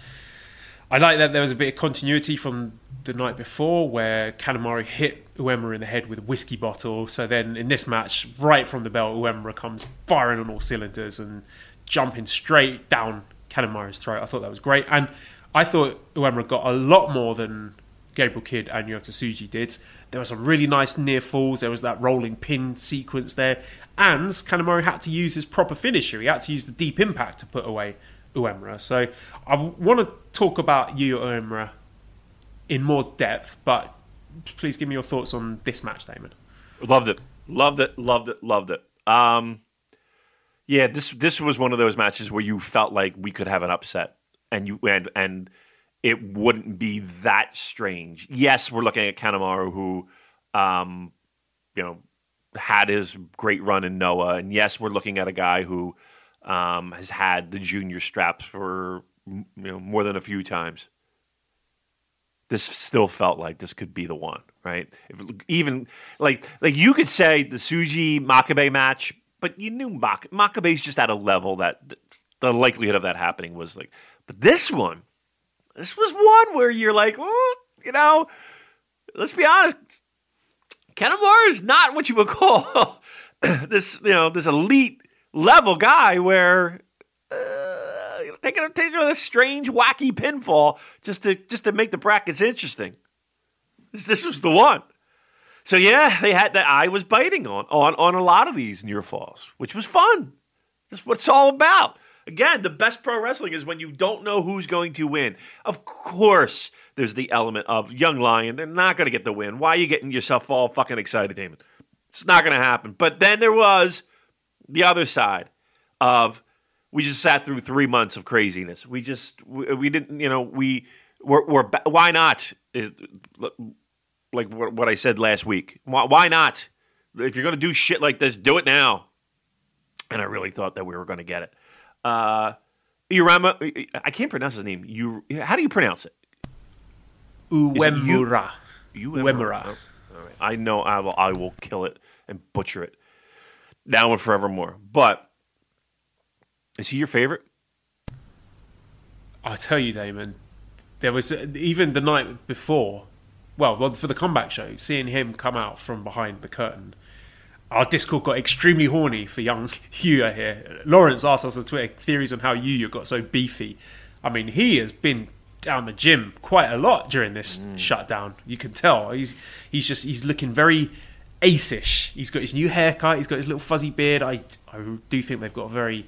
I like that there was a bit of continuity from the night before where Kanemaru hit Uemura in the head with a whiskey bottle. So then in this match, right from the bell, Uemura comes firing on all cylinders and jumping straight down Kanemaru's throat. I thought that was great. And I thought Uemura got a lot more than Gabriel Kidd and Yota Tsuji did. There were some really nice near falls. There was that rolling pin sequence there. And Kanemaru had to use his proper finisher. He had to use the deep impact to put away Uemura. So I want to talk about you, Uemura, in more depth, but please give me your thoughts on this match, Damon. Loved it, loved it, loved it, loved it. Um, yeah, this this was one of those matches where you felt like we could have an upset, and you and and it wouldn't be that strange. Yes, we're looking at Kanemaru, who, um, you know, had his great run in Noah, and yes, we're looking at a guy who um, has had the junior straps for you know more than a few times. This still felt like this could be the one, right? If, even like like you could say the Suji Makabe match, but you knew Mak- Makabe's just at a level that the likelihood of that happening was like. But this one, this was one where you're like, you know, let's be honest, Kanemaru is not what you would <laughs> call this, you know, this elite level guy where uh, taking a taking a strange, wacky pinfall just to just to make the brackets interesting. This, this was the one. So yeah, they had that. I was biting on on on a lot of these near falls, which was fun. That's what it's all about. Again, the best pro wrestling is when you don't know who's going to win. Of course, there's the element of young lion. They're not going to get the win. Why are you getting yourself all fucking excited, Damon? It's not going to happen. But then there was the other side of we just sat through three months of craziness. We just we, we didn't you know we we're, we're why not like what I said last week. Why, why not? If you're going to do shit like this, do it now. And I really thought that we were going to get it. Uh, Urama, I can't pronounce his name. You, how do you pronounce it? Uemura. Uemura. Oh, I know I will. I will kill it and butcher it now and forevermore. But is he your favorite? I tell you, Damon, there was even the night before. Well, well, for the comeback show, seeing him come out from behind the curtain, our Discord got extremely horny for young <laughs> Yuya here. Lawrence asked us on Twitter theories on how Yuya got so beefy. I mean, he has been down the gym quite a lot during this mm. shutdown. You can tell he's he's just he's looking very ace-ish. He's got his new haircut. He's got his little fuzzy beard. I I do think they've got a very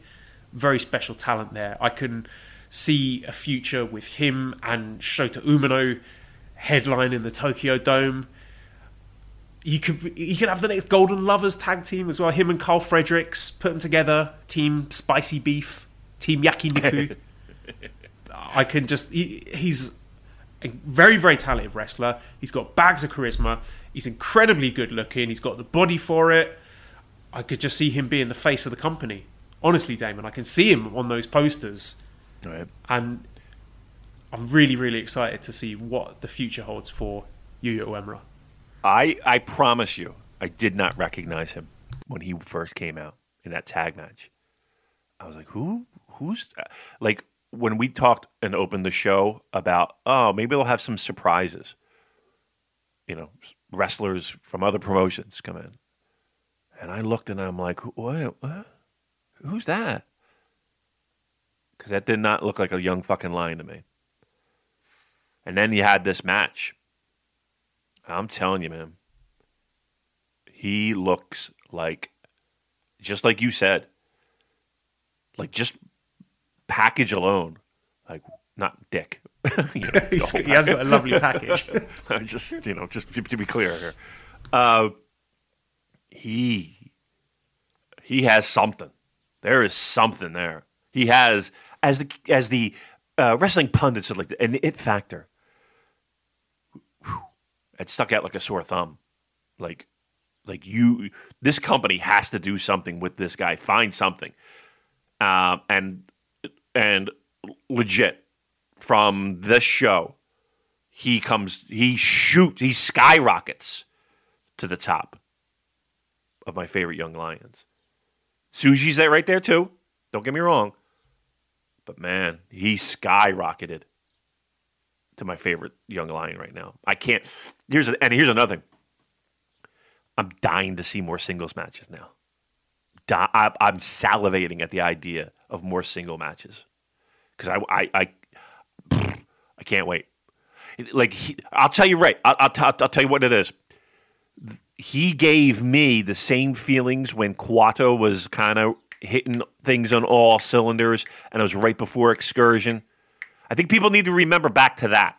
very special talent there. I can see a future with him and Shota Umino headline in the Tokyo Dome. you could you could have the next Golden Lovers tag team as well. Him and Karl Fredericks put them together. Team Spicy Beef, Team Yakiniku. <laughs> I can just he, he's a very very talented wrestler. He's got bags of charisma. He's incredibly good looking. He's got the body for it. I could just see him being the face of the company. Honestly, Damon, I can see him on those posters, Right. and I'm really really excited to see what the future holds for Yuya Uemura. I I promise you, I did not recognize him when he first came out in that tag match. I was like, who? Who's uh, like when we talked and opened the show about? Oh, maybe they'll have some surprises. You know, wrestlers from other promotions come in, and I looked and I'm like, what? what? Who's that? Because that did not look like a young fucking lion to me. And then you had this match. I'm telling you, man. He looks like, just like you said, like just package alone, like not dick. <laughs> You know, <laughs> He's, he has got a lovely <laughs> package. just you know, just to, be clear here, uh, he he has something. There is something there. He has as the as the uh, wrestling pundits would like an it factor. Whew, it stuck out like a sore thumb. Like like you, this company has to do something with this guy. Find something, um, and and legit from this show he comes he shoots he skyrockets to the top of my favorite young lions. Tsuji's there right there too. Don't get me wrong. But man he skyrocketed to my favorite young lion right now. I can't here's a, and here's another thing. I'm dying to see more singles matches now. Di- I, i'm salivating at the idea of more single matches. Because I, I i i can't wait like he, I'll tell you right. I'll, I'll, t- I'll tell you what it is. He gave me the same feelings when Kawato was kind of hitting things on all cylinders, and it was right before Excursion. I think people need to remember back to that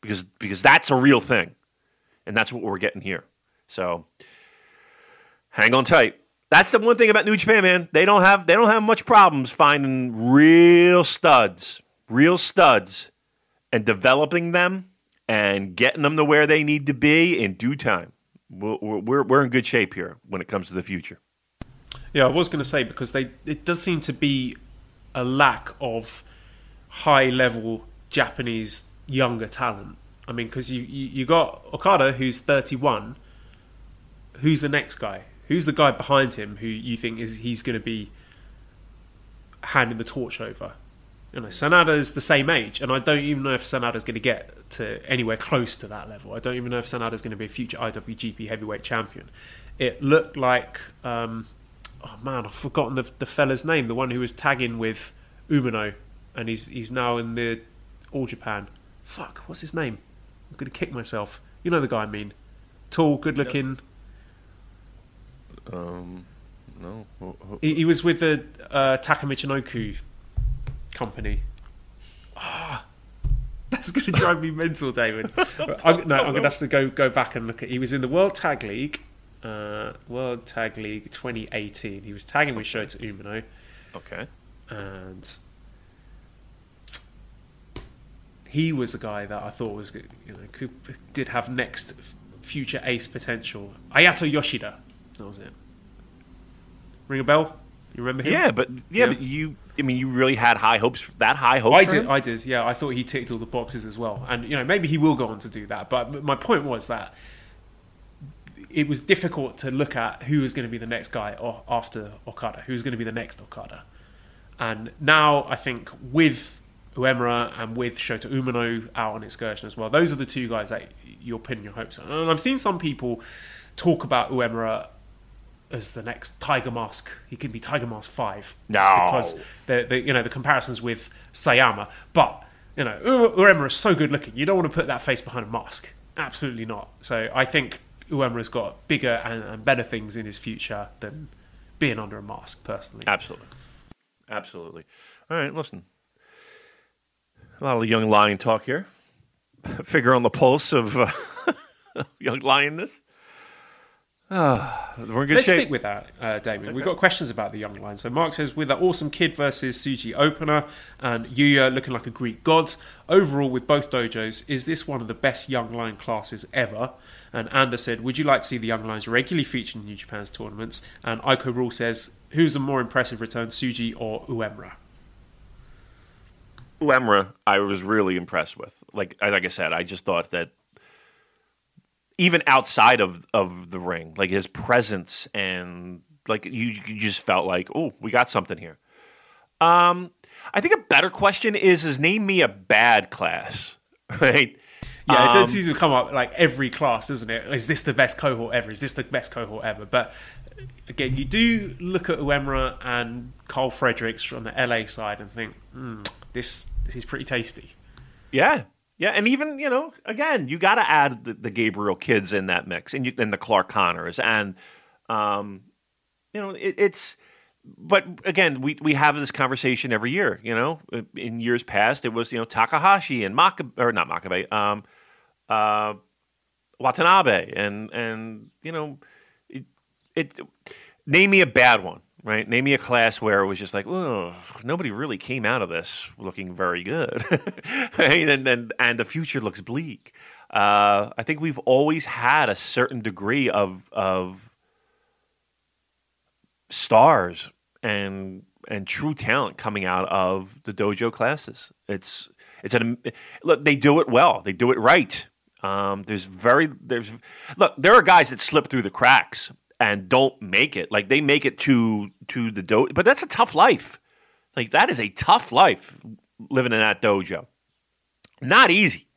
because because that's a real thing, and that's what we're getting here. So hang on tight. That's the one thing about New Japan, man. They don't have they don't have much problems finding real studs, real studs and developing them and getting them to where they need to be in due time. We're, we're, we're in good shape here when it comes to the future. Yeah, I was going to say because they it does seem to be a lack of high level Japanese younger talent. I mean, because you, you you got Okada who's thirty one. Who's the next guy? Who's the guy behind him who you think is he's going to be handing the torch over? You know, Sanada is the same age, and I don't even know if Sanada is going to get to anywhere close to that level. I don't even know if Sanada is going to be a future IWGP Heavyweight Champion. It looked like, um, oh man, I've forgotten the the fella's name, the one who was tagging with Umino, and he's he's now in the All Japan. Fuck, what's his name? I'm going to kick myself. You know the guy I mean. Tall, good looking. Um, no. He, he was with the uh, Taka Michinoku company. Ah, that's going to drive me mental, David. <laughs> I'm, no, I'm going to have to go go back and look at. He was in the World Tag League, uh, World Tag League 2018. He was tagging with Shota Umino, Okay. and he was a guy that I thought was you know could, did have next future ace potential. Ayato Yoshida, that was it. Ring a bell? You remember him? Yeah, but yeah, Yeah. but you. I mean, you really had high hopes. That high hopes. I for did, him? I did, yeah. I thought he ticked all the boxes as well, and you know maybe he will go on to do that. But my point was that it was difficult to look at who was going to be the next guy or after Okada, who was going to be the next Okada, and now I think with Uemura and with Shota Umino out on excursion as well, those are the two guys that you're pinning your hopes on. And I've seen some people talk about Uemura as the next Tiger Mask. He could be Tiger Mask Five. No. because the, the you know the comparisons with Sayama, but you know Uemura is so good looking. You don't want to put that face behind a mask. Absolutely not. So I think Uemura's got bigger and, and better things in his future than being under a mask. Personally, Absolutely. Absolutely. All right, listen. A lot of young lion talk here. <laughs> Figure on the pulse of uh, <laughs> young lioness. We're in good Let's shape. stick with that, uh, Damien. We've got questions about the young lion. So Mark says, with that awesome Kidd versus Tsuji opener and Yuya looking like a Greek god, overall with both dojos, is this one of the best young lion classes ever? And Ander said, would you like to see the young lions regularly featured in New Japan's tournaments? And Aiko Rule says, who's a more impressive return, Tsuji or Uemura? Uemura, I was really impressed with. Like like I said, I just thought that even outside of of the ring, like his presence and like you, you just felt like, oh, we got something here. Um, I think a better question is, is name me a bad class, <laughs> right? Yeah, it Um, does seem to come up like every class, isn't it? Is this the best cohort ever? Is this the best cohort ever? But again, you do look at Uemura and Karl Fredericks from the LA side and think, hmm, this this is pretty tasty. Yeah, yeah, and even you know, again, you got to add the, the Gabriel Kidds in that mix, and you, and the Clark Connors, and um, you know, it, it's. But again, we we have this conversation every year. You know, in years past, it was you know Takahashi and Makabe, or not Makabe, um, uh, Watanabe, and and you know, it, it. Name me a bad one, right? Name me a class where it was just like, oh, nobody really came out of this looking very good, <laughs> right? and and and the future looks bleak. Uh, I think we've always had a certain degree of of stars and and true talent coming out of the dojo classes. It's it's an look. They do it well. They do it right. Um, there's very there's look. There are guys that slip through the cracks and don't make it. Like they make it to to the dojo, but that's a tough life. Like that is a tough life living in that dojo. Not easy,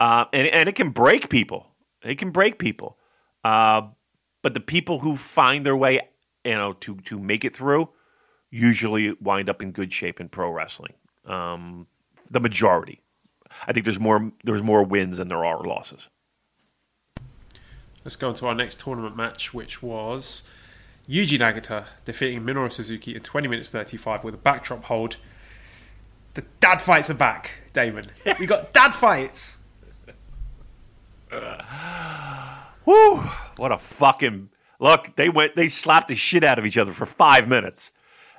uh, and and it can break people. It can break people. Uh, but the people who find their way, you know, to to make it through, usually wind up in good shape in pro wrestling. Um, the majority. I think there's more there's more wins than there are losses. Let's go on to our next tournament match, which was Yuji Nagata defeating Minoru Suzuki in 20 minutes 35 with a backdrop hold. The dad fights are back, Damon. We got <laughs> dad fights. Whew! What a fucking look! They went. They slapped the shit out of each other for five minutes,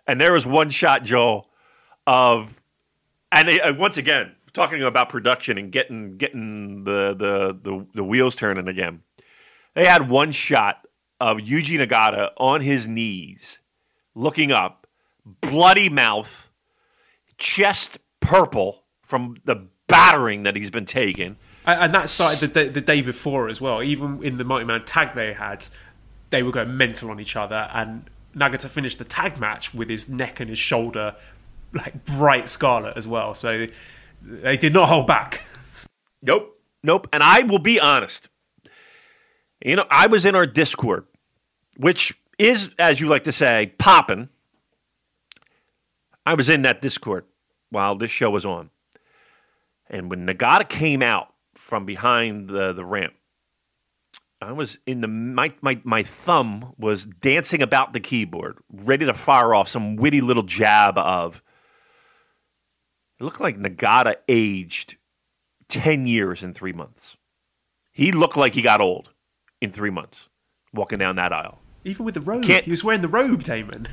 and there was one shot, Joel, of, and they, uh, once again talking about production and getting getting the, the the the wheels turning again. They had one shot of Yuji Nagata on his knees, looking up, bloody mouth, chest purple from the battering that he's been taking. And that started the day, the day before as well. Even in the multi-man tag they had, they were going mental on each other. And Nagata finished the tag match with his neck and his shoulder like bright scarlet as well. So they did not hold back. Nope. Nope. And I will be honest. You know, I was in our Discord, which is, as you like to say, popping. I was in that Discord while this show was on. And when Nagata came out from behind the, the ramp, I was in the my, my my thumb was dancing about the keyboard, ready to fire off some witty little jab of it looked like Nagata aged 10 years in three months. He looked like he got old in three months walking down that aisle. Even with the robe, Can't- he was wearing the robe, Damon.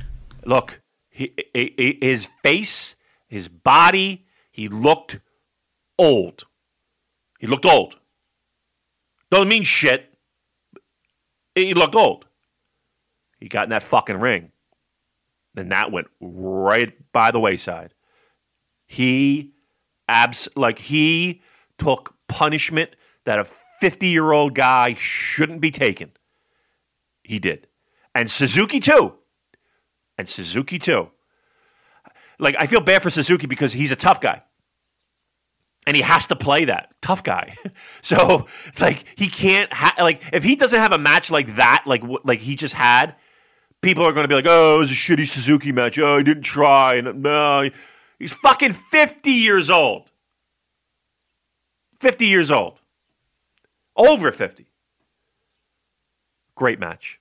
Look, he, he- his face, his body, he looked old. He looked old. Doesn't mean shit. He looked old. He got in that fucking ring. And that went right by the wayside. He abs like he took punishment that a 50 year old guy shouldn't be taken. He did. And Suzuki too. And Suzuki too. Like I feel bad for Suzuki because he's a tough guy. And he has to play that tough guy. <laughs> so it's like he can't ha- like if he doesn't have a match like that like like he just had, people are going to be like, "Oh, it was a shitty Suzuki match. Oh, he didn't try." And uh, no, he's fucking 50 years old. 50 years old. Over 50. Great match.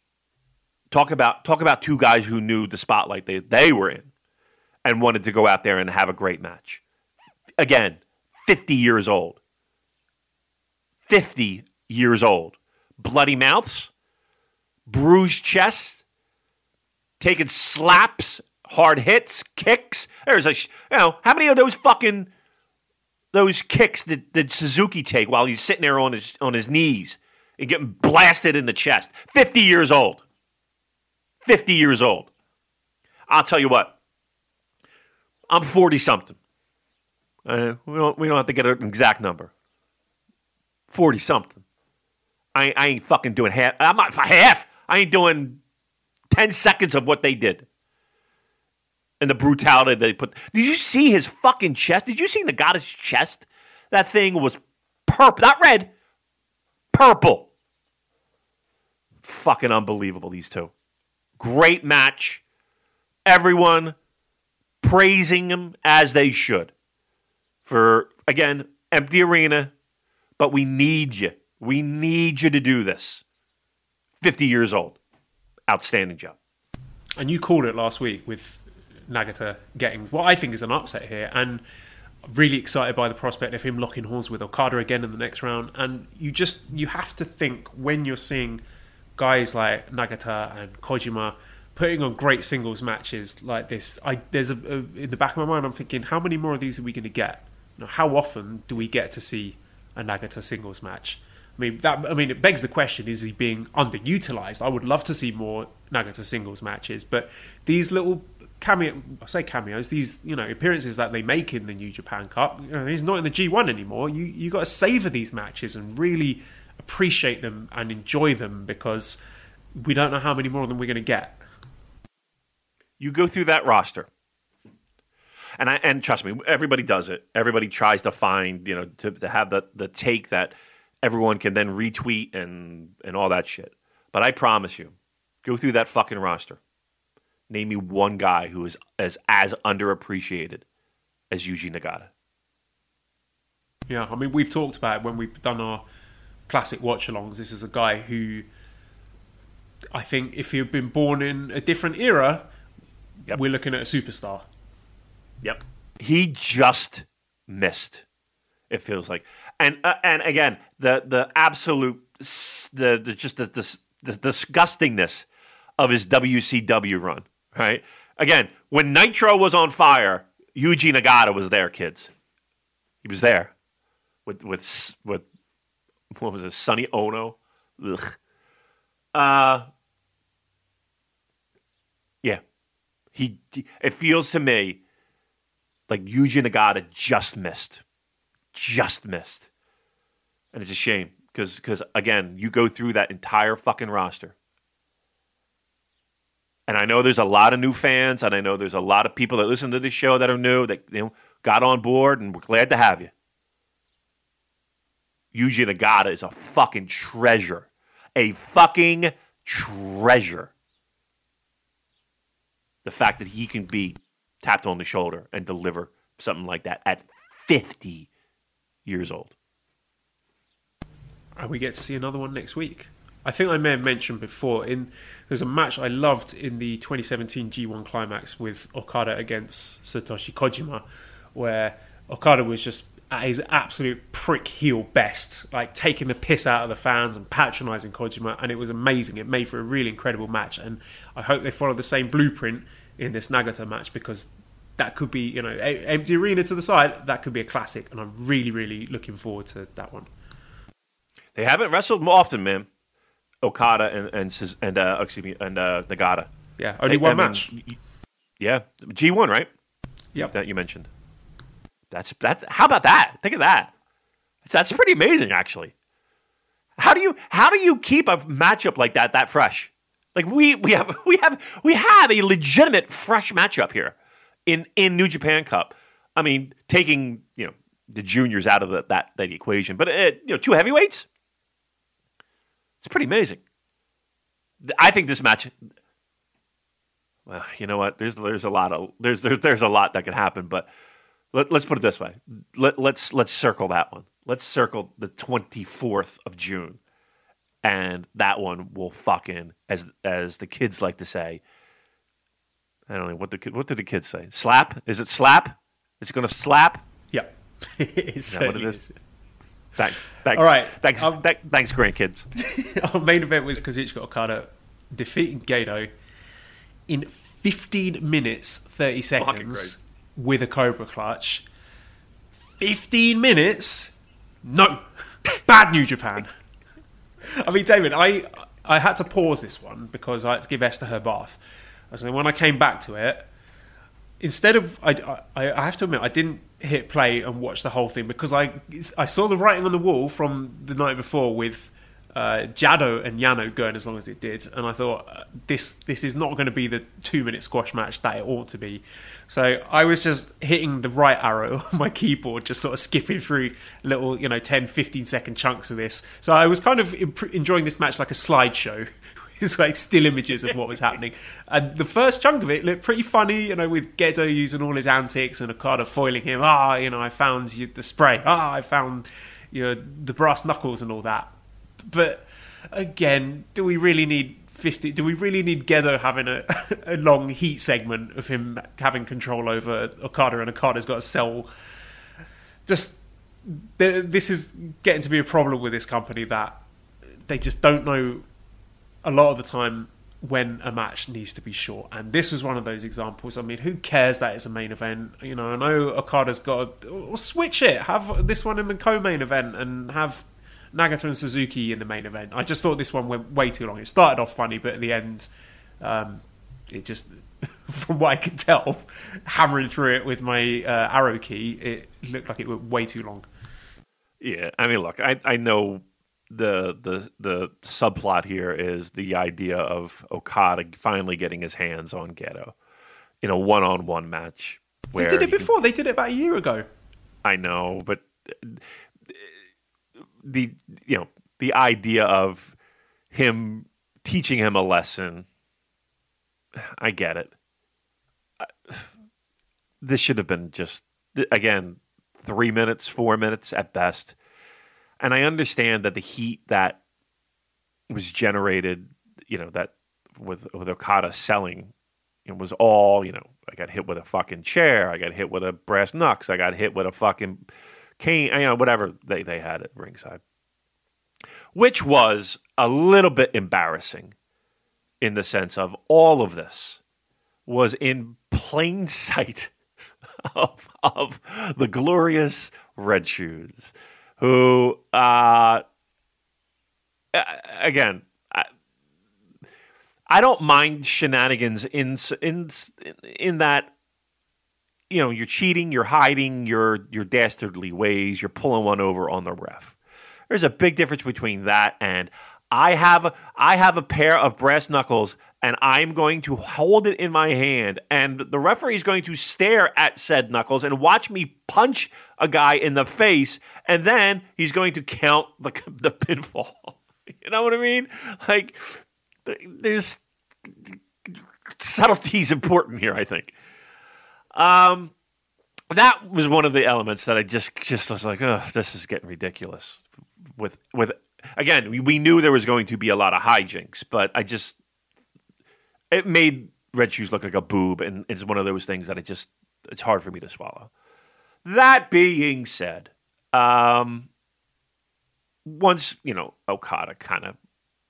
Talk about talk about two guys who knew the spotlight they, they were in and wanted to go out there and have a great match. Again, 50 years old. 50 years old. Bloody mouths, bruised chest, taking slaps, hard hits, kicks. There's a, you know, how many of those fucking those kicks that, did Suzuki take while he's sitting there on his on his knees and getting blasted in the chest? Fifty years old. Fifty years old. I'll tell you what. I'm forty something. Uh, we don't we don't have to get an exact number. Forty something. I, I ain't fucking doing half. I'm not half. I ain't doing ten seconds of what they did and the brutality they put. Did you see his fucking chest? Did you see the goddess chest? That thing was purple, not red, purple. Fucking unbelievable, these two. Great match. Everyone praising him as they should. For, again, empty arena, but we need you. We need you to do this. 50 years old. Outstanding job. And you called it last week with Nagata getting what I think is an upset here, and really excited by the prospect of him locking horns with Okada again in the next round. And you just you have to think when you're seeing guys like Nagata and Kojima putting on great singles matches like this. I there's a, a in the back of my mind, I'm thinking, how many more of these are we going to get? How often do we get to see a Nagata singles match? I mean that. I mean, it begs the question: Is he being underutilized? I would love to see more Nagata singles matches, but these little cameo, I say cameos, these you know appearances that they make in the New Japan Cup. You know, he's not in the G1 anymore. You you got to savor these matches and really appreciate them and enjoy them because we don't know how many more of them we're going to get. You go through that roster. And I, and trust me, everybody does it. Everybody tries to find, you know, to, to have the, the take that everyone can then retweet and and all that shit. But I promise you, go through that fucking roster. Name me one guy who is as as underappreciated as Yuji Nagata. Yeah, I mean we've talked about it when we've done our classic watch-alongs. This is a guy who I think if he'd been born in a different era, Yep. we're looking at a superstar. Yep. He just missed. It feels like, and uh, and again, the the absolute the, the just the, the the disgustingness of his WCW run. Right. Again, when Nitro was on fire, Yuji Nagata was there, kids. He was there with with with what was it, Sonny Onoo. Ugh. Uh, yeah, he. It feels to me like Yuji Nagata just missed, just missed, and it's a shame because because again, you go through that entire fucking roster, and I know there's a lot of new fans, and I know there's a lot of people that listen to this show that are new that you know got on board, and we're glad to have you. Yuji Nagata is a fucking treasure, a fucking treasure. The fact that he can be tapped on the shoulder and deliver something like that at 50 years old. and we get to see another one next week. I think I may have mentioned before in there's a match I loved in the 2017 G1 Climax with Okada against Satoshi Kojima, where Okada was just at his absolute prick heel best, like taking the piss out of the fans and patronising Kojima, and it was amazing. It made for a really incredible match, and I hope they follow the same blueprint in this Nagata match because that could be, you know, empty arena to the side. That could be a classic, and I'm really, really looking forward to that one. They haven't wrestled more often, man. Okada and and and uh, excuse me and uh, Nagata. Yeah, only one I mean, match. yeah, G one, right? Yep. That you mentioned. That's that's how about that? Think of that. That's pretty amazing, actually. How do you how do you keep a matchup like that that fresh? Like we we have <laughs> we have we have a legitimate fresh matchup here in in New Japan Cup. I mean, taking you know the juniors out of the, that that equation, but uh, you know two heavyweights. It's pretty amazing. I think this match. Well, you know what? There's there's a lot of there's there, there's a lot that could happen, but let, let's put it this way. Let, let's let's circle that one. Let's circle the 24th of June, and that one will fucking as as the kids like to say. I don't know what the kid- what do the kids say? Slap? Is it slap? It's going to slap. Yeah, <laughs> it that what it is? is. Thanks. Thanks. All right. Thanks. Um, th- thanks, grandkids. <laughs> Our main event was Kazuchika Okada defeating Gedo in 15 minutes 30 seconds with a Cobra clutch. 15 minutes? No. <laughs> Bad New Japan. I mean, David, I I had to pause this one because I had to give Esther her bath. So when I came back to it, instead of I, I, I have to admit I didn't hit play and watch the whole thing because I I saw the writing on the wall from the night before with uh, Jado and Yano going as long as it did, and I thought uh, this this is not going to be the two minute squash match that it ought to be. So I was just hitting the right arrow <laughs> on my keyboard, just sort of skipping through little you know 10, 15 second chunks of this. So I was kind of imp- enjoying this match like a slideshow. <laughs> It's like still images of what was happening. And the first chunk of it looked pretty funny, you know, with Gedo using all his antics and Okada foiling him. Ah, you know, I found you the spray. Ah, I found you know the brass knuckles and all that. But again, do we really need 50? Do we really need Gedo having a, <laughs> a long heat segment of him having control over Okada and Okada's got to sell? Just this is getting to be a problem with this company that they just don't know a lot of the time when a match needs to be short. And this was one of those examples. I mean, who cares that it's a main event? You know, I know Okada's got to switch it, have this one in the co-main event, and have Nagata and Suzuki in the main event. I just thought this one went way too long. It started off funny, but at the end, um, it just, <laughs> from what I could tell, hammering through it with my uh, arrow key, it looked like it went way too long. Yeah, I mean, look, I I know the the the subplot here is the idea of Okada finally getting his hands on Gedo in a one on one match. They did it he can- before. They did it about a year ago. I know, but uh, the you know the idea of him teaching him a lesson, I get it. Uh, this should have been just again three minutes, four minutes at best, and I understand that the heat that was generated, you know, that with with Okada selling it was all, you know, I got hit with a fucking chair, I got hit with a brass knucks, I got hit with a fucking cane, you know, whatever they, they had at ringside. Which was a little bit embarrassing in the sense of all of this was in plain <laughs> sight of, of the glorious Red Shoes, who, uh, again, I, I don't mind shenanigans in in in that you know you're cheating, you're hiding your your dastardly ways, you're pulling one over on the ref. There's a big difference between that and I have I have a pair of brass knuckles and I'm going to hold it in my hand and the referee is going to stare at said knuckles and watch me punch a guy in the face and then he's going to count the <laughs> the pinfall. <laughs> You know what I mean? Like th- there's subtlety's important here, I think. Um, that was one of the elements that I just just was like, oh, this is getting ridiculous. With with again, we knew there was going to be a lot of hijinks, but I just it made Red Shoes look like a boob, and it's one of those things that it just it's hard for me to swallow. That being said, um, once you know Okada kind of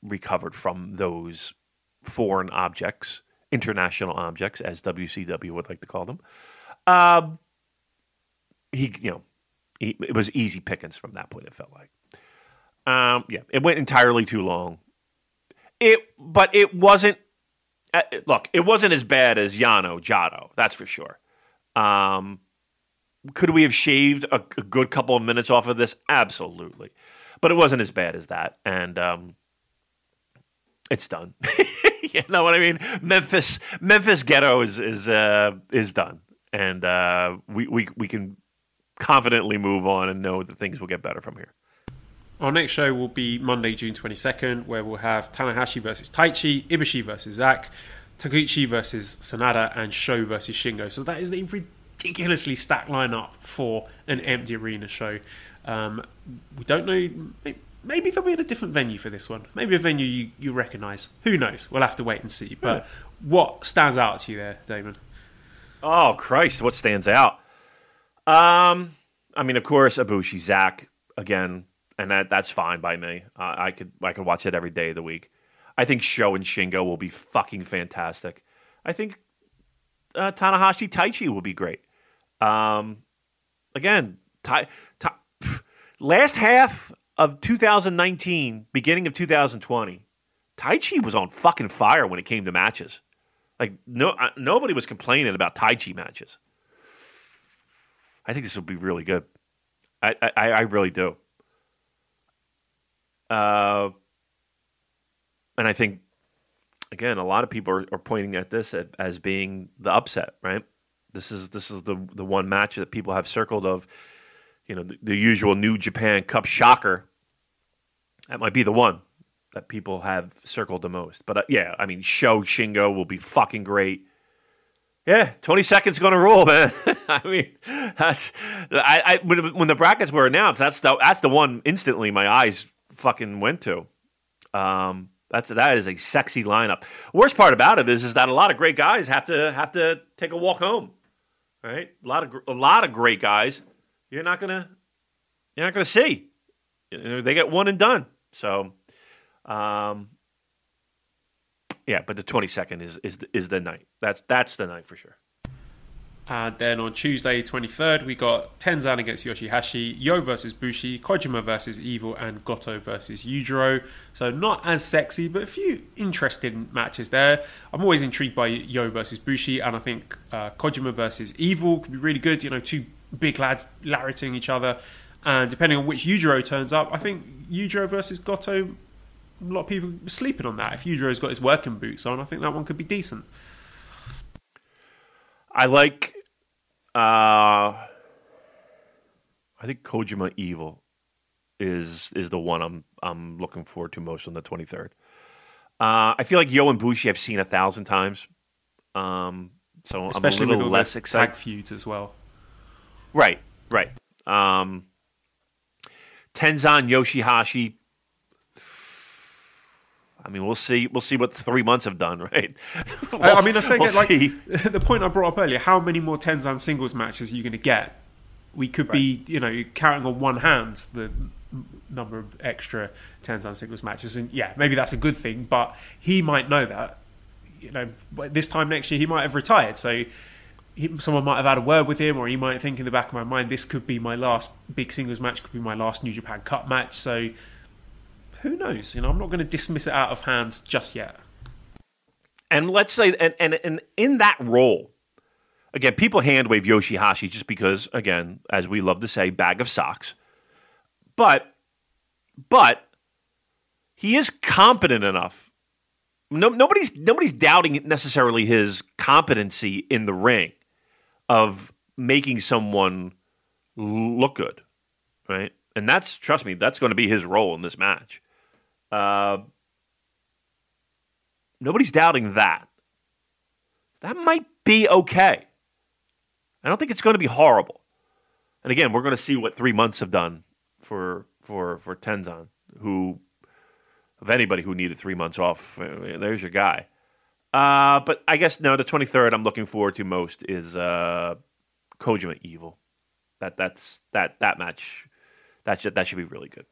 recovered from those foreign objects, international objects, as WCW would like to call them, um, he you know he, it was easy pickings from that point. It felt like, um, yeah, it went entirely too long. It, but it wasn't. Look, it wasn't as bad as Yano Jado, that's for sure. Um, could we have shaved a, a good couple of minutes off of this? Absolutely, but it wasn't as bad as that, and um, it's done. <laughs> you know what I mean? Memphis, Memphis Gedo is is uh, is done, and uh, we we we can confidently move on and know that things will get better from here. Our next show will be Monday, June 22nd, where we'll have Tanahashi versus Taichi, Ibushi versus Zack, Taguchi versus Sanada, and Sho versus Shingo. So that is a ridiculously stacked lineup for an empty arena show. Um, we don't know. Maybe they'll be in a different venue for this one. Maybe a venue you, you recognise. Who knows? We'll have to wait and see. But what stands out to you there, Damon? Oh Christ, what stands out? Um, I mean, of course, Ibushi, Zack again, and that that's fine by me. Uh, I could I could watch it every day of the week. I think Sho and Shingo will be fucking fantastic. I think uh, Tanahashi Taichi will be great. Um, again, tai, tai, <sighs> last half of 2019, beginning of 2020, Taichi was on fucking fire when it came to matches. Like no, uh, nobody was complaining about Taichi matches. I think this will be really good. I, I, I really do. Uh, and I think again, a lot of people are, are pointing at this as being the upset, right? This is this is the the one match that people have circled of, you know, the, the usual New Japan Cup shocker. That might be the one that people have circled the most. But uh, yeah, I mean, Sho Shingo will be fucking great. Yeah, twenty seconds going to rule, man. <laughs> I mean, that's I, I when, when, the brackets were announced, that's the that's the one instantly my eyes fucking went to. Um, that's that is a sexy lineup. Worst part about it is is that a lot of great guys have to have to take a walk home. Right, a lot of a lot of great guys. You're not gonna you're not gonna see. You know, they get one and done. So, um, yeah, but the 22nd is is is the night. That's that's the night for sure. And then on Tuesday, 23rd, we got Tenzan against Yoshihashi, Yo versus Bushi, Kojima versus Evil, and Goto versus Yujiro. So not as sexy, but a few interesting matches there. I'm always intrigued by Yo versus Bushi, and I think uh, Kojima versus Evil could be really good. You know, two big lads larrying each other. And depending on which Yujiro turns up, I think Yujiro versus Goto a lot of people sleeping on that. If Yujiro's got his working boots on, I think that one could be decent. I like. Uh, I think Kojima Evil is is the one I'm I'm looking forward to most on the 23rd. Uh, I feel like Yo and Bushi I've seen a thousand times, um, so Especially I'm a little less excited. Tag feuds as well. Right, right. Um, Tenzan Yoshihashi I mean, we'll see. We'll see what three months have done, <laughs> right? we'll, I mean, I say, we'll like <laughs> the point I brought up earlier. How many more Tenzan singles matches are you going to get? We could right. be, you know, counting on one hand the number of extra Tenzan singles matches, and yeah, maybe that's a good thing. But he might know that, you know, this time next year he might have retired. So he, someone might have had a word with him, or he might think in the back of my mind, this could be my last big singles match, could be my last New Japan Cup match. So who knows? You know, I'm not going to dismiss it out of hands just yet. And let's say, and, and, and in that role, again, people hand wave Yoshihashi just because, again, as we love to say, bag of socks. But, but he is competent enough. No, nobody's nobody's doubting necessarily his competency in the ring of making someone look good, right? And that's trust me, that's going to be his role in this match. Uh, nobody's doubting that. That might be okay. I don't think it's going to be horrible. And again, we're going to see what three months have done for for for Tenzan, who of anybody who needed three months off. Uh, there's your guy. Uh, but I guess no, the 23rd I'm looking forward to most is uh, Kojima Evil. That that's that that match. That should that should be really good.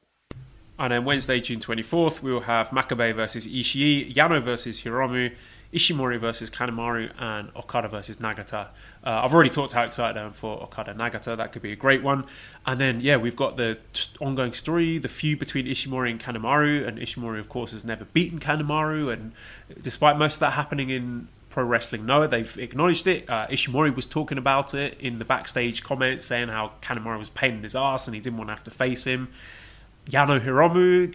And then Wednesday, June 24th, we will have Makabe versus Ishii, Yano versus Hiromu, Ishimori versus Kanemaru, and Okada versus Nagata. Uh, I've already talked how excited I am for Okada Nagata. That could be a great one. And then, yeah, we've got the ongoing story, the feud between Ishimori and Kanemaru. And Ishimori, of course, has never beaten Kanemaru. And despite most of that happening in Pro Wrestling Noah, they've acknowledged it. Uh, Ishimori was talking about it in the backstage comments, saying how Kanemaru was pain in his ass and he didn't want to have to face him. Yano Hiromu,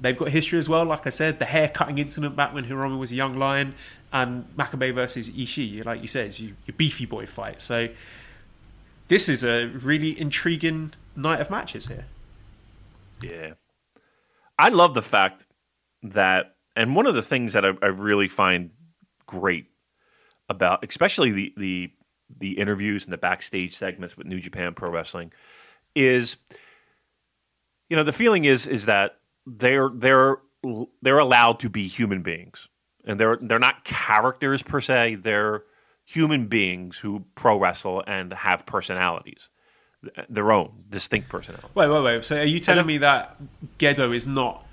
they've got history as well. Like I said, the hair cutting incident back when Hiromu was a young lion, and Makabe versus Ishii, like you said, your, your beefy boy fight. So this is a really intriguing night of matches here. Yeah, I love the fact that, and one of the things that I, I really find great about, especially the the the interviews and the backstage segments with New Japan Pro Wrestling, is you know the feeling is is that they're they're they're allowed to be human beings. And they're they're not characters per se. They're human beings who pro wrestle and have personalities. Their own distinct personality wait wait wait. So are you telling me that gedo is not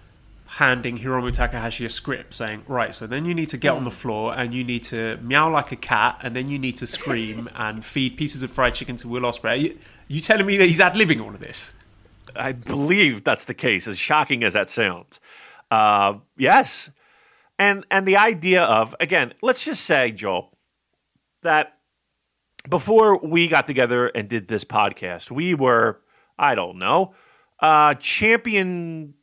handing Hiromu Takahashi a script saying, right, so then you need to get on the hmm. floor and you need to meow like a cat and then you need to scream and feed pieces of fried chicken to Will Ospreay. Are you, you telling me that he's ad living all of this? I believe that's the case, as shocking as that sounds. Uh, yes. And and the idea of again, let's just say, Joel, that before we got together and did this podcast, we were, I don't know, uh, champion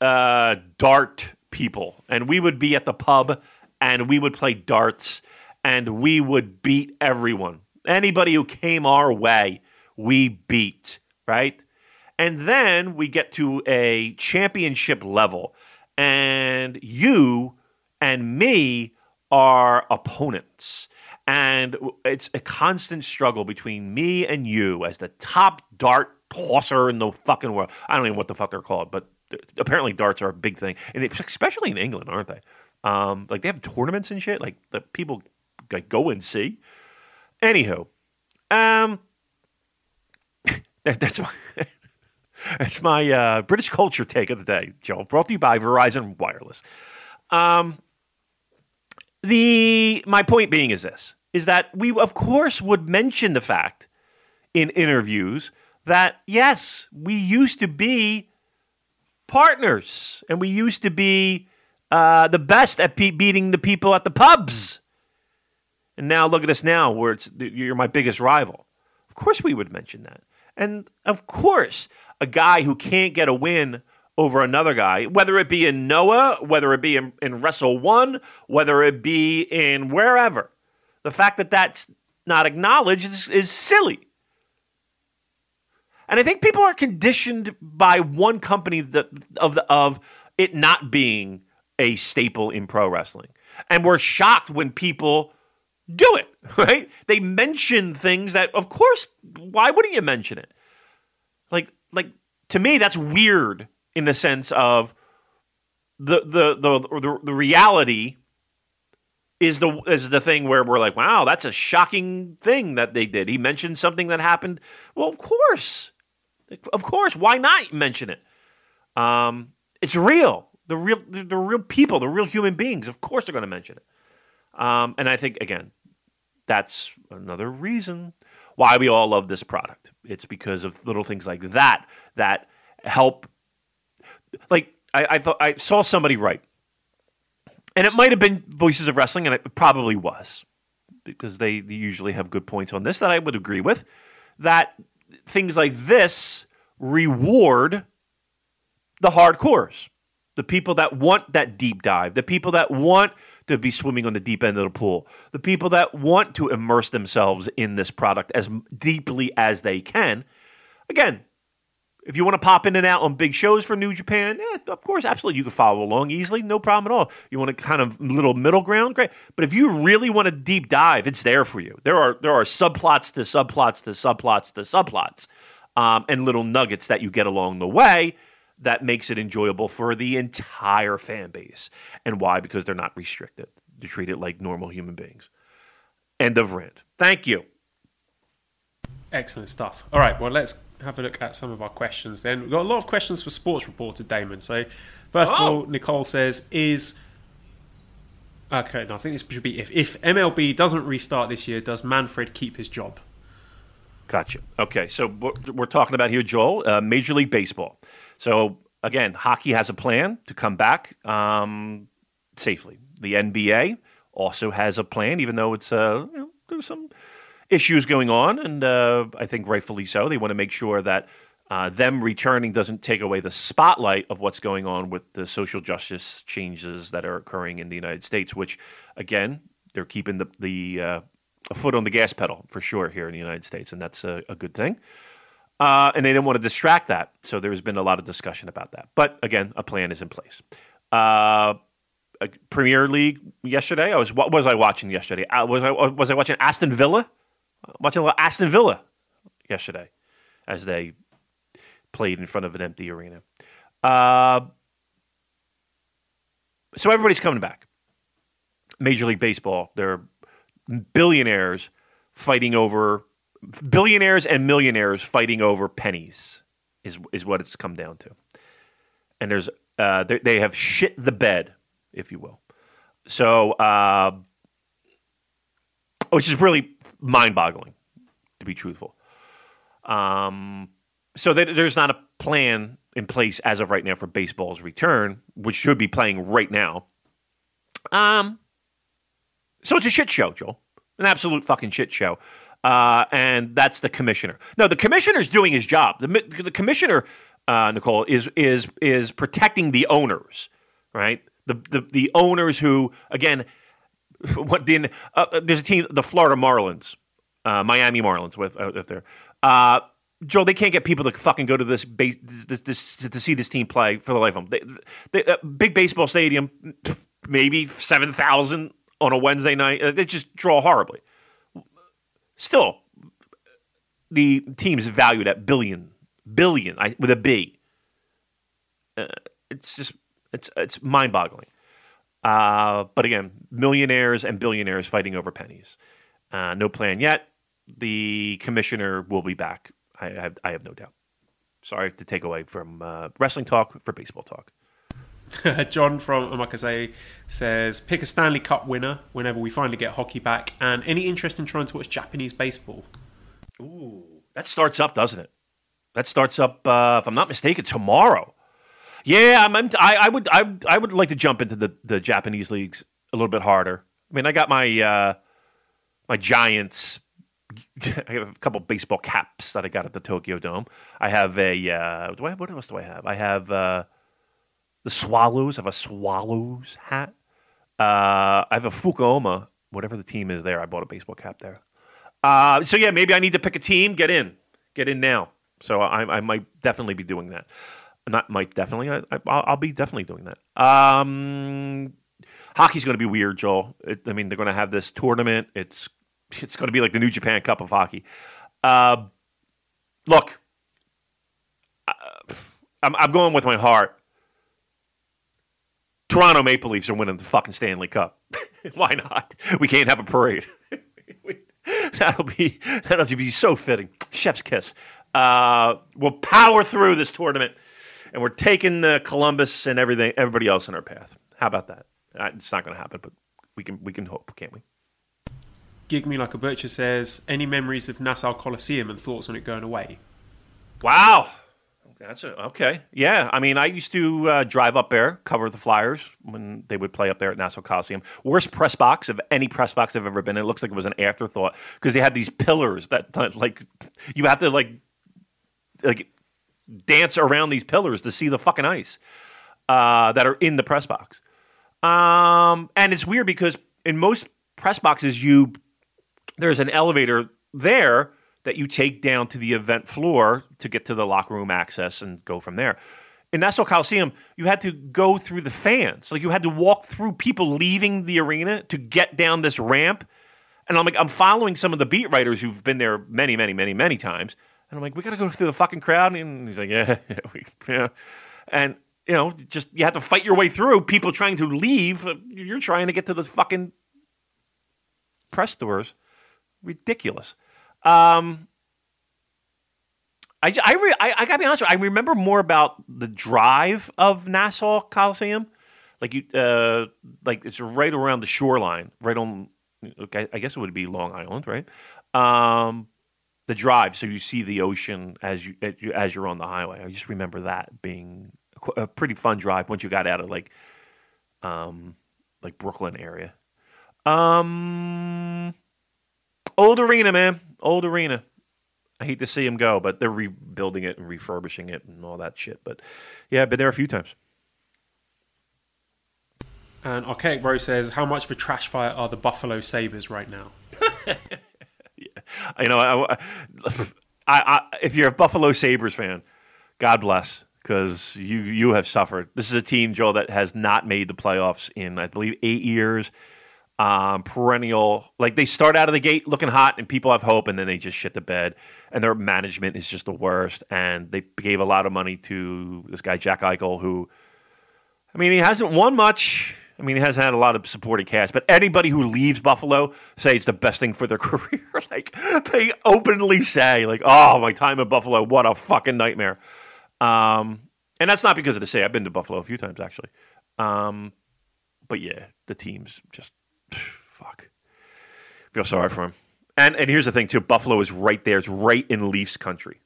uh, dart people, and we would be at the pub and we would play darts and we would beat everyone. Anybody who came our way, we beat, right? And then we get to a championship level, and you and me are opponents. And it's a constant struggle between me and you as the top dart tosser in the fucking world. I don't even know what the fuck they're called, but apparently darts are a big thing, and especially in England, aren't they? Um, like they have tournaments and shit. Like the people like go and see. Anywho, um, <laughs> that, that's my that's my uh, British culture take of the day, Joe. Brought to you by Verizon Wireless. Um, the my point being is this: is that we of course would mention the fact in interviews that yes, we used to be partners and we used to be uh, the best at pe- beating the people at the pubs. And now look at us now, where it's you're my biggest rival. Of course, we would mention that, and of course, a guy who can't get a win over another guy, whether it be in Noah, whether it be in, in Wrestle One, whether it be in wherever. The fact that that's not acknowledged is, is silly. And I think people are conditioned by one company that, of the, of it not being a staple in pro wrestling, and we're shocked when people do it. <laughs> Right? They mention things that, of course, why wouldn't you mention it? Like, like to me, that's weird in the sense of the the the the, the reality is the is the thing where we're like, wow, that's a shocking thing that they did. He mentioned something that happened. Well, of course, of course. Why not mention it? Um, it's real. The real, the, the real people, the real human beings. Of course, they're going to mention it. Um, and I think again, that's another reason why we all love this product. It's because of little things like that that help. Like I, I thought, I saw somebody write, and it might have been Voices of Wrestling, and it probably was because they, they usually have good points on this that I would agree with. That things like this reward the hardcores, the people that want that deep dive, the people that want to be swimming on the deep end of the pool, the people that want to immerse themselves in this product as deeply as they can. Again, if you want to pop in and out on big shows for New Japan, yeah, of course, absolutely, you can follow along easily, no problem at all. You want a kind of little middle ground, great. But if you really want a deep dive, it's there for you. There are there are subplots to subplots to subplots to subplots, um, and little nuggets that you get along the way that makes it enjoyable for the entire fan base. And why? Because they're not restricted. They treat it like normal human beings. End of rant. Thank you. Excellent stuff. All right, well, let's have a look at some of our questions then. We've got a lot of questions for Sports Reporter, Damon. So, first oh. of all, Nicole says, is. Okay, no, I think this should be if, if MLB doesn't restart this year, does Manfred keep his job? Gotcha. Okay, so we're talking about here, Joel, uh, Major League Baseball. So, again, hockey has a plan to come back um, safely. The NBA also has a plan, even though it's uh, you know, there's some issues going on, and uh, I think rightfully so. They want to make sure that uh, them returning doesn't take away the spotlight of what's going on with the social justice changes that are occurring in the United States, which, again, they're keeping the, the uh, a foot on the gas pedal for sure here in the United States, and that's a, a good thing. Uh, and they didn't want to distract that, so there's been a lot of discussion about that. But again, a plan is in place. Uh, Premier League yesterday. I was what was I watching yesterday? Uh, was I was I watching Aston Villa? watching Aston Villa yesterday as they played in front of an empty arena. Uh, so everybody's coming back. Major League Baseball, they're billionaires fighting over billionaires and millionaires fighting over pennies is is what it's come down to. And there's uh, they, they have shit the bed, if you will. So, uh, which is really mind-boggling, to be truthful. Um, so that there's not a plan in place as of right now for baseball's return, which should be playing right now. Um, so it's a shit show, Joel, an absolute fucking shit show. Uh, and that's the commissioner. No, the commissioner's doing his job. The, the commissioner, uh, Nicole, is is is protecting the owners, right? The the, the owners who, again, <laughs> what the uh, there's a team, the Florida Marlins, uh, Miami Marlins, with uh, if there. Uh, Joe, they can't get people to fucking go to this, base, this, this to see this team play for the life of them. They, they, uh, big baseball stadium, maybe seven thousand on a Wednesday night. Uh, they just draw horribly. Still, the team's valued at billion, billion I, with a B. Uh, it's just it's it's mind boggling. Uh, but again, millionaires and billionaires fighting over pennies. Uh, no plan yet. The commissioner will be back. I have, I have no doubt. Sorry to take away from uh, wrestling talk for baseball talk. <laughs> John from Omakase says, pick a Stanley Cup winner whenever we finally get hockey back. And any interest in trying to watch Japanese baseball? Ooh, that starts up, doesn't it? That starts up, uh, if I'm not mistaken, tomorrow. Yeah, I'm, I'm, I, I would I, I would like to jump into the, the Japanese leagues a little bit harder. I mean, I got my uh, my Giants. <laughs> I have a couple baseball caps that I got at the Tokyo Dome. I have a uh, do I what else do I have? I have uh, the Swallows. I have a Swallows hat. Uh, I have a Fukuoka, whatever the team is there. I bought a baseball cap there. Uh, so yeah, maybe I need to pick a team. Get in, get in now. So I, I might definitely be doing that not might definitely. I, will be definitely doing that. Um, hockey's going to be weird, Joel. It, I mean, they're going to have this tournament. It's it's going to be like the New Japan Cup of hockey. Uh, look, uh, I'm, I'm going with my heart. Toronto Maple Leafs are winning the fucking Stanley Cup. <laughs> Why not? We can't have a parade. <laughs> that'll be that'll be so fitting. Chef's kiss. Uh, we'll power through this tournament and we're taking the Columbus and everything, everybody else in our path. How about that? Uh, it's not going to happen, but we can we can hope, can't we? Gig me like a butcher says. Any memories of Nassau Coliseum and thoughts on it going away? Wow, that's a, okay. Yeah, I mean, I used to uh, drive up there, cover the Flyers when they would play up there at Nassau Coliseum. Worst press box of any press box I've ever been in. It looks like it was an afterthought because they had these pillars <laughs> that like you have to like like dance around these pillars to see the fucking ice uh, that are in the press box. Um, and it's weird because in most press boxes, you there's an elevator there that you take down to the event floor to get to the locker room access and go from there. In Nassau Coliseum, you had to go through the fans. Like you had to walk through people leaving the arena to get down this ramp. And I'm like, I'm following some of the beat writers who've been there many, many, many, many times. And I'm like, we got to go through the fucking crowd. And he's like, yeah, <laughs> yeah, we, yeah. And, you know, just you have to fight your way through people trying to leave. You're trying to get to the fucking press doors. Ridiculous. Um, I, I, re, I, I, gotta be honest. with you, I remember more about the drive of Nassau Coliseum, like you, uh, like it's right around the shoreline, right on. Okay, I guess it would be Long Island, right? Um, the drive, so you see the ocean as you as you're on the highway. I just remember that being a pretty fun drive once you got out of like, um, like Brooklyn area. Um, old arena, man, old arena. I hate to see him go, but they're rebuilding it and refurbishing it and all that shit. But yeah, I've been there a few times. And Archaic Bro says, "How much of a trash fire are the Buffalo Sabres right now?" <laughs> you know, I, I, I, if you're a Buffalo Sabres fan, God bless because you you have suffered. This is a team, Joel, that has not made the playoffs in I believe eight years. Um, perennial, like they start out of the gate looking hot, and people have hope, and then they just shit the bed, and their management is just the worst. And they gave a lot of money to this guy Jack Eichel, who, I mean, he hasn't won much. I mean, he hasn't had a lot of supporting cast, but anybody who leaves Buffalo say it's the best thing for their <laughs> career. like they openly say, like, "Oh, my time in Buffalo, what a fucking nightmare." Um, and that's not because of the say. I've been to Buffalo a few times actually. Um, but yeah, the team's just <sighs> fuck. Feel sorry for him. And and here's the thing too. Buffalo is right there. It's right in Leafs country.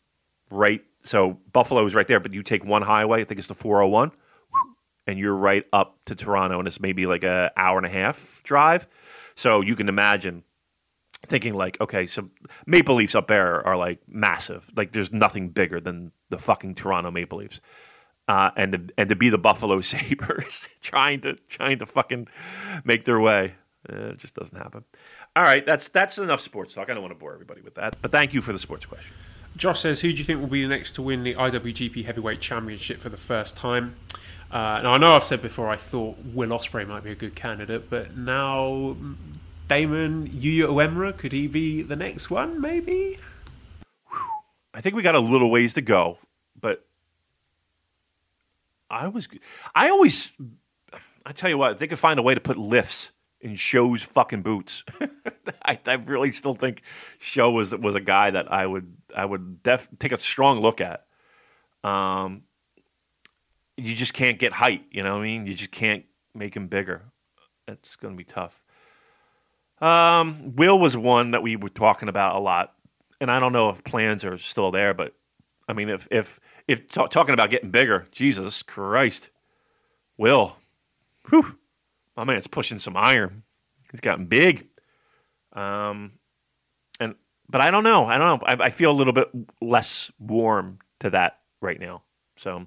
Right. So Buffalo is right there, but you take one highway. I think it's the 401, and you're right up to Toronto, and it's maybe like a hour and a half drive. So you can imagine thinking like, okay, so Maple Leafs up there are like massive. Like there's nothing bigger than the fucking Toronto Maple Leafs. Uh, and to, and to be the Buffalo <laughs> Sabres trying to trying to fucking make their way, uh, it just doesn't happen. All right, that's that's enough sports talk. I don't want to bore everybody with that, but thank you for the sports question. Josh says, "Who do you think will be the next to win the IWGP Heavyweight Championship for the first time?" Uh, now I know I've said before I thought Will Ospreay might be a good candidate, but now Damon Yuya Uemura could he be the next one? Maybe. I think we got a little ways to go, but I was, I always, I tell you what, if they could find a way to put lifts in Sho's fucking boots, <laughs> I, I, really still think Show was was a guy that I would I would def, take a strong look at. Um, you just can't get height, you know what I mean? You just can't make him bigger. It's going to be tough. Um, Will was one that we were talking about a lot, and I don't know if plans are still there, but I mean, if if if t- talking about getting bigger, Jesus Christ, Will, whew, my man's pushing some iron. He's gotten big. Um, and but I don't know. I don't know. I, I feel a little bit less warm to that right now. So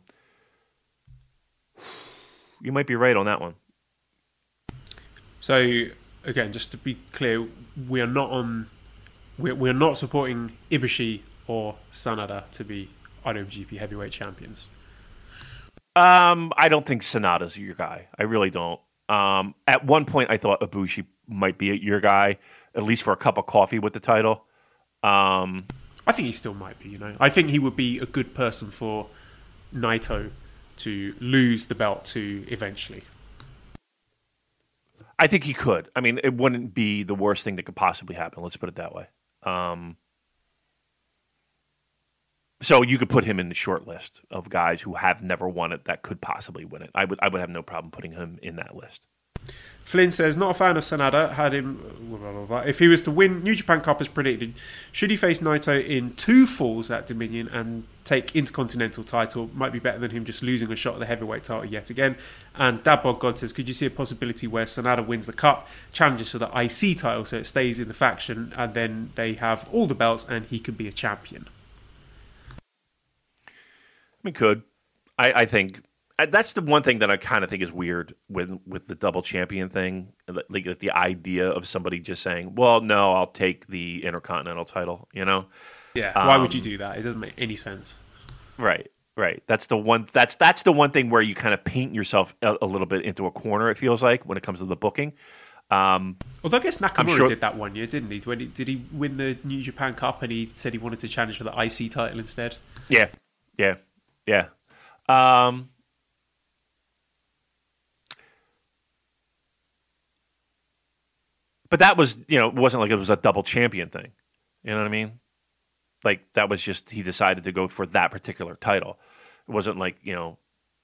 you might be right on that one. So again, just to be clear, we are not on. We're, we're not supporting Ibushi or Sanada to be IWGP Heavyweight Champions. Um, I don't think Sanada's your guy. I really don't. Um, at one point, I thought Ibushi might be your guy, at least for a cup of coffee with the title. Um, I think he still might be. You know, I think he would be a good person for Naito to lose the belt to eventually. I think he could. I mean, it wouldn't be the worst thing that could possibly happen. Let's put it that way. Um, so you could put him in the short list of guys who have never won it that could possibly win it. I would I would have no problem putting him in that list. Flynn says, not a fan of Sanada. Had him. Blah, blah, blah, if he was to win New Japan Cup as predicted, should he face Naito in two falls at Dominion and take Intercontinental title? Might be better than him just losing a shot at the heavyweight title yet again. And Dabbog God says, could you see a possibility where Sanada wins the Cup, challenges for the IC title, so it stays in the faction, and then they have all the belts and he can be a champion? We could. I, I think that's the one thing that I kind of think is weird with with the double champion thing, like, like, the idea of somebody just saying, "Well, no, I'll take the intercontinental title." You know? Yeah. Um, Why would you do that? It doesn't make any sense. Right. Right. That's the one. That's that's the one thing where you kind of paint yourself a, a little bit into a corner. It feels like when it comes to the booking. Um, Although I guess Nakamura sure, did that one year, didn't he? When he, did he win the New Japan Cup and he said he wanted to challenge for the IC title instead? Yeah. Yeah. Yeah. Um, but that was, you know, it wasn't like it was a double champion thing. You know what I mean? Like that was just he decided to go for that particular title. It wasn't like you know,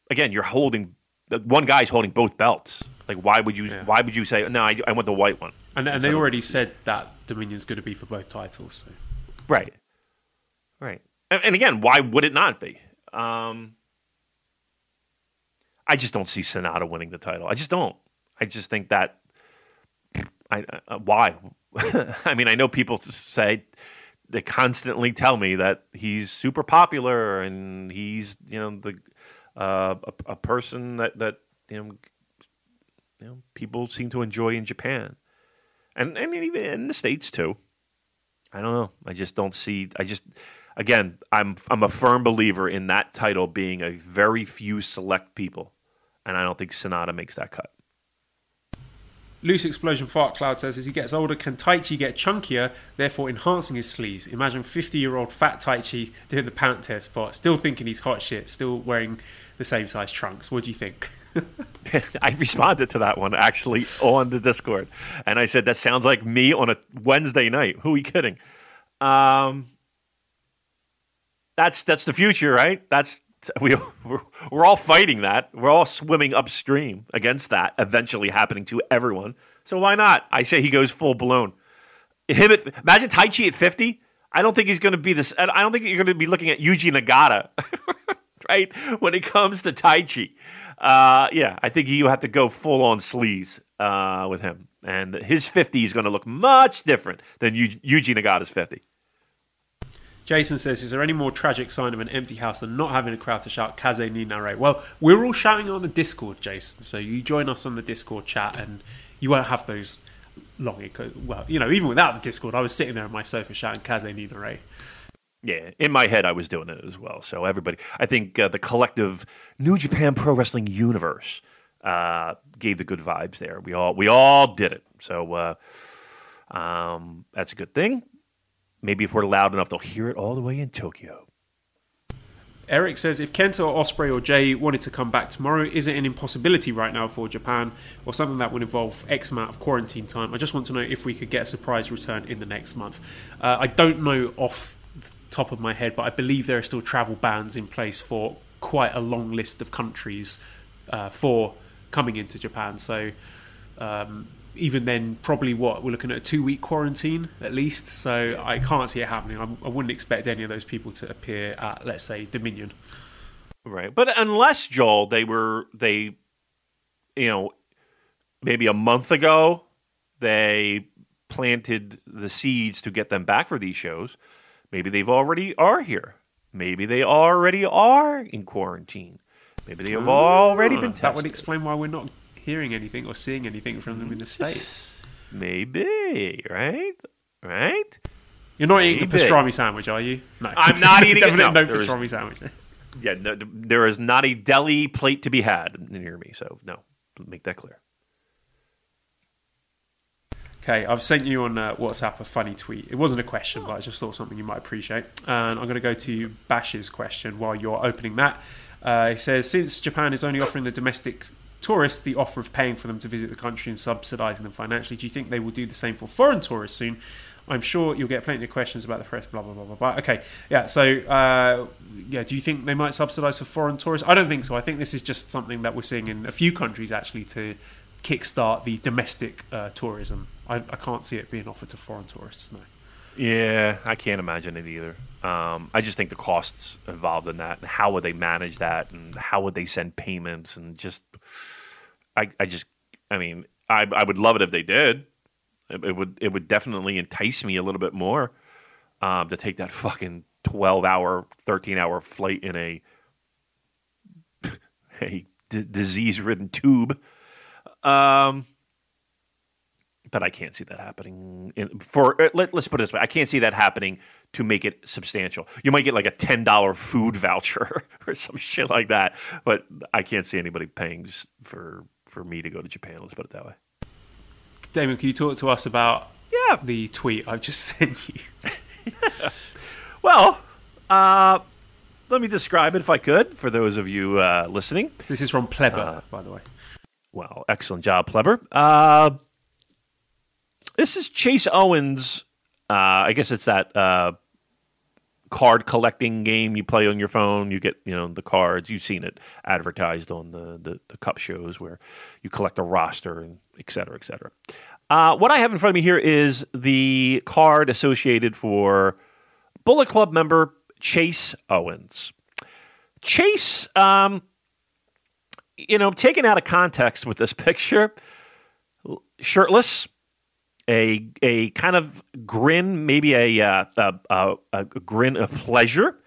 again, you're holding one guy's holding both belts. Like why would you? Yeah. Why would you say no? I, I want the white one. And, and they already said that Dominion's going to be for both titles. So. Right. Right. And, and, again, why would it not be? Um, I just don't see Sanada winning the title. I just don't. I just think that. I uh, why? <laughs> I mean, I know people say they constantly tell me that he's super popular and he's you know the uh, a, a, person that that you know, you know people seem to enjoy in Japan, and and even in the states too. I don't know. I just don't see. I just again, I'm I'm a firm believer in that title being a very few select people, and I don't think Sanada makes that cut. Loose Explosion Fart Cloud says, as he gets older, can Taichi get chunkier, therefore enhancing his sleeves? Imagine 50 year old fat Taichi doing the pant tear spot, still thinking he's hot shit, still wearing the same size trunks. What do you think? <laughs> <laughs> I responded to that one actually on the Discord, and I said that sounds like me on a Wednesday night. Who are you kidding? Um, that's that's the future, right? That's We, we're, we're all fighting that. We're all swimming upstream against that eventually happening to everyone. So why not? I say he goes full blown. Him at, imagine Taichi at 50. I don't think he's going to be this. I don't think you're going to be looking at Yuji Nagata, <laughs> right? When it comes to Taichi. Uh, yeah, I think you have to go full on sleaze uh, with him. And his 50 is going to look much different than Yuji Nagata's 50. Jason says, "Is there any more tragic sign of an empty house than not having a crowd to shout Kaze ni nare?" Well, we're all shouting on the Discord, Jason. So you join us on the Discord chat, and you won't have those long. Well, you know, even without the Discord, I was sitting there on my sofa shouting Kaze ni nare. Yeah, in my head, I was doing it as well. So everybody, I think uh, the collective New Japan Pro Wrestling universe uh, gave the good vibes there. We all we all did it. So uh, um, that's a good thing. Maybe if we're loud enough, they'll hear it all the way in Tokyo. Eric says, if Kenta or Ospreay or Jay wanted to come back tomorrow, is it an impossibility right now for Japan or something that would involve X amount of quarantine time? I just want to know if we could get a surprise return in the next month. Uh, I don't know off the top of my head, but I believe there are still travel bans in place for quite a long list of countries uh, for coming into Japan. So um, even then, probably what we're looking at a two week quarantine at least. So I can't see it happening. I would not expect any of those people to appear at, let's say, Dominion. Right, but unless Joel, they were they, you know, maybe a month ago, they planted the seeds to get them back for these shows. Maybe they've already are here. Maybe they already are in quarantine. Maybe they have ah, already been tested. That would explain why we're not hearing anything or seeing anything from them in the States. Maybe, right? Right? You're not Maybe. eating a pastrami sandwich, are you? No. I'm not <laughs> eating Definitely no, no pastrami is, sandwich. Yeah, no, there is not a deli plate to be had near me, so no, make that clear. Okay, I've sent you on uh, WhatsApp a funny tweet. It wasn't a question, but I just thought something you might appreciate. And I'm going to go to Bash's question while you're opening that. Uh, he says, since Japan is only offering the domestic tourists the offer of paying for them to visit the country and subsidising them financially. Do you think they will do the same for foreign tourists soon? I'm sure you'll get plenty of questions about the press, blah, blah, blah, blah, blah. Okay, yeah, so, uh, yeah, do you think they might subsidise for foreign tourists? I don't think so. I think this is just something that we're seeing in a few countries, actually, to kickstart the domestic uh, tourism. I, I, can't see it being offered to foreign tourists, no. Yeah, I can't imagine it either. Um, I just think the costs involved in that, and how would they manage that, and how would they send payments, and just I, I just, I mean, I, I would love it if they did. It, it would, it would definitely entice me a little bit more um, to take that <laughs> fucking twelve hour, thirteen hour flight in a <laughs> a d- disease ridden tube. Um, but I can't see that happening. In, for uh, let, us put it this way: I can't see that happening to make it substantial. You might get like a ten dollar food voucher <laughs> or some shit like that, but I can't see anybody paying for for me to go to Japan. Let's put it that way. Damon, can you talk to us about yeah the tweet I've just <laughs> sent you? <laughs> Well, uh, let me describe it if I could for those of you uh, listening. This is from Pleber, uh, by the way. Well, excellent job, Pleber. This is Chase Owens. Uh, I guess it's that uh, card collecting game you play on your phone. You get you know the cards. You've seen it advertised on the the, the cup shows where you collect a roster and et cetera, et cetera. Uh, what I have in front of me here is the card associated for Bullet Club member Chase Owens. Chase, um, you know, taken out of context with this <laughs> picture, shirtless, a a kind of grin, maybe a uh, a, a, a, grin of pleasure,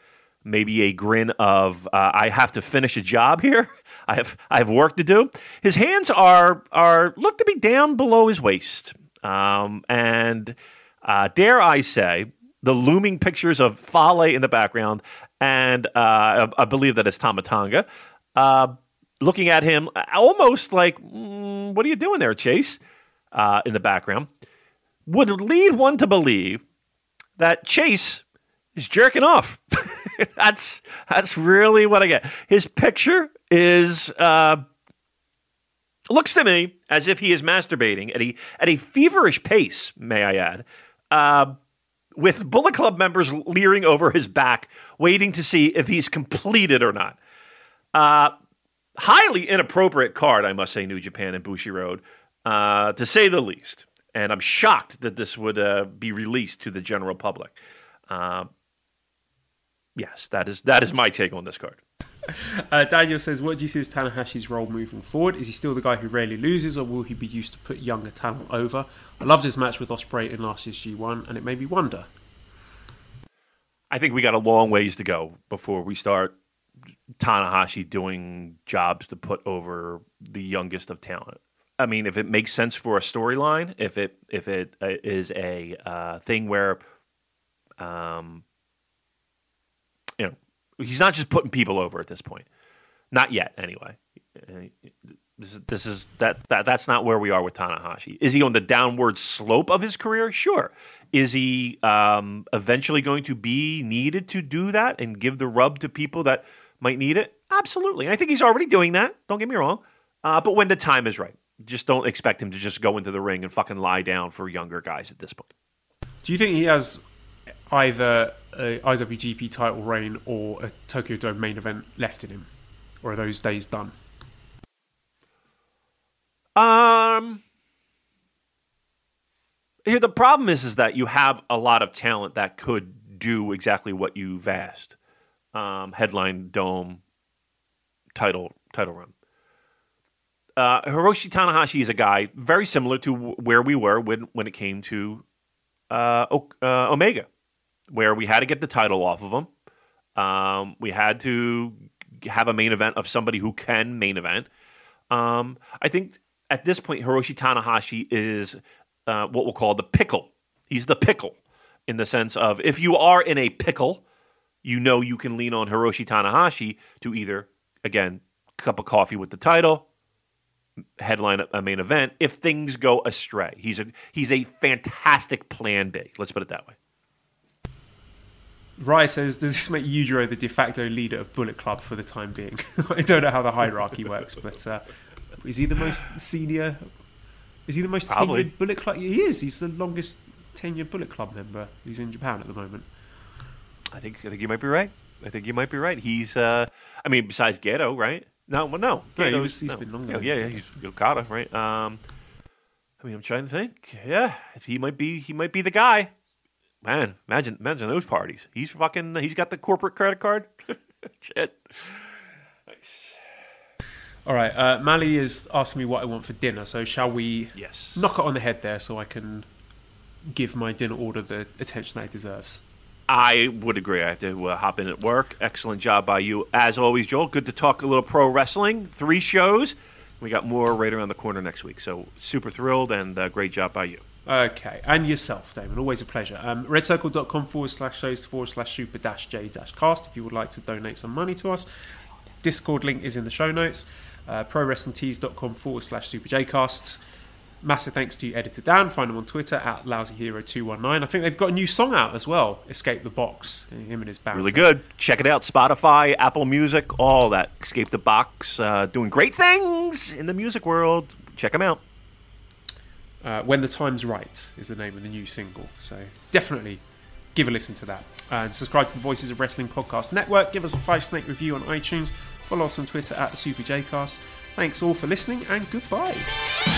maybe a grin of uh, I have to finish a job here. <laughs> I have I have work to do. His hands are are look to be down below his waist, um, and uh, dare I say the looming pictures of Fale in the background, and uh, I, believe that is Tama Tonga, Uh, looking at him almost like, mm, what are you doing there, Chase? Uh, in the background, would lead one to believe that Chase is jerking off. <laughs> that's that's really what I get. His picture is uh, looks to me as if he is masturbating at a at a feverish pace. May I add? Uh, with Bullet Club members leering over his back, waiting to see if he's completed or not. Uh, highly inappropriate card, I must say, New Japan and Bushiroad, uh, to say the least. And I'm shocked that this would uh, be released to the general public. Uh, yes, that is that is my take on this card. <laughs> Uh, Daniel says, "What do you see as Tanahashi's role moving forward? Is he still the guy who rarely loses, or will he be used to put younger talent over? I loved his match with Ospreay in last year's G1, and it made me wonder." I think we got a long ways to go before we start Tanahashi doing jobs to put over the youngest of talent. I mean, if it makes sense for a storyline, if it if it uh, a uh, thing where, um, you know, he's not just putting people over at this point. Not yet, anyway. This is, this is that, that that's not where we are with Tanahashi. Is he on the downward slope of his career? Sure. Is he um, eventually going to be needed to do that and give the rub to people that might need it? Absolutely. And I think he's already doing that. Don't get me wrong. Uh, but when the time is right, just don't expect him to just go into the ring and fucking lie down for younger guys at this point. Do you think he has either a IWGP title reign or a Tokyo Dome main event left in him, or are those days done? Um, here the problem is is that you have a lot of talent that could do exactly what you've asked. Um, headline dome title title run. Uh, Hiroshi Tanahashi is a guy very similar to where we were when when it came to uh, uh, Omega, where we had to get the title off of him. Um, we had to have a main event of somebody who can main event. Um, I think at this point, Hiroshi Tanahashi is uh, what we'll call the pickle. He's the pickle in the sense of if you are in a pickle, you know you can lean on Hiroshi Tanahashi to either, again, cup of coffee with the title, headline a main event. If things go astray, he's a he's a fantastic plan B. Let's put it that way. Rye says, "Does this make Yujiro the de facto leader of Bullet Club for the time being?" <laughs> I don't know how the hierarchy works, but uh, is he the most senior? Is he the most Probably. tenured Bullet Club? He is. He's the longest tenured Bullet Club member He's in Japan at the moment. I think I think you might be right. I think you might be right. He's, uh, I mean, besides Gedo, right? No, well, no. No, he was- he's no. been longer Yeah, yeah, yeah. He's Okada, right? Um, I mean, I'm trying to think. Yeah, he might be. He might be the guy. Man, imagine, imagine those parties. He's fucking. He's got the corporate credit card. <laughs> Shit. Nice. All right, uh, Mally is asking me what I want for dinner. So shall we Yes. knock it on the head there, so I can give my dinner order the attention that it deserves? I would agree. I have to uh, hop in at work. Excellent job by you, as always, Joel. Good to talk a little pro wrestling. Three shows. We got more right around the corner next week. So super thrilled and uh, great job by you. Okay, and yourself, Damon. Always a pleasure. Um, redcircle.com forward slash shows forward slash super dash j dash cast if you would like to donate some money to us. Discord link is in the show notes. Uh, ProWrestlingTees.com forward slash super j casts. Massive thanks to editor Dan. Find him on Twitter at LousyHero219. I think they've got a new song out as well, Escape the Box. Him and his band. Really good. Check it out. Spotify, Apple Music, all that. Escape the Box. Uh, doing great things in the music world. Check them out. Uh, when the Time's Right is the name of the new single. So definitely give a listen to that. And subscribe to the Voices of Wrestling Podcast Network. Give us a five snake review on iTunes. Follow us on Twitter at the Super. Thanks all for listening and goodbye.